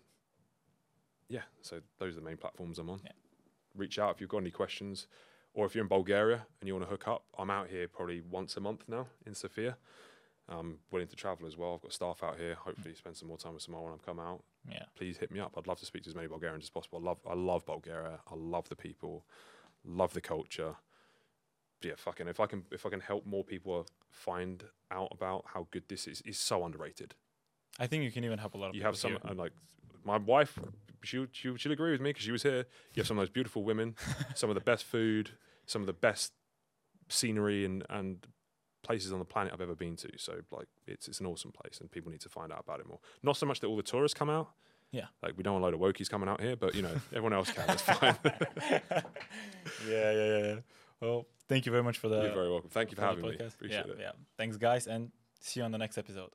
yeah, so those are the main platforms I'm on. Yeah. Reach out if you've got any questions, or if you're in Bulgaria and you want to hook up. I'm out here probably once a month now in Sofia. I'm willing to travel as well. I've got staff out here. Hopefully, spend some more time with Samar when I've come out. yeah. Please hit me up. I'd love to speak to as many Bulgarians as possible. I love, I love Bulgaria. I love the people, love the culture. Yeah, fucking. If I can, if I can help more people find out about how good this is, is so underrated I think you can even help a lot of you people. have some here. and like my wife she she she'll agree with me because she was here you have some of those beautiful women some of the best food some of the best scenery and and places on the planet I've ever been to so like it's it's an awesome place and people need to find out about it more not so much that all the tourists come out Yeah. like we don't want a load of wokies coming out here but you know everyone else can that's fine yeah, yeah, yeah. Well, thank you very much for that. you're very welcome thank you for having me appreciate yeah, it yeah. Thanks, guys, and see you on the next episode.